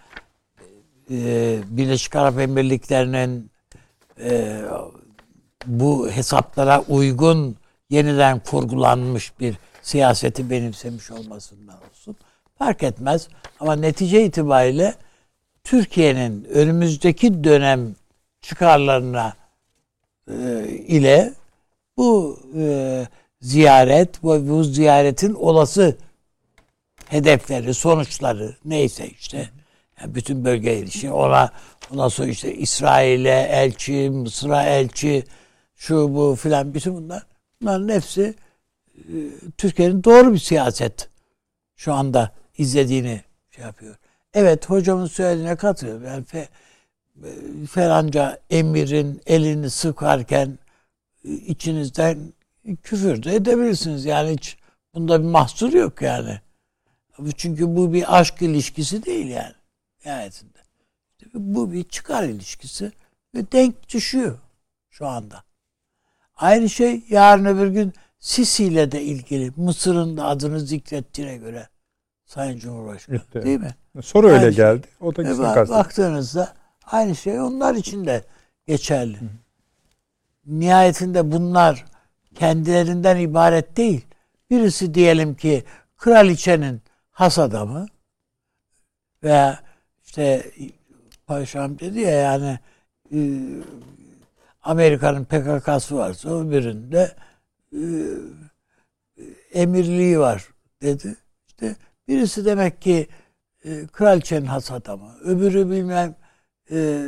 e, Birleşik Arap Emirlikleri'nin e, bu hesaplara uygun yeniden kurgulanmış bir siyaseti benimsemiş olmasından olsun. Fark etmez ama netice itibariyle Türkiye'nin önümüzdeki dönem çıkarlarına e, ile bu e, ziyaret bu, bu ziyaretin olası hedefleri, sonuçları neyse işte yani bütün bölge ilişki ona ondan sonra işte İsrail'e elçi, Mısır'a elçi şu bu filan bütün bunlar bunların hepsi e, Türkiye'nin doğru bir siyaset şu anda izlediğini şey yapıyor. Evet hocamın söylediğine katılıyorum. Yani fe, e, falanca emirin elini sıkarken e, içinizden küfür de edebilirsiniz. Yani hiç bunda bir mahsur yok yani. Çünkü bu bir aşk ilişkisi değil yani. Nihayetinde. Bu bir çıkar ilişkisi ve denk düşüyor şu anda. Aynı şey yarın öbür gün Sisi ile de ilgili. Mısır'ın da adını zikrettiğine göre Sayın Cumhurbaşkanı. Evet. Değil mi? Soru öyle Aynı şey. geldi. O da E, bak- baktığınızda aynı şey onlar için de geçerli. Nihayetinde bunlar kendilerinden ibaret değil. Birisi diyelim ki kraliçenin has adamı veya işte paşam dedi ya yani e, Amerika'nın PKK'sı varsa öbüründe e, emirliği var dedi. İşte birisi demek ki e, kraliçenin has adamı, öbürü bilmem e,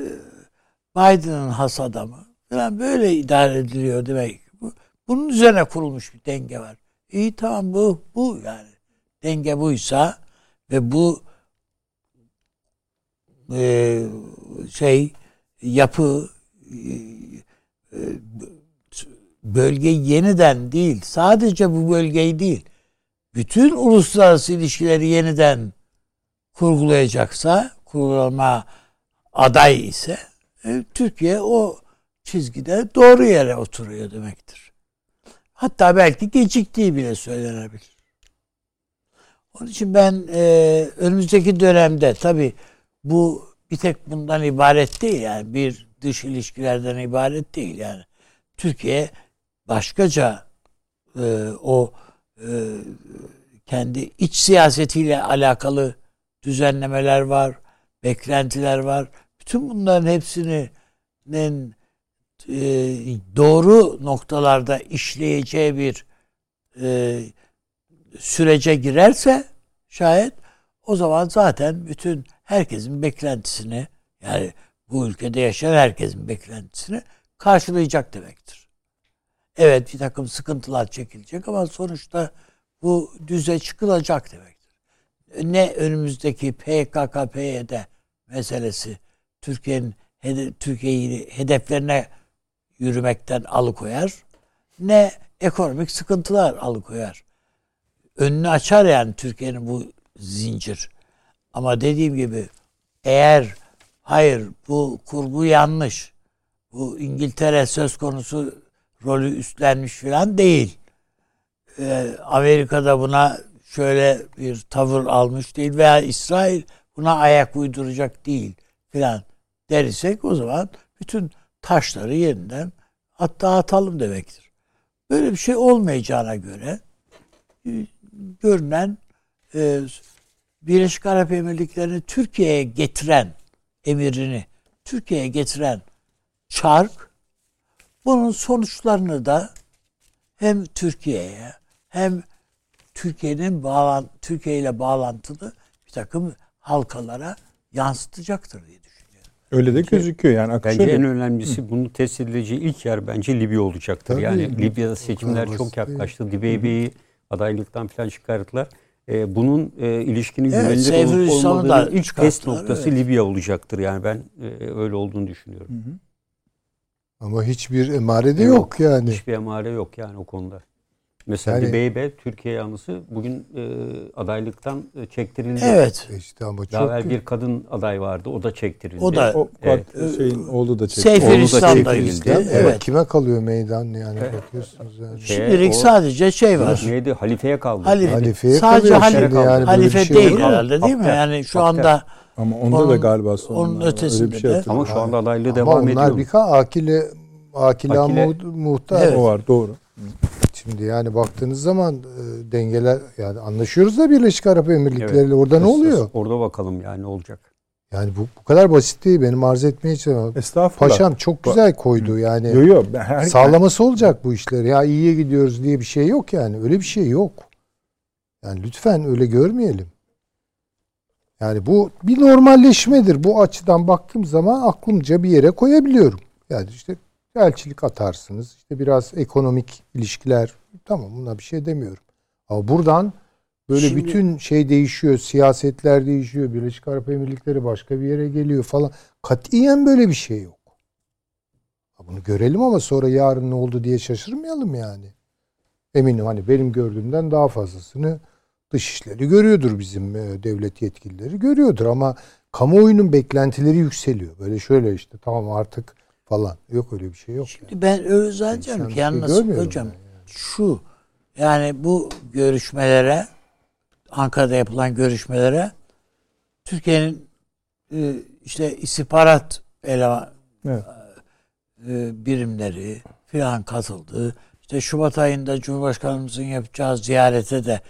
Biden'ın has adamı falan böyle idare ediliyor demek. Bu, bunun üzerine kurulmuş bir denge var. İyi tamam bu bu yani denge buysa ve bu e, şey yapı e, e, bölgeyi yeniden değil sadece bu bölgeyi değil bütün uluslararası ilişkileri yeniden kurgulayacaksa kurgulama aday ise e, Türkiye o çizgide doğru yere oturuyor demektir. Hatta belki geciktiği bile söylenebilir. Onun için ben e, önümüzdeki dönemde tabi bu bir tek bundan ibaret değil yani bir dış ilişkilerden ibaret değil yani Türkiye başkaca e, o e, kendi iç siyasetiyle alakalı düzenlemeler var, beklentiler var. Bütün bunların hepsinin e, doğru noktalarda işleyeceği bir e, sürece girerse şayet o zaman zaten bütün herkesin beklentisini yani bu ülkede yaşayan herkesin beklentisini karşılayacak demektir. Evet bir takım sıkıntılar çekilecek ama sonuçta bu düze çıkılacak demektir. Ne önümüzdeki PKK-PYD meselesi Türkiye'nin Türkiye'yi hedeflerine yürümekten alıkoyar ne ekonomik sıkıntılar alıkoyar. Önünü açar yani Türkiye'nin bu zincir. Ama dediğim gibi eğer hayır bu kurgu yanlış. Bu İngiltere söz konusu rolü üstlenmiş falan değil. Ee, Amerika'da buna şöyle bir tavır almış değil veya İsrail buna ayak uyduracak değil filan dersek o zaman bütün taşları yeniden hatta atalım demektir. Böyle bir şey olmayacağına göre e, görünen e, Birleşik Arap Emirlikleri'ni Türkiye'ye getiren emirini Türkiye'ye getiren çark bunun sonuçlarını da hem Türkiye'ye hem Türkiye'nin bağlan Türkiye ile bağlantılı bir takım halkalara yansıtacaktır diye düşünüyorum. Öyle de gözüküyor yani akış Bence öyle. en önemlisi bunu test edileceği ilk yer bence Libya olacaktır. Tabii. yani Libya'da seçimler çok yaklaştı. Dibeybe'yi adaylıktan falan çıkarttılar. Ee, bunun e, ilişkinin Evet, güvenilir olup olmadığının da ilk test noktası evet. Libya olacaktır. Yani ben e, öyle olduğunu düşünüyorum. Ama hiçbir emarede Yok. yok yani. Hiçbir emare yok yani o konuda. Mesela Yani- Dibeybe Türkiye yanlısı bugün e, adaylıktan e, çektirildi. Evet. İşte ama Daha çok evvel bir kadın aday vardı. O da çektirildi. O da- O Evet. şeyin oğlu da çekti. Seyfir Oğlu da İslam'da çekildi. işte. Ama Evet. kime kalıyor meydan yani Evet. bakıyorsunuz yani. Şey- Şimdilik o- sadece şey var. Neydi? Halifeye kaldı. Halife. Halifeye Sadece kalıyor halife yani. bir Halife şey değil herhalde değil mi? Yani şu anda Ama onda da Onun- galiba sorunlar onun. Öyle ötesinde bir şey de-. Ama şu anda adaylığı Ama devam onlar ediyor. bir ka Akile Akile, Akile- Mu- muhtar. Evet. O var doğru. Şimdi yani baktığınız zaman e, dengeler yani anlaşıyoruz da Birleşik Arap Emirlikleri Evet. orada ne oluyor? Orada bakalım yani ne olacak. Yani bu, bu kadar basit değil benim arz etmeye çalışıyorum. Estağfurullah. Paşam çok güzel koydu yani. Yo yo. Ben her, Sağlaması olacak bu işler. Ya iyiye gidiyoruz diye bir şey yok yani. Öyle bir şey yok. Yani lütfen öyle görmeyelim. Yani bu bir normalleşmedir. Bu açıdan baktığım zaman aklımca bir yere koyabiliyorum. Yani işte elçilik atarsınız. İşte biraz ekonomik ilişkiler. Tamam buna bir şey demiyorum. Ama buradan böyle Şimdi- bütün şey değişiyor. Siyasetler değişiyor. Birleşik Arap Emirlikleri başka bir yere geliyor falan. Katiyen böyle bir şey yok. Bunu görelim ama sonra yarın ne oldu diye şaşırmayalım yani. Eminim hani benim gördüğümden daha fazlasını Dışişleri görüyordur bizim e, devlet yetkilileri görüyordur ama kamuoyunun beklentileri yükseliyor. Böyle şöyle işte tamam artık falan. Yok öyle bir şey yok. Şimdi ben öyle zannediyorum ki yalnız hocam ben şu yani bu görüşmelere Ankara'da yapılan görüşmelere Türkiye'nin e, işte istihbarat eleman Evet. e, birimleri filan katıldı. İşte Şubat ayında Cumhurbaşkanımızın yapacağı ziyarete de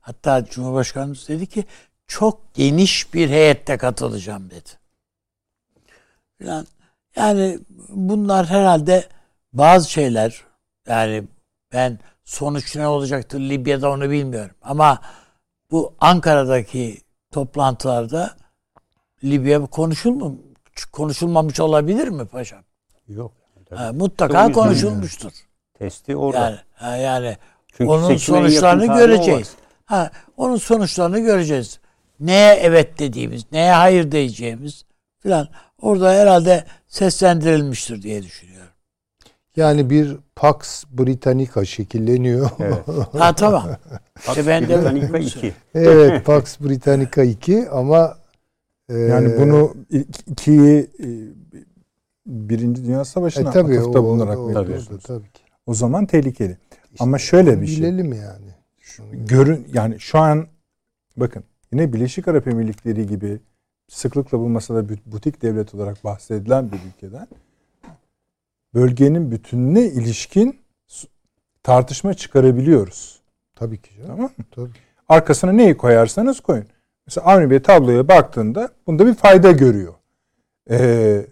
hatta Cumhurbaşkanımız dedi ki çok geniş bir heyette katılacağım dedi. Filan. Yani bunlar herhalde bazı şeyler yani ben sonuç ne olacaktır Libya'da onu bilmiyorum. Ama bu Ankara'daki toplantılarda Libya konuşulma, konuşulmamış olabilir mi paşam? Yok. Ha, mutlaka konuşulmuştur. Testi orada. Yani yani Çünkü onun sonuçlarını göreceğiz. Ha, onun sonuçlarını göreceğiz. Neye evet dediğimiz, neye hayır diyeceğimiz filan orada herhalde seslendirilmiştir diye düşünüyorum. Yani bir Pax Britannica şekilleniyor. Evet. [LAUGHS] Ha tamam. İşte ben de Britannica [LAUGHS] 2. evet Pax Britannica 2 ama e, Yani bunu ilk ikiyi e, Birinci Dünya e, Savaşı'na tabii atıfta o, bulunarak o, yapıyorsunuz? tabii ki. O zaman tehlikeli. İşte Ama şöyle bir şey. Bilelim yani. Görün yani şu an bakın yine Birleşik Arap Emirlikleri gibi sıklıkla bu masada butik devlet olarak bahsedilen bir ülkeden bölgenin bütününe ilişkin tartışma çıkarabiliyoruz. Tabii ki canım. Tamam mı? Tabii. Arkasına neyi koyarsanız koyun. Mesela Avni Bey tabloya baktığında bunda bir fayda görüyor. Ee,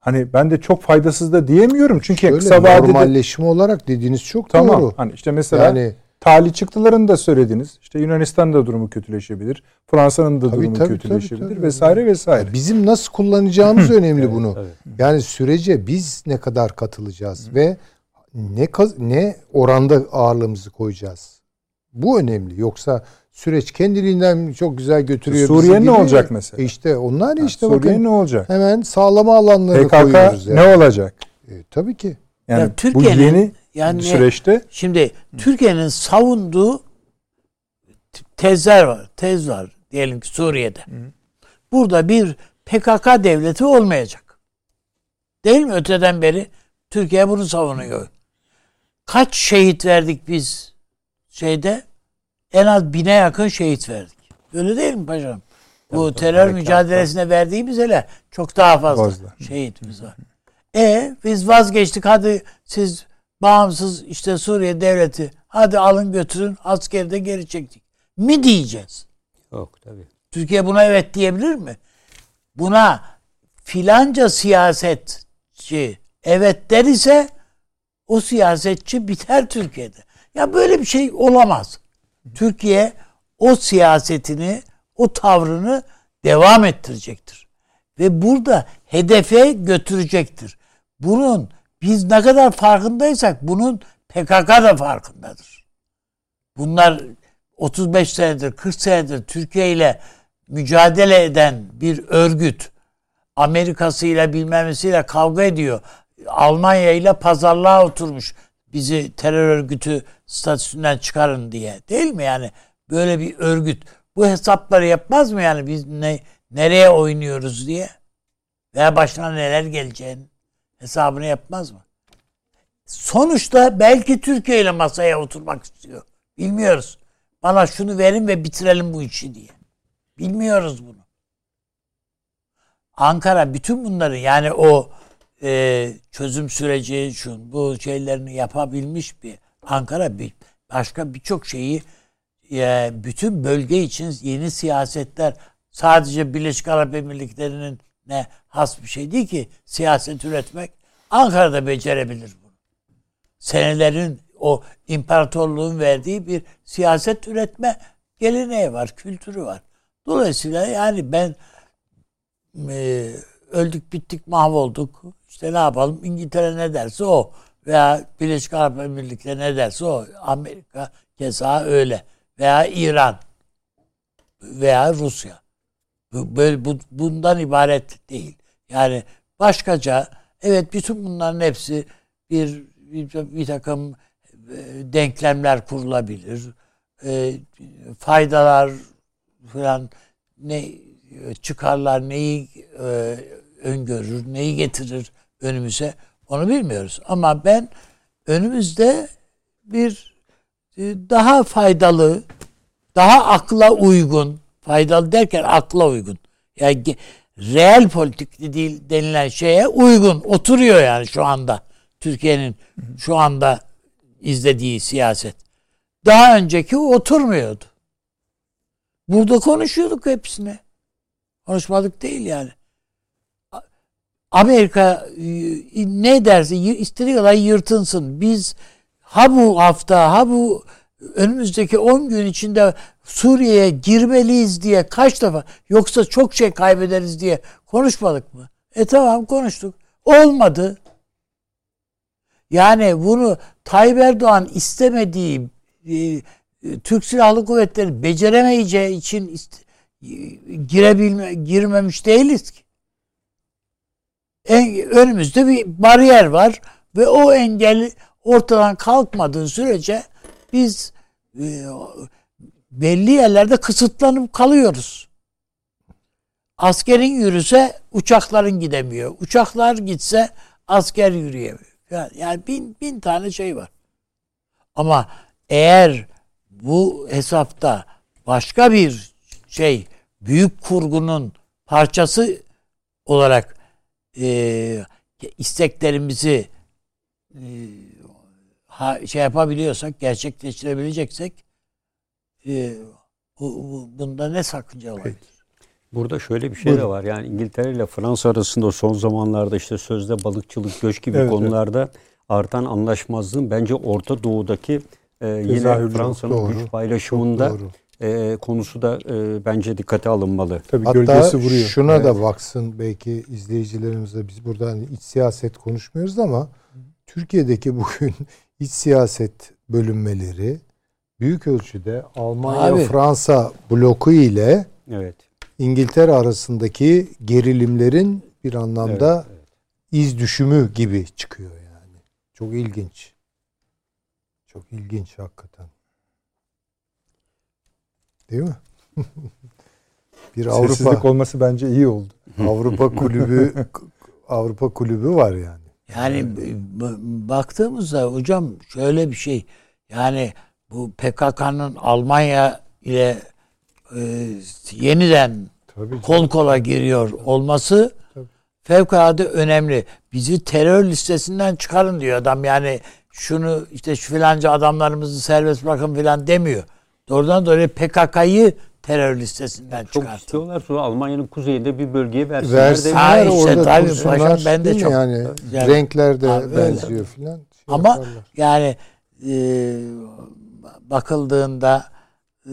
hani ben de çok faydasız da diyemiyorum çünkü Şöyle kısa vadede normalleşme olarak dediğiniz çok tamam. doğru. Hani işte mesela Yani Tali çıktılarını da söylediniz. İşte Yunanistan'ın da durumu kötüleşebilir. Fransa'nın da Tabii, durumu tabii, kötüleşebilir tabii, tabii. vesaire vesaire. bizim nasıl kullanacağımız [CLEARS THROAT] önemli Evet, bunu. evet. Yani sürece biz ne kadar katılacağız ve ne ne oranda ağırlığımızı koyacağız. Bu önemli. Yoksa süreç kendiliğinden çok güzel götürüyor. bizi Suriye ne olacak mesela? E işte onlar Ha, işte Suriye bakın ne olacak? hemen sağlama alanlarını PKK koyuyoruz yani. ne olacak? E, tabii ki. Yani Ya bu Türkiye'nin- yeni Yani süreçte Şimdi Türkiye'nin savunduğu tezler var. Tez var diyelim ki Suriye'de. Burada bir PKK devleti olmayacak. Değil mi? Öteden beri Türkiye bunu savunuyor. Kaç şehit verdik biz şeyde? En az bine yakın şehit verdik. Öyle değil mi paşam? Bu Tabii, terör harekat mücadelesine verdiğimiz hele çok daha fazla, Fazla. şehitimiz var. E biz vazgeçtik hadi siz bağımsız işte Suriye devleti hadi alın götürün askeri de geri çektik. Mi diyeceğiz? Yok tabii. Türkiye buna evet diyebilir mi? Buna filanca siyasetçi evet der ise o siyasetçi biter Türkiye'de. Ya böyle bir şey olamaz. Türkiye o siyasetini, o tavrını devam ettirecektir. Ve burada hedefe götürecektir. Bunun biz ne kadar farkındaysak bunun PKK da farkındadır. Bunlar 35 senedir, 40 senedir Türkiye ile mücadele eden bir örgüt. Amerika'sıyla bilmemesiyle kavga ediyor. Almanya ile pazarlığa oturmuş. Bizi terör örgütü statüsünden çıkarın diye. Değil mi yani? Böyle bir örgüt. Bu hesapları yapmaz mı yani biz ne nereye oynuyoruz diye? Veya başına neler geleceğini hesabını yapmaz mı? Sonuçta belki Türkiye ile masaya oturmak istiyor. Bilmiyoruz. Bana şunu verin ve bitirelim bu işi diye. Bilmiyoruz bunu. Ankara bütün bunları yani o e, çözüm süreci şu bu şeylerini yapabilmiş bir Ankara bir başka birçok şeyi e, bütün bölge için yeni siyasetler sadece Birleşik Arap Emirlikleri'nin ne has bir şey değil ki siyaset üretmek. Ankara'da becerebilir bunu. Senelerin o imparatorluğun verdiği bir siyaset üretme geleneği var, kültürü var. Dolayısıyla yani ben e, öldük bittik mahvolduk. İşte ne yapalım İngiltere ne derse o veya Birleşik Arap Emirlikleri ne derse o. Amerika keza öyle veya İran veya Rusya. Böyle bu, bundan ibaret değil. Yani başkaca evet bütün bunların hepsi bir bir, bir takım e, denklemler kurulabilir. e, faydalar falan ne çıkarlar neyi e, öngörür, neyi getirir önümüze onu bilmiyoruz. Ama ben önümüzde bir e, daha faydalı, daha akla uygun, faydalı derken akla uygun. Yani reel politik değil denilen şeye uygun oturuyor yani şu anda. Türkiye'nin şu anda izlediği siyaset. Daha önceki oturmuyordu. Burada konuşuyorduk hepsine. Konuşmadık değil yani. Amerika ne derse istediği kadar yırtınsın. Biz ha bu hafta ha bu önümüzdeki 10 gün içinde Suriye'ye girmeliyiz diye kaç defa yoksa çok şey kaybederiz diye konuşmadık mı? E tamam konuştuk. Olmadı. Yani bunu Tayyip Erdoğan istemediği e, Türk Silahlı Kuvvetleri beceremeyeceği için ist- girebilme girmemiş değiliz ki. En, önümüzde bir bariyer var ve o engel ortadan kalkmadığı sürece biz e, belli yerlerde kısıtlanıp kalıyoruz. Askerin yürüse uçakların gidemiyor. Uçaklar gitse asker yürüyemiyor. Yani, yani bin, bin tane şey var. Ama eğer bu hesapta başka bir şey büyük kurgunun parçası olarak e, isteklerimizi e, ha, şey yapabiliyorsak, gerçekleştirebileceksek e, bu, bu, bunda ne sakınca olabilir? Burada şöyle bir şey Buyurun. de var. Yani İngiltere ile Fransa arasında son zamanlarda işte sözde balıkçılık, göç gibi evet, konularda evet. artan anlaşmazlığın bence Orta Doğu'daki e, yine Fransa'nın güç paylaşımında e, konusu da e, bence dikkate alınmalı. Tabii Hatta gölgesi vuruyor. şuna evet. da baksın belki izleyicilerimize biz burada hani iç siyaset konuşmuyoruz ama Türkiye'deki bugün iç siyaset bölünmeleri büyük ölçüde Almanya Abi. Fransa bloku ile evet. İngiltere arasındaki gerilimlerin bir anlamda evet, evet. iz düşümü gibi çıkıyor yani. Çok ilginç. Çok ilginç hakikaten. Değil mi? [LAUGHS] bir Avrupa Sessizlik olması bence iyi oldu. Avrupa kulübü [LAUGHS] Avrupa kulübü var yani. Yani baktığımızda hocam şöyle bir şey. Yani bu PKK'nın Almanya ile e, yeniden Tabii kol kola giriyor olması Tabii. fevkalade önemli. Bizi terör listesinden çıkarın diyor adam. Yani şunu işte şu filanca adamlarımızı serbest bırakın filan demiyor. Doğrudan doğruya PKK'yı terör listesinden çok çıkarttı. istiyorlar sonra Almanya'nın kuzeyinde bir bölgeye versinler. Versinler ha, işte, orada tabii paşam ben de çok. Yani, yani renkler de abi, benziyor filan. Şey Ama yaparlar. yani e, bakıldığında e,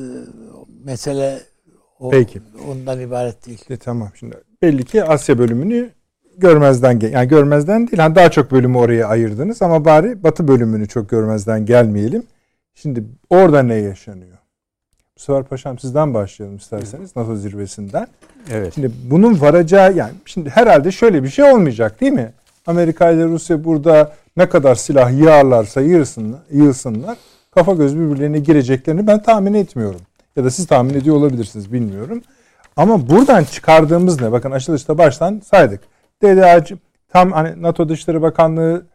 mesele o, Peki. ondan ibaret değil. E, tamam şimdi belli ki Asya bölümünü görmezden gel yani görmezden değil hani daha çok bölümü oraya ayırdınız ama bari Batı bölümünü çok görmezden gelmeyelim. Şimdi orada ne yaşanıyor? Sefer paşam sizden başlayalım isterseniz NATO zirvesinden. Evet. Şimdi bunun varacağı yani şimdi herhalde şöyle bir şey olmayacak değil mi? Amerika ile Rusya burada ne kadar silah yığarlarsa yığsınlar, yığsınlar kafa göz birbirlerine gireceklerini ben tahmin etmiyorum. Ya da siz tahmin ediyor olabilirsiniz bilmiyorum. Ama buradan çıkardığımız ne? Bakın açılışta baştan saydık. DDA'cı tam hani NATO Dışişleri Bakanlığı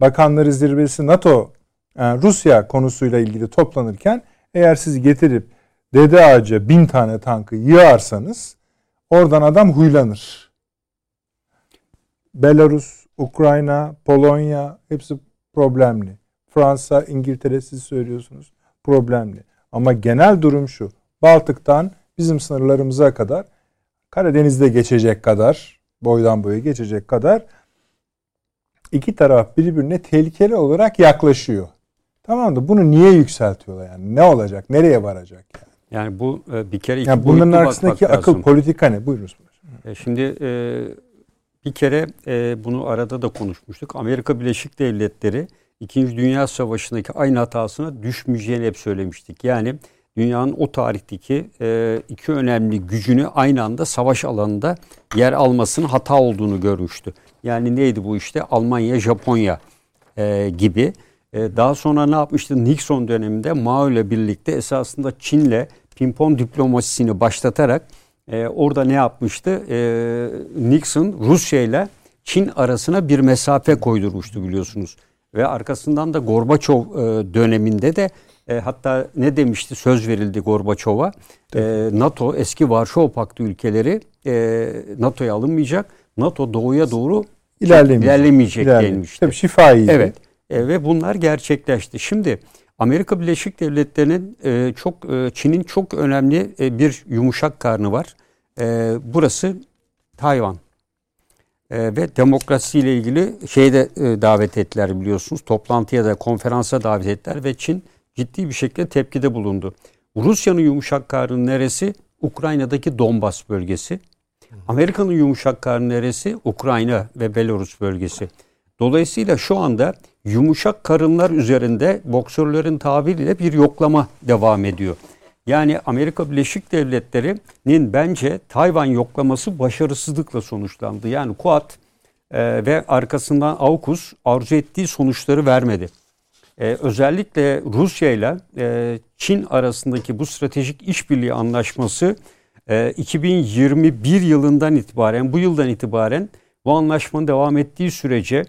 Bakanları Zirvesi NATO yani Rusya konusuyla ilgili toplanırken eğer siz getirip Dede Ağaca bin tane tankı yığarsanız oradan adam huylanır. Belarus, Ukrayna, Polonya hepsi problemli. Fransa, İngiltere siz söylüyorsunuz problemli. Ama genel durum şu. Baltık'tan bizim sınırlarımıza kadar Karadeniz'de geçecek kadar boydan boya geçecek kadar iki taraf birbirine tehlikeli olarak yaklaşıyor. Tamam da bunu niye yükseltiyorlar yani? Ne olacak? Nereye varacak yani? Yani bu e, bir kere iki yani bunların arkasındaki akıl lazım. politika ne? Buyurunuz. E, şimdi e, bir kere bunu arada da konuşmuştuk. Amerika Birleşik Devletleri İkinci Dünya Savaşı'ndaki aynı hatasına düşmeyeceğini hep söylemiştik. Yani dünyanın o tarihteki iki önemli gücünü aynı anda savaş alanında yer almasının hata olduğunu görmüştü. Yani neydi bu işte? Almanya, Japonya gibi E, daha sonra ne yapmıştı? Nixon döneminde Mao ile birlikte esasında Çin'le pimpon diplomasisini başlatarak e, orada ne yapmıştı? E, Nixon Rusya ile Çin arasına bir mesafe koydurmuştu biliyorsunuz. Ve arkasından da Gorbaçov e, döneminde de e, hatta ne demişti söz verildi Gorbaçov'a e, NATO eski Varşova Paktı ülkeleri e, NATO'ya alınmayacak. NATO doğuya doğru ilerlemeyecek, ilerlemeyecek denilmişti. Tabii şifayı. Evet e, ve bunlar gerçekleşti. Şimdi Amerika Birleşik Devletleri'nin e, çok e, Çin'in çok önemli e, bir yumuşak karnı var. E, burası Tayvan. E, ve demokrasiyle ilgili şeyde e, davet ettiler biliyorsunuz. Toplantıya da konferansa davet ettiler ve Çin ciddi bir şekilde tepkide bulundu. Rusya'nın yumuşak karnı neresi? Ukrayna'daki Donbas bölgesi. Amerika'nın yumuşak karnı neresi? Ukrayna ve Belarus bölgesi. Dolayısıyla şu anda yumuşak karınlar üzerinde boksörlerin tabiriyle bir yoklama devam ediyor. Yani Amerika Birleşik Devletleri'nin bence Tayvan yoklaması başarısızlıkla sonuçlandı. Yani Kuat e, ve arkasından AUKUS arzu ettiği sonuçları vermedi. E, özellikle Rusya ile e, Çin arasındaki bu stratejik işbirliği anlaşması e, 2021 yılından itibaren, bu yıldan itibaren bu anlaşmanın devam ettiği sürece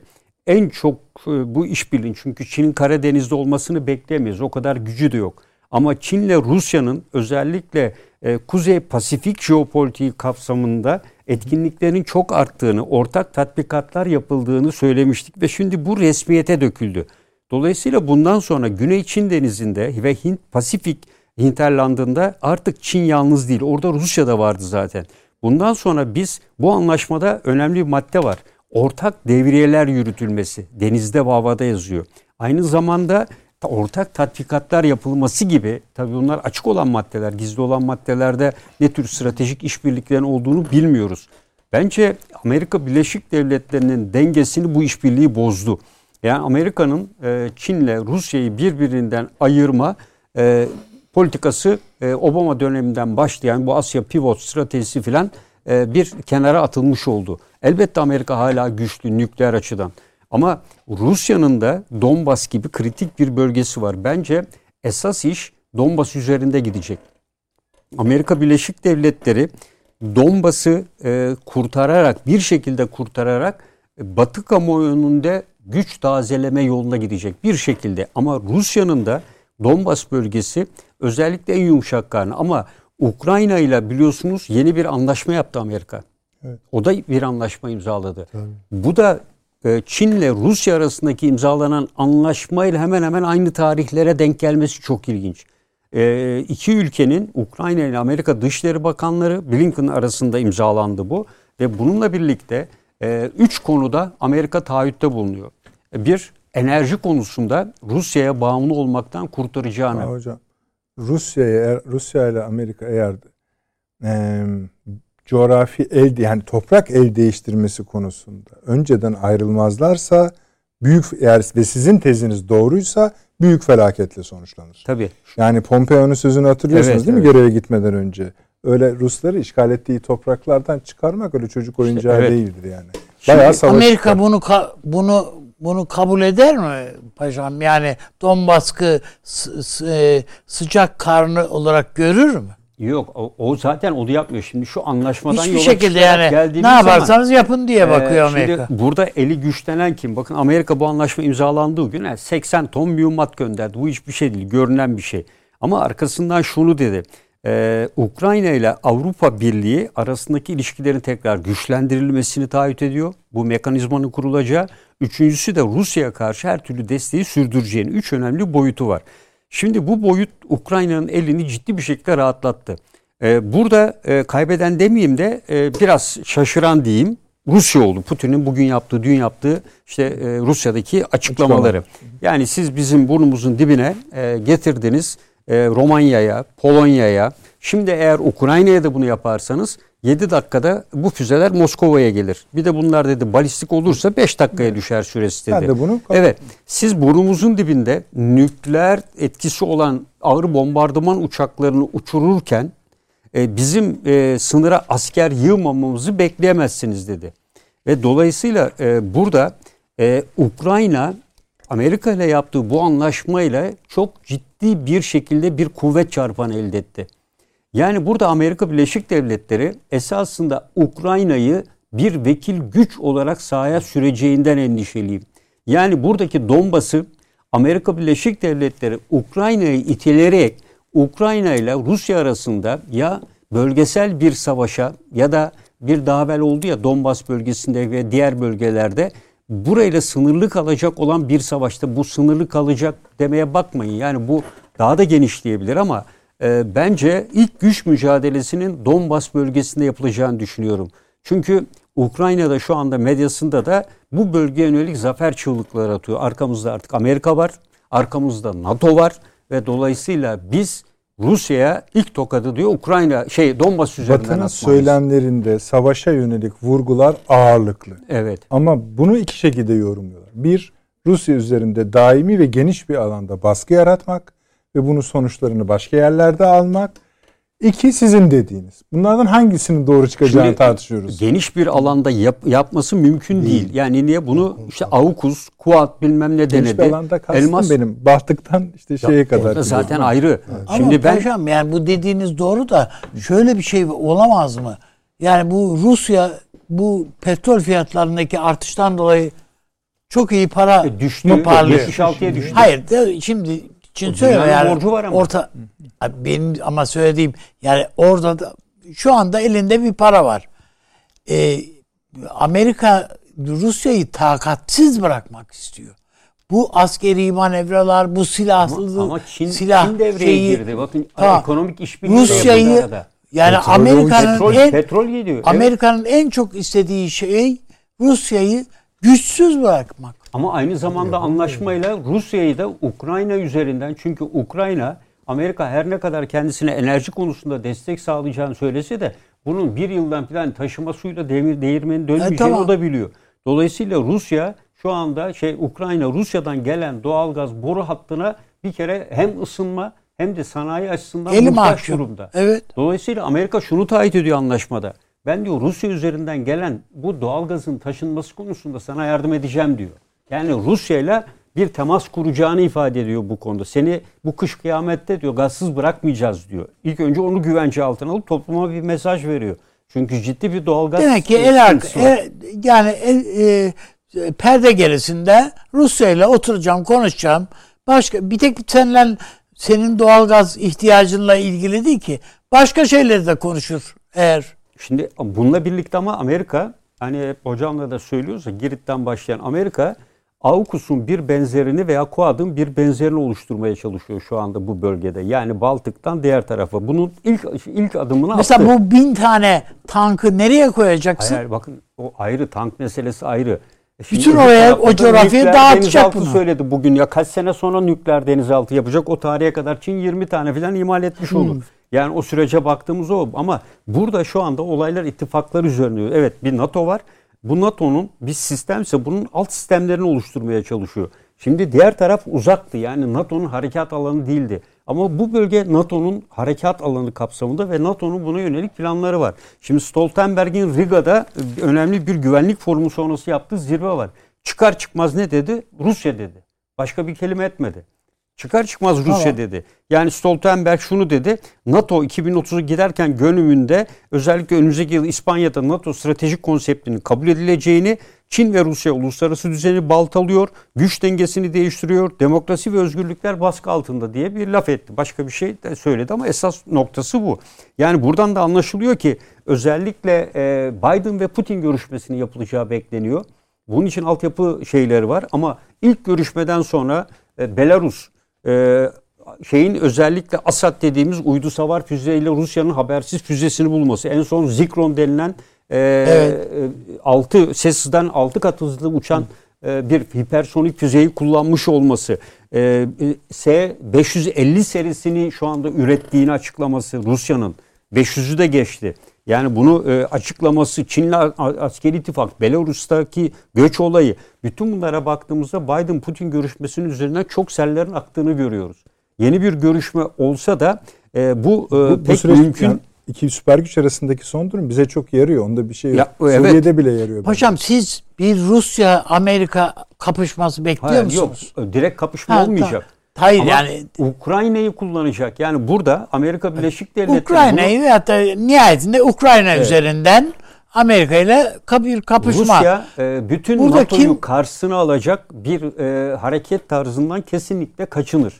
en çok e, bu işbirliği çünkü Çin'in Karadeniz'de olmasını beklemeyiz. O kadar gücü de yok. Ama Çin'le Rusya'nın özellikle e, Kuzey Pasifik jeopolitiği kapsamında etkinliklerin çok arttığını, ortak tatbikatlar yapıldığını söylemiştik ve şimdi bu resmiyete döküldü. Dolayısıyla bundan sonra Güney Çin Denizi'nde ve Hint Pasifik hinterlandında artık Çin yalnız değil. Orada Rusya da vardı zaten. Bundan sonra biz bu anlaşmada önemli bir madde var. Ortak devriyeler yürütülmesi denizde ve havada yazıyor. Aynı zamanda ortak tatbikatlar yapılması gibi tabii bunlar açık olan maddeler, gizli olan maddelerde ne tür stratejik işbirliklerin olduğunu bilmiyoruz. Bence Amerika Birleşik Devletleri'nin dengesini bu işbirliği bozdu. Yani Amerika'nın e, Çin'le Rusya'yı birbirinden ayırma e, politikası e, Obama döneminden başlayan bu Asya pivot stratejisi filan bir kenara atılmış oldu. Elbette Amerika hala güçlü nükleer açıdan. Ama Rusya'nın da Donbas gibi kritik bir bölgesi var. Bence esas iş Donbas üzerinde gidecek. Amerika Birleşik Devletleri Donbas'ı e, kurtararak bir şekilde kurtararak e, Batı kamuoyunun da güç tazeleme yoluna gidecek bir şekilde. Ama Rusya'nın da Donbas bölgesi özellikle en yumuşak karnı. Ama Ukrayna ile biliyorsunuz yeni bir anlaşma yaptı Amerika. Evet. O da bir anlaşma imzaladı. Tabii. Bu da e, Çin ile Rusya arasındaki imzalanan anlaşmayla hemen hemen aynı tarihlere denk gelmesi çok ilginç. E, iki ülkenin Ukrayna ile Amerika Dışişleri Bakanları Blinken arasında imzalandı bu ve bununla birlikte e, üç konuda Amerika taahhütte bulunuyor. Bir enerji konusunda Rusya'ya bağımlı olmaktan kurtaracağını. Ha, hocam Rusya'ya Rusya ile Amerika eğer e, coğrafi el yani toprak el değiştirmesi konusunda önceden ayrılmazlarsa büyük eğer ve sizin teziniz doğruysa büyük felaketle sonuçlanır. Tabii. Yani Pompeo'nun sözünü hatırlıyorsunuz evet, değil mi evet. göreve gitmeden önce? Öyle Rusları işgal ettiği topraklardan çıkarmak öyle çocuk oyuncağı evet. değildir yani. Bayağı savaş Amerika çıkar. bunu bunu bunu kabul eder mi paşam? Yani Donbask'ı e, sıcak karnı olarak görür mü? Yok o, o zaten onu yapmıyor. Şimdi şu anlaşmadan Hiçbir yola şekilde yani ne yaparsanız zaman, yapın diye bakıyor e, Amerika. Şimdi burada eli güçlenen kim? Bakın Amerika bu anlaşma imzalandığı gün yani 80 ton mühimmat gönderdi. Bu hiçbir şey değil. Görünen bir şey. Ama arkasından şunu dedi. Ee, Ukrayna ile Avrupa Birliği arasındaki ilişkilerin tekrar güçlendirilmesini taahhüt ediyor. Bu mekanizmanın kurulacağı. Üçüncüsü de Rusya'ya karşı her türlü desteği sürdüreceğini. Üç önemli boyutu var. Şimdi bu boyut Ukrayna'nın elini ciddi bir şekilde rahatlattı. Ee, burada e, kaybeden demeyeyim de e, biraz şaşıran diyeyim. Rusya oldu. Putin'in bugün yaptığı, dün yaptığı işte e, Rusya'daki açıklamaları. Açıklama. Yani siz bizim burnumuzun dibine e, getirdiniz e, Romanya'ya, Polonya'ya. Şimdi eğer Ukrayna'ya da bunu yaparsanız 7 dakikada bu füzeler Moskova'ya gelir. Bir de bunlar dedi balistik olursa 5 dakikaya düşer süresi dedi. Ben de bunu evet. Siz burnumuzun dibinde nükleer etkisi olan ağır bombardıman uçaklarını uçururken e, bizim e, sınıra asker yığmamamızı bekleyemezsiniz dedi. Ve dolayısıyla e, burada e, Ukrayna Amerika ile yaptığı bu anlaşmayla çok ciddi bir şekilde bir kuvvet çarpanı elde etti. Yani burada Amerika Birleşik Devletleri esasında Ukrayna'yı bir vekil güç olarak sahaya süreceğinden endişeliyim. Yani buradaki Donbas'ı Amerika Birleşik Devletleri Ukrayna'yı itelerek Ukrayna ile Rusya arasında ya bölgesel bir savaşa ya da bir daha evvel oldu ya Donbas bölgesinde ve diğer bölgelerde burayla sınırlı kalacak olan bir savaşta bu sınırlı kalacak demeye bakmayın. Yani bu daha da genişleyebilir ama e, bence ilk güç mücadelesinin Donbas bölgesinde yapılacağını düşünüyorum. Çünkü Ukrayna'da şu anda medyasında da bu bölgeye yönelik zafer çığlıkları atıyor. Arkamızda artık Amerika var, arkamızda NATO var ve dolayısıyla biz Rusya'ya ilk tokadı diyor Ukrayna şey Donbas üzerinden Batı'nın atmalıyız. söylemlerinde savaşa yönelik vurgular ağırlıklı. Evet. Ama bunu iki şekilde yorumluyorlar. Bir, Rusya üzerinde daimi ve geniş bir alanda baskı yaratmak ve bunun sonuçlarını başka yerlerde almak. İki, sizin dediğiniz. Bunlardan hangisinin doğru çıkacağını Şimdi tartışıyoruz. Geniş bir alanda yap- yapması mümkün değil. Yani niye bunu işte AUKUS, Kuat bilmem ne Geniş bir denedi. alanda kastım Elmas benim. Bahtıktan işte şeye kadar. Orada zaten ayrı. Ama Şimdi ben paşam yani bu dediğiniz doğru da şöyle bir şey olamaz mı? Yani bu Rusya bu petrol fiyatlarındaki artıştan dolayı çok iyi para E, düştü, mı parlıyor? 76'ya düştü. Hayır de şimdi O söylüyorum yani borcu var ama. orta benim ama söylediğim yani orada da şu anda elinde bir para var. Ee, Amerika Rusya'yı takatsiz bırakmak istiyor. Bu askeri manevralar, bu silahlı ama Çin, silah Çin devreye şeyi, girdi. Bakın Tamam. ekonomik işbirliği Rusya'yı yani Petrol- Amerika'nın Petrol, en petrol geliyor. Evet. Amerika'nın en çok istediği şey Rusya'yı güçsüz bırakmak. Ama aynı zamanda anlaşmayla Rusya'yı da Ukrayna üzerinden çünkü Ukrayna Amerika her ne kadar kendisine enerji konusunda destek sağlayacağını söylese de bunun bir yıldan falan taşıma suyla demir değirmenin dönmeyeceğini tamam. o da biliyor. Dolayısıyla Rusya şu anda şey Ukrayna Rusya'dan gelen doğalgaz boru hattına bir kere hem ısınma hem de sanayi açısından Eli muhtaç mahkum. durumda. Evet. Dolayısıyla Amerika şunu taahhüt ediyor anlaşmada. Ben diyor Rusya üzerinden gelen bu doğalgazın taşınması konusunda sana yardım edeceğim diyor. Yani Rusya ile bir temas kuracağını ifade ediyor bu konuda. Seni bu kış kıyamette diyor gazsız bırakmayacağız diyor. İlk önce onu güvence altına alıp topluma bir mesaj veriyor. Çünkü ciddi bir doğalgaz Demek ki e, el arka, el- yani el, e, perde gerisinde Rusya ile oturacağım, konuşacağım. Başka bir tek seninle senin doğalgaz ihtiyacınla ilgili değil ki. Başka şeyleri de konuşur eğer. Şimdi bununla birlikte ama Amerika hani hep hocamla da söylüyoruz ya Girit'ten başlayan Amerika AUKUS'un bir benzerini veya Kuad'ın bir benzerini oluşturmaya çalışıyor şu anda bu bölgede. Yani Baltık'tan diğer tarafa. Bunun ilk ilk adımını Mesela attı. bu bin tane tankı nereye koyacaksın? Hayır, bakın o ayrı tank meselesi ayrı. E şimdi Bütün oraya, o nükleer dağıtacak bunu. söyledi bugün ya kaç sene sonra nükleer denizaltı yapacak o tarihe kadar Çin 20 tane falan imal etmiş olur. Yani o sürece baktığımız o ama burada şu anda olaylar ittifaklar üzerine. Evet bir NATO var. Bu NATO'nun bir sistemse bunun alt sistemlerini oluşturmaya çalışıyor. Şimdi diğer taraf uzaktı yani NATO'nun harekat alanı değildi. Ama bu bölge NATO'nun harekat alanı kapsamında ve NATO'nun buna yönelik planları var. Şimdi Stoltenberg'in Riga'da önemli bir güvenlik forumu sonrası yaptığı zirve var. Çıkar çıkmaz ne dedi? Rusya dedi. Başka bir kelime etmedi. Çıkar çıkmaz Rusya Tamam. dedi. Yani Stoltenberg şunu dedi. NATO 2030'u giderken gönlümünde özellikle önümüzdeki yıl İspanya'da NATO stratejik konseptinin kabul edileceğini, Çin ve Rusya uluslararası düzeni baltalıyor, güç dengesini değiştiriyor, demokrasi ve özgürlükler baskı altında diye bir laf etti. Başka bir şey de söyledi ama esas noktası bu. Yani buradan da anlaşılıyor ki özellikle e, Biden ve Putin görüşmesinin yapılacağı bekleniyor. Bunun için altyapı şeyleri var ama ilk görüşmeden sonra e, Belarus e, şeyin özellikle Asad dediğimiz uydu savar füzeyle Rusya'nın habersiz füzesini bulması. En son Zikron denilen e, Evet. e, altı ses hızdan 6 kat hızlı uçan e, bir hipersonik füzeyi kullanmış olması. E, S-550 serisini şu anda ürettiğini açıklaması Rusya'nın. 500'ü de geçti. Yani bunu e, açıklaması Çin'le a- askeri ittifak, Belarus'taki göç olayı bütün bunlara baktığımızda Biden-Putin görüşmesinin üzerinden çok sellerin aktığını görüyoruz. Yeni bir görüşme olsa da e, bu, e, Bu, bu pek süreç mümkün yani iki süper güç arasındaki son durum bize çok yarıyor. Onda bir şey yok. Ya, evet. Suriye'de bile yarıyor. Hocam siz bir Rusya Amerika kapışması bekliyor Hayır, musunuz? yok direkt kapışma Ha, olmayacak. ta- Hayır Ama yani Ukrayna'yı kullanacak. Yani burada Amerika Birleşik Devletleri Ukrayna'yı ve hatta nihayetinde Ukrayna üzerinden Amerika ile bir bunu- kapışma. Rusya e, bütün Burada NATO'yu kim- karşısına alacak bir e, hareket tarzından kesinlikle kaçınır.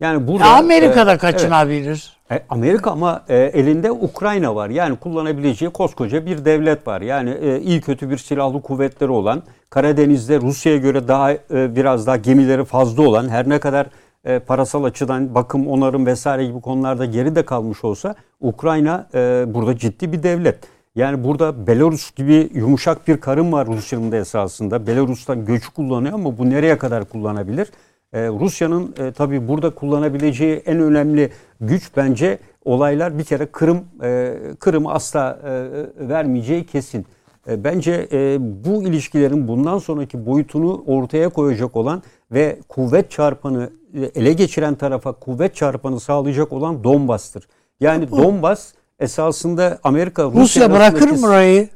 Yani burada Ya Amerika da e, kaçınabilir. evet. E, Amerika ama e, elinde Ukrayna var. Yani kullanabileceği koskoca bir devlet var. Yani e, iyi kötü bir silahlı kuvvetleri olan, Karadeniz'de Rusya'ya göre daha e, biraz daha gemileri fazla olan, her ne kadar e, parasal açıdan bakım, onarım vesaire gibi konularda geride kalmış olsa Ukrayna e, burada ciddi bir devlet. Yani burada Belarus gibi yumuşak bir karın var Rusya'nın da esasında. Belarus'tan göçü kullanıyor ama bu nereye kadar kullanabilir? Ee, Rusya'nın e, tabii burada kullanabileceği en önemli güç bence olaylar bir kere Kırım e, Kırım'ı asla e, vermeyeceği kesin. E, bence e, bu ilişkilerin bundan sonraki boyutunu ortaya koyacak olan ve kuvvet çarpanı e, ele geçiren tarafa kuvvet çarpanı sağlayacak olan Donbas'tır. Yani Donbas esasında Amerika Rusya, Rusya bırakır mı orayı?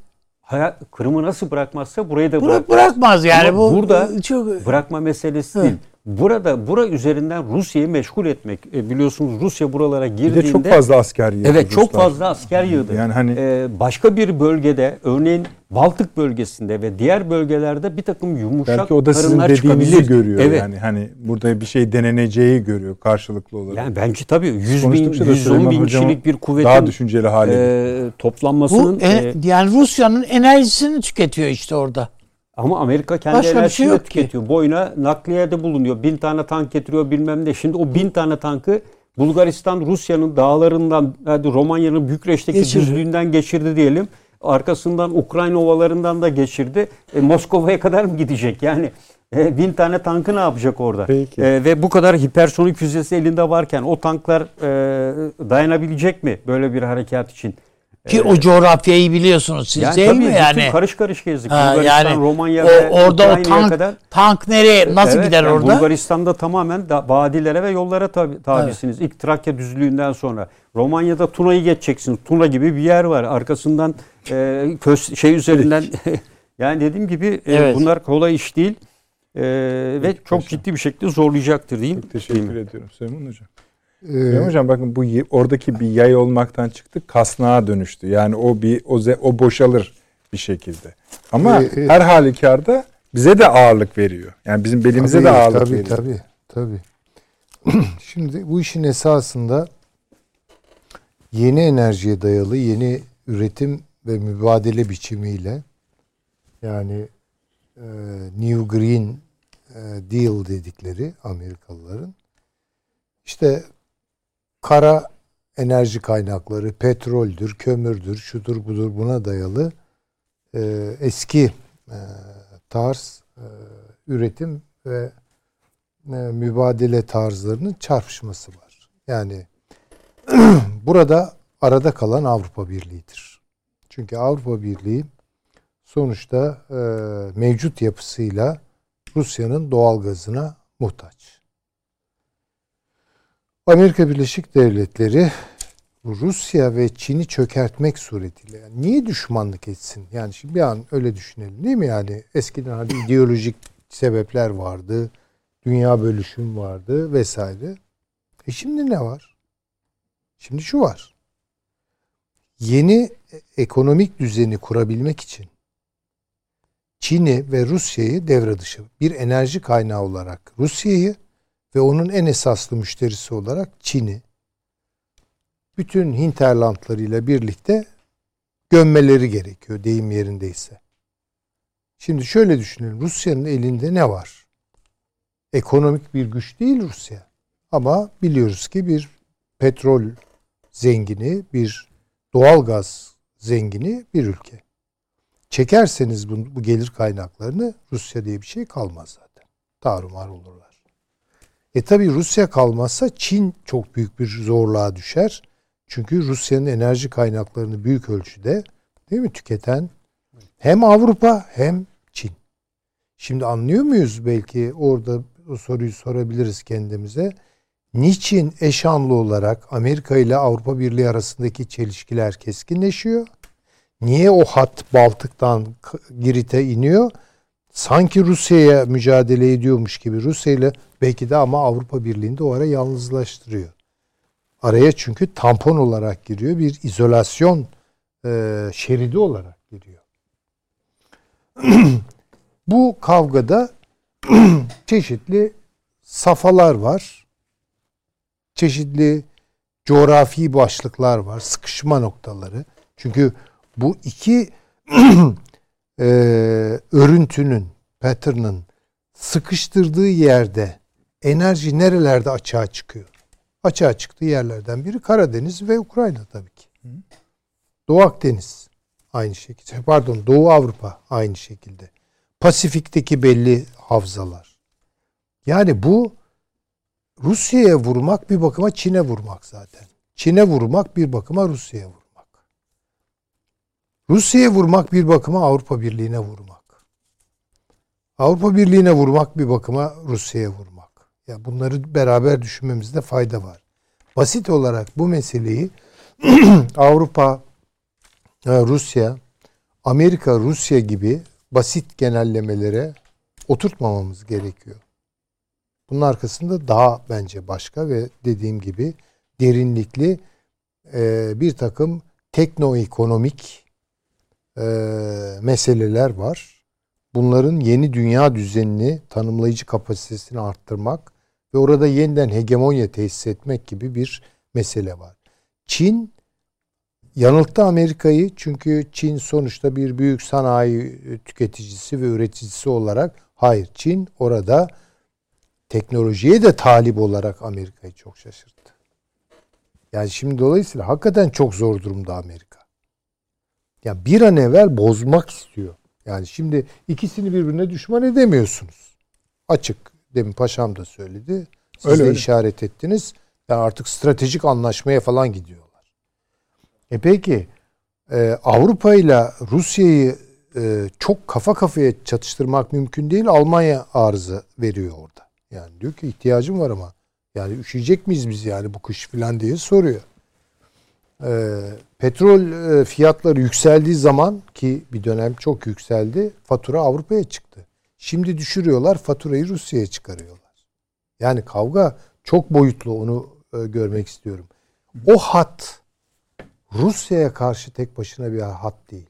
Hayat, Kırım'ı nasıl bırakmazsa burayı da Bırak, bırakmaz. bırakmaz yani Ama bu burada çok bırakma meselesi değil. Burada bura üzerinden Rusya'yı meşgul etmek. E, biliyorsunuz Rusya buralara Bir girdiğinde de çok fazla asker yığdı Evet çok Ruslar. fazla asker yığdı. Yani hani- Ee, başka bir bölgede örneğin Baltık bölgesinde ve diğer bölgelerde bir takım yumuşak Belki o da sizin karınlar dediğinizi çıkabilir. görüyor. Evet. Yani hani burada bir şey deneneceği görüyor karşılıklı olarak. Yani bence tabii 100 bin, Konuştukça da 110 Süleyman bin kişilik bir daha kuvvetin düşünceli hale e, toplanmasının bu e- e, yani Rusya'nın enerjisini tüketiyor işte orada. Ama Amerika kendi Başka bir enerjisini şey yok ki. tüketiyor. Boyuna nakliyede bulunuyor. Bin tane tank getiriyor bilmem ne. Şimdi o bin tane tankı Bulgaristan Rusya'nın dağlarından hadi Romanya'nın Bükreş'teki Geçirdi. düzlüğünden geçirdi diyelim. Arkasından Ukrayna ovalarından da geçirdi. E, Moskova'ya kadar mı gidecek? Yani e, bin tane tankı ne yapacak orada? Peki. E, ve bu kadar hipersonik füzesi elinde varken o tanklar e, dayanabilecek mi böyle bir harekat için? Ki o coğrafyayı biliyorsunuz siz Yani değil tabii mi yani? karış karış gezdik. Ha, Bulgaristan, yani Romanya o- ve orada o tank kadar. tank nereye nasıl Evet, gider yani orada? Bulgaristan'da tamamen da, vadilere ve yollara tabi, tabisiniz. İlk Trakya düzlüğünden sonra. Romanya'da Tuna'yı geçeceksiniz. Tuna gibi bir yer var. Arkasından e, köz, şey üzerinden [LAUGHS] [LAUGHS] yani dediğim gibi e, Evet. bunlar kolay iş değil. E, ve çok ciddi bir şekilde zorlayacaktır diyeyim. Çok teşekkür ediyorum Süleyman Hocam. Ee, Hocam bakın bu oradaki bir yay olmaktan çıktı kasnağa dönüştü. Yani o bir o, ze- o boşalır bir şekilde. Ama Ee, e- her halükarda bize de ağırlık veriyor. Yani bizim belimize tabii, de ağırlık tabii, veriyor. Tabii tabii. [CLEARS THROAT] Şimdi bu işin esasında yeni enerjiye dayalı yeni üretim ve mübadele biçimiyle yani e, New Green e, Deal dedikleri Amerikalıların işte kara enerji kaynakları, petroldür, kömürdür, şudur budur buna dayalı e, eski e, tarz e, üretim ve e, mübadele tarzlarının çarpışması var. Yani [CLEARS THROAT] burada arada kalan Avrupa Birliği'dir. Çünkü Avrupa Birliği sonuçta e, mevcut yapısıyla Rusya'nın doğal gazına muhtaç. Amerika Birleşik Devletleri Rusya ve Çin'i çökertmek suretiyle yani niye düşmanlık etsin? Yani şimdi bir an öyle düşünelim değil mi? Yani eskiden hadi ideolojik sebepler vardı. Dünya bölüşüm vardı vesaire. E şimdi ne var? Şimdi şu var. Yeni ekonomik düzeni kurabilmek için Çin'i ve Rusya'yı devre dışı bir enerji kaynağı olarak Rusya'yı ve onun en esaslı müşterisi olarak Çin'i bütün hinterlandlarıyla birlikte gömmeleri gerekiyor deyim yerindeyse. Şimdi şöyle düşünelim. Rusya'nın elinde ne var? Ekonomik bir güç değil Rusya. Ama biliyoruz ki bir petrol zengini, bir doğal gaz zengini bir ülke. Çekerseniz bu, bu gelir kaynaklarını Rusya diye bir şey kalmaz zaten. Tarumar olurlar. E tabi Rusya kalmazsa Çin çok büyük bir zorluğa düşer. Çünkü Rusya'nın enerji kaynaklarını büyük ölçüde değil mi tüketen hem Avrupa hem Çin. Şimdi anlıyor muyuz belki orada o soruyu sorabiliriz kendimize. niçin eşanlı olarak Amerika ile Avrupa Birliği arasındaki çelişkiler keskinleşiyor? Niye o hat Baltık'tan Girit'e iniyor? Sanki Rusya'ya mücadele ediyormuş gibi Rusya ile belki de ama Avrupa Birliği'nde o ara yalnızlaştırıyor. Araya çünkü tampon olarak giriyor. Bir izolasyon e, şeridi olarak giriyor. [CLEARS THROAT] Bu kavgada [CLEARS THROAT] çeşitli safalar var. Çeşitli coğrafi başlıklar var. Sıkışma noktaları. Çünkü bu iki [CLEARS THROAT] e, örüntünün, pattern'ın sıkıştırdığı yerde enerji nerelerde açığa çıkıyor? Açığa çıktığı yerlerden biri Karadeniz ve Ukrayna tabii ki. Doğu Akdeniz aynı şekilde. Pardon Doğu Avrupa aynı şekilde. Pasifik'teki belli havzalar. Yani bu Rusya'ya vurmak bir bakıma Çin'e vurmak zaten. Çin'e vurmak bir bakıma Rusya'ya vurmak. Rusya'ya vurmak bir bakıma Avrupa Birliği'ne vurmak. Avrupa Birliği'ne vurmak bir bakıma Rusya'ya vurmak. Ya bunları beraber düşünmemizde fayda var. Basit olarak bu meseleyi [CLEARS THROAT] Avrupa, Rusya, Amerika, Rusya gibi basit genellemelere oturtmamamız gerekiyor. Bunun arkasında daha bence başka ve dediğim gibi derinlikli bir takım teknoekonomik e, meseleler var. Bunların yeni dünya düzenini tanımlayıcı kapasitesini arttırmak ve orada yeniden hegemonya tesis etmek gibi bir mesele var. Çin yanılttı Amerika'yı çünkü Çin sonuçta bir büyük sanayi tüketicisi ve üreticisi olarak hayır Çin orada teknolojiye de talip olarak Amerika'yı çok şaşırttı. Yani şimdi dolayısıyla hakikaten çok zor durumda Amerika. Ya bir an evvel bozmak istiyor. Yani şimdi ikisini birbirine düşman edemiyorsunuz. Açık. Demin paşam da söyledi. Siz öyle de öyle. işaret ettiniz. Yani artık stratejik anlaşmaya falan gidiyorlar. E peki e, Avrupa ile Rusya'yı e, çok kafa kafaya çatıştırmak mümkün değil. Almanya arıza veriyor orada. Yani diyor ki ihtiyacım var ama yani üşüyecek miyiz biz yani bu kış falan diye soruyor. E, petrol e, fiyatları yükseldiği zaman ki bir dönem çok yükseldi fatura Avrupa'ya çıktı. Şimdi düşürüyorlar faturayı Rusya'ya çıkarıyorlar. Yani kavga çok boyutlu onu e, görmek istiyorum. O hat Rusya'ya karşı tek başına bir hat değil.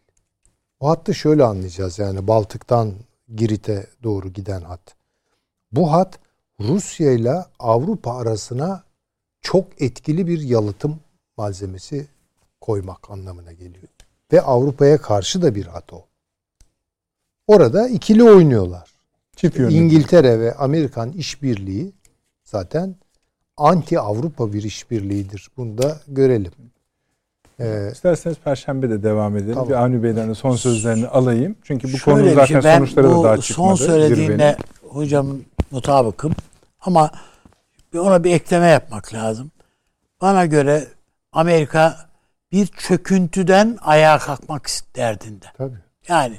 O hattı şöyle anlayacağız yani Baltık'tan Girit'e doğru giden hat. Bu hat Rusya ile Avrupa arasına çok etkili bir yalıtım malzemesi koymak anlamına geliyor. Ve Avrupa'ya karşı da bir hat o. Orada ikili oynuyorlar. Çift İngiltere ve Amerikan işbirliği zaten anti Avrupa bir işbirliğidir. Bunu da görelim. Ee, İsterseniz Perşembe de devam edelim. Tamam. Bir Avni Bey'den de son sözlerini alayım. Çünkü bu konu zaten şey, sonuçları da daha çıkmadı. Son söylediğine hocamın mutabıkım. Ama ona bir ekleme yapmak lazım. Bana göre Amerika bir çöküntüden ayağa kalkmak derdinde. Tabii. Yani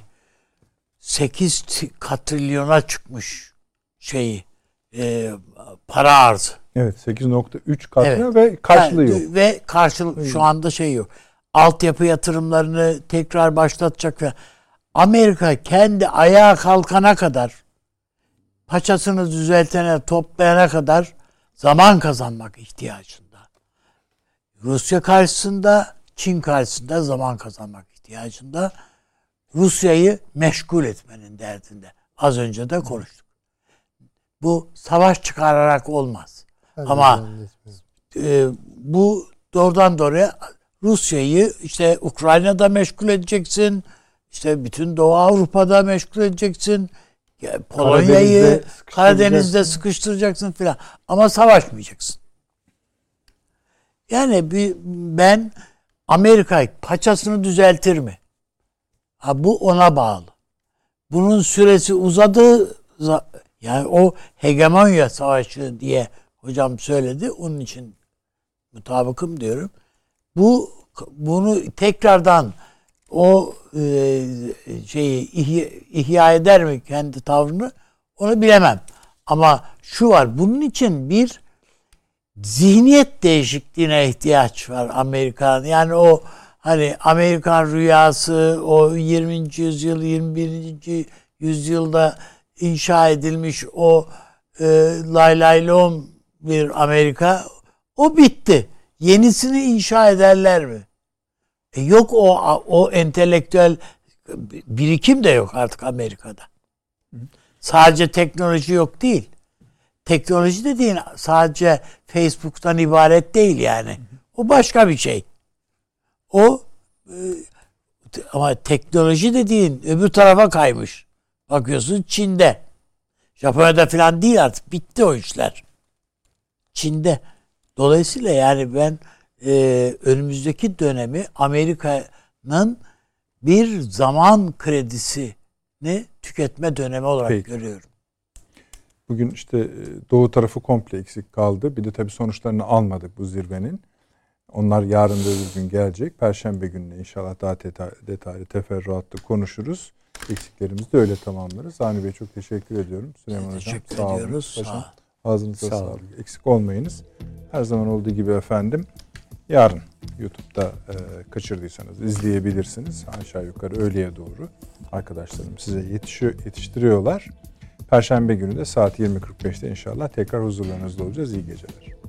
8 katrilyona çıkmış şeyi e, para arzı. Evet 8.3 katına evet. ve karşılığı yani, yok. Ve karşılık şu anda şey yok. Altyapı yatırımlarını tekrar başlatacak ve Amerika kendi ayağa kalkana kadar paçasını düzeltene toplayana kadar zaman kazanmak ihtiyacında. Rusya karşısında, Çin karşısında zaman kazanmak ihtiyacında. Rusya'yı meşgul etmenin derdinde. Az önce de konuştuk. Bu savaş çıkararak olmaz. Ben Ama e, bu doğrudan doğruya Rusya'yı işte Ukrayna'da meşgul edeceksin. İşte bütün Doğu Avrupa'da meşgul edeceksin. Polonya'yı Karadeniz'de, Karadeniz'de sıkıştıracaksın filan. Ama savaşmayacaksın. Yani bir, ben Amerika paçasını düzeltir mi? Ha, bu ona bağlı. Bunun süresi uzadı. Yani o hegemonya savaşı diye hocam söyledi. Onun için mutabıkım diyorum. Bu bunu tekrardan o e, şeyi ihya, ihya eder mi kendi tavrını onu bilemem. Ama şu var bunun için bir zihniyet değişikliğine ihtiyaç var Amerikan. Yani o hani Amerikan rüyası o 20. yüzyıl 21. yüzyılda inşa edilmiş o e, lay lay lom bir Amerika o bitti. Yenisini inşa ederler mi? E yok o o entelektüel birikim de yok artık Amerika'da. Sadece teknoloji yok değil. Teknoloji dediğin sadece Facebook'tan ibaret değil yani. O başka bir şey. O e, ama teknoloji dediğin öbür tarafa kaymış. Bakıyorsun Çin'de. Japonya'da falan değil artık. Bitti o işler. Çin'de. Dolayısıyla yani ben e, önümüzdeki dönemi Amerika'nın bir zaman kredisini tüketme dönemi olarak Peki. görüyorum. Bugün işte e, doğu tarafı komple eksik kaldı. Bir de tabii sonuçlarını almadık bu zirvenin. Onlar yarın da öbür gün gelecek. Perşembe gününe inşallah daha detay- detaylı, teferruatlı konuşuruz. Eksiklerimizi de öyle tamamlarız. Avni Bey çok teşekkür ediyorum. Süleyman Hocam Teşekkür sağ olun. ediyoruz. Paşam, Sağ- Ağzınıza Sağ sağlık. Eksik olmayınız. Her zaman olduğu gibi efendim yarın YouTube'da e, kaçırdıysanız izleyebilirsiniz. Aşağı yukarı öğleye doğru arkadaşlarım size yetişiyor, yetiştiriyorlar. Perşembe günü de saat 20.45'te inşallah tekrar huzurlarınızda olacağız. İyi geceler.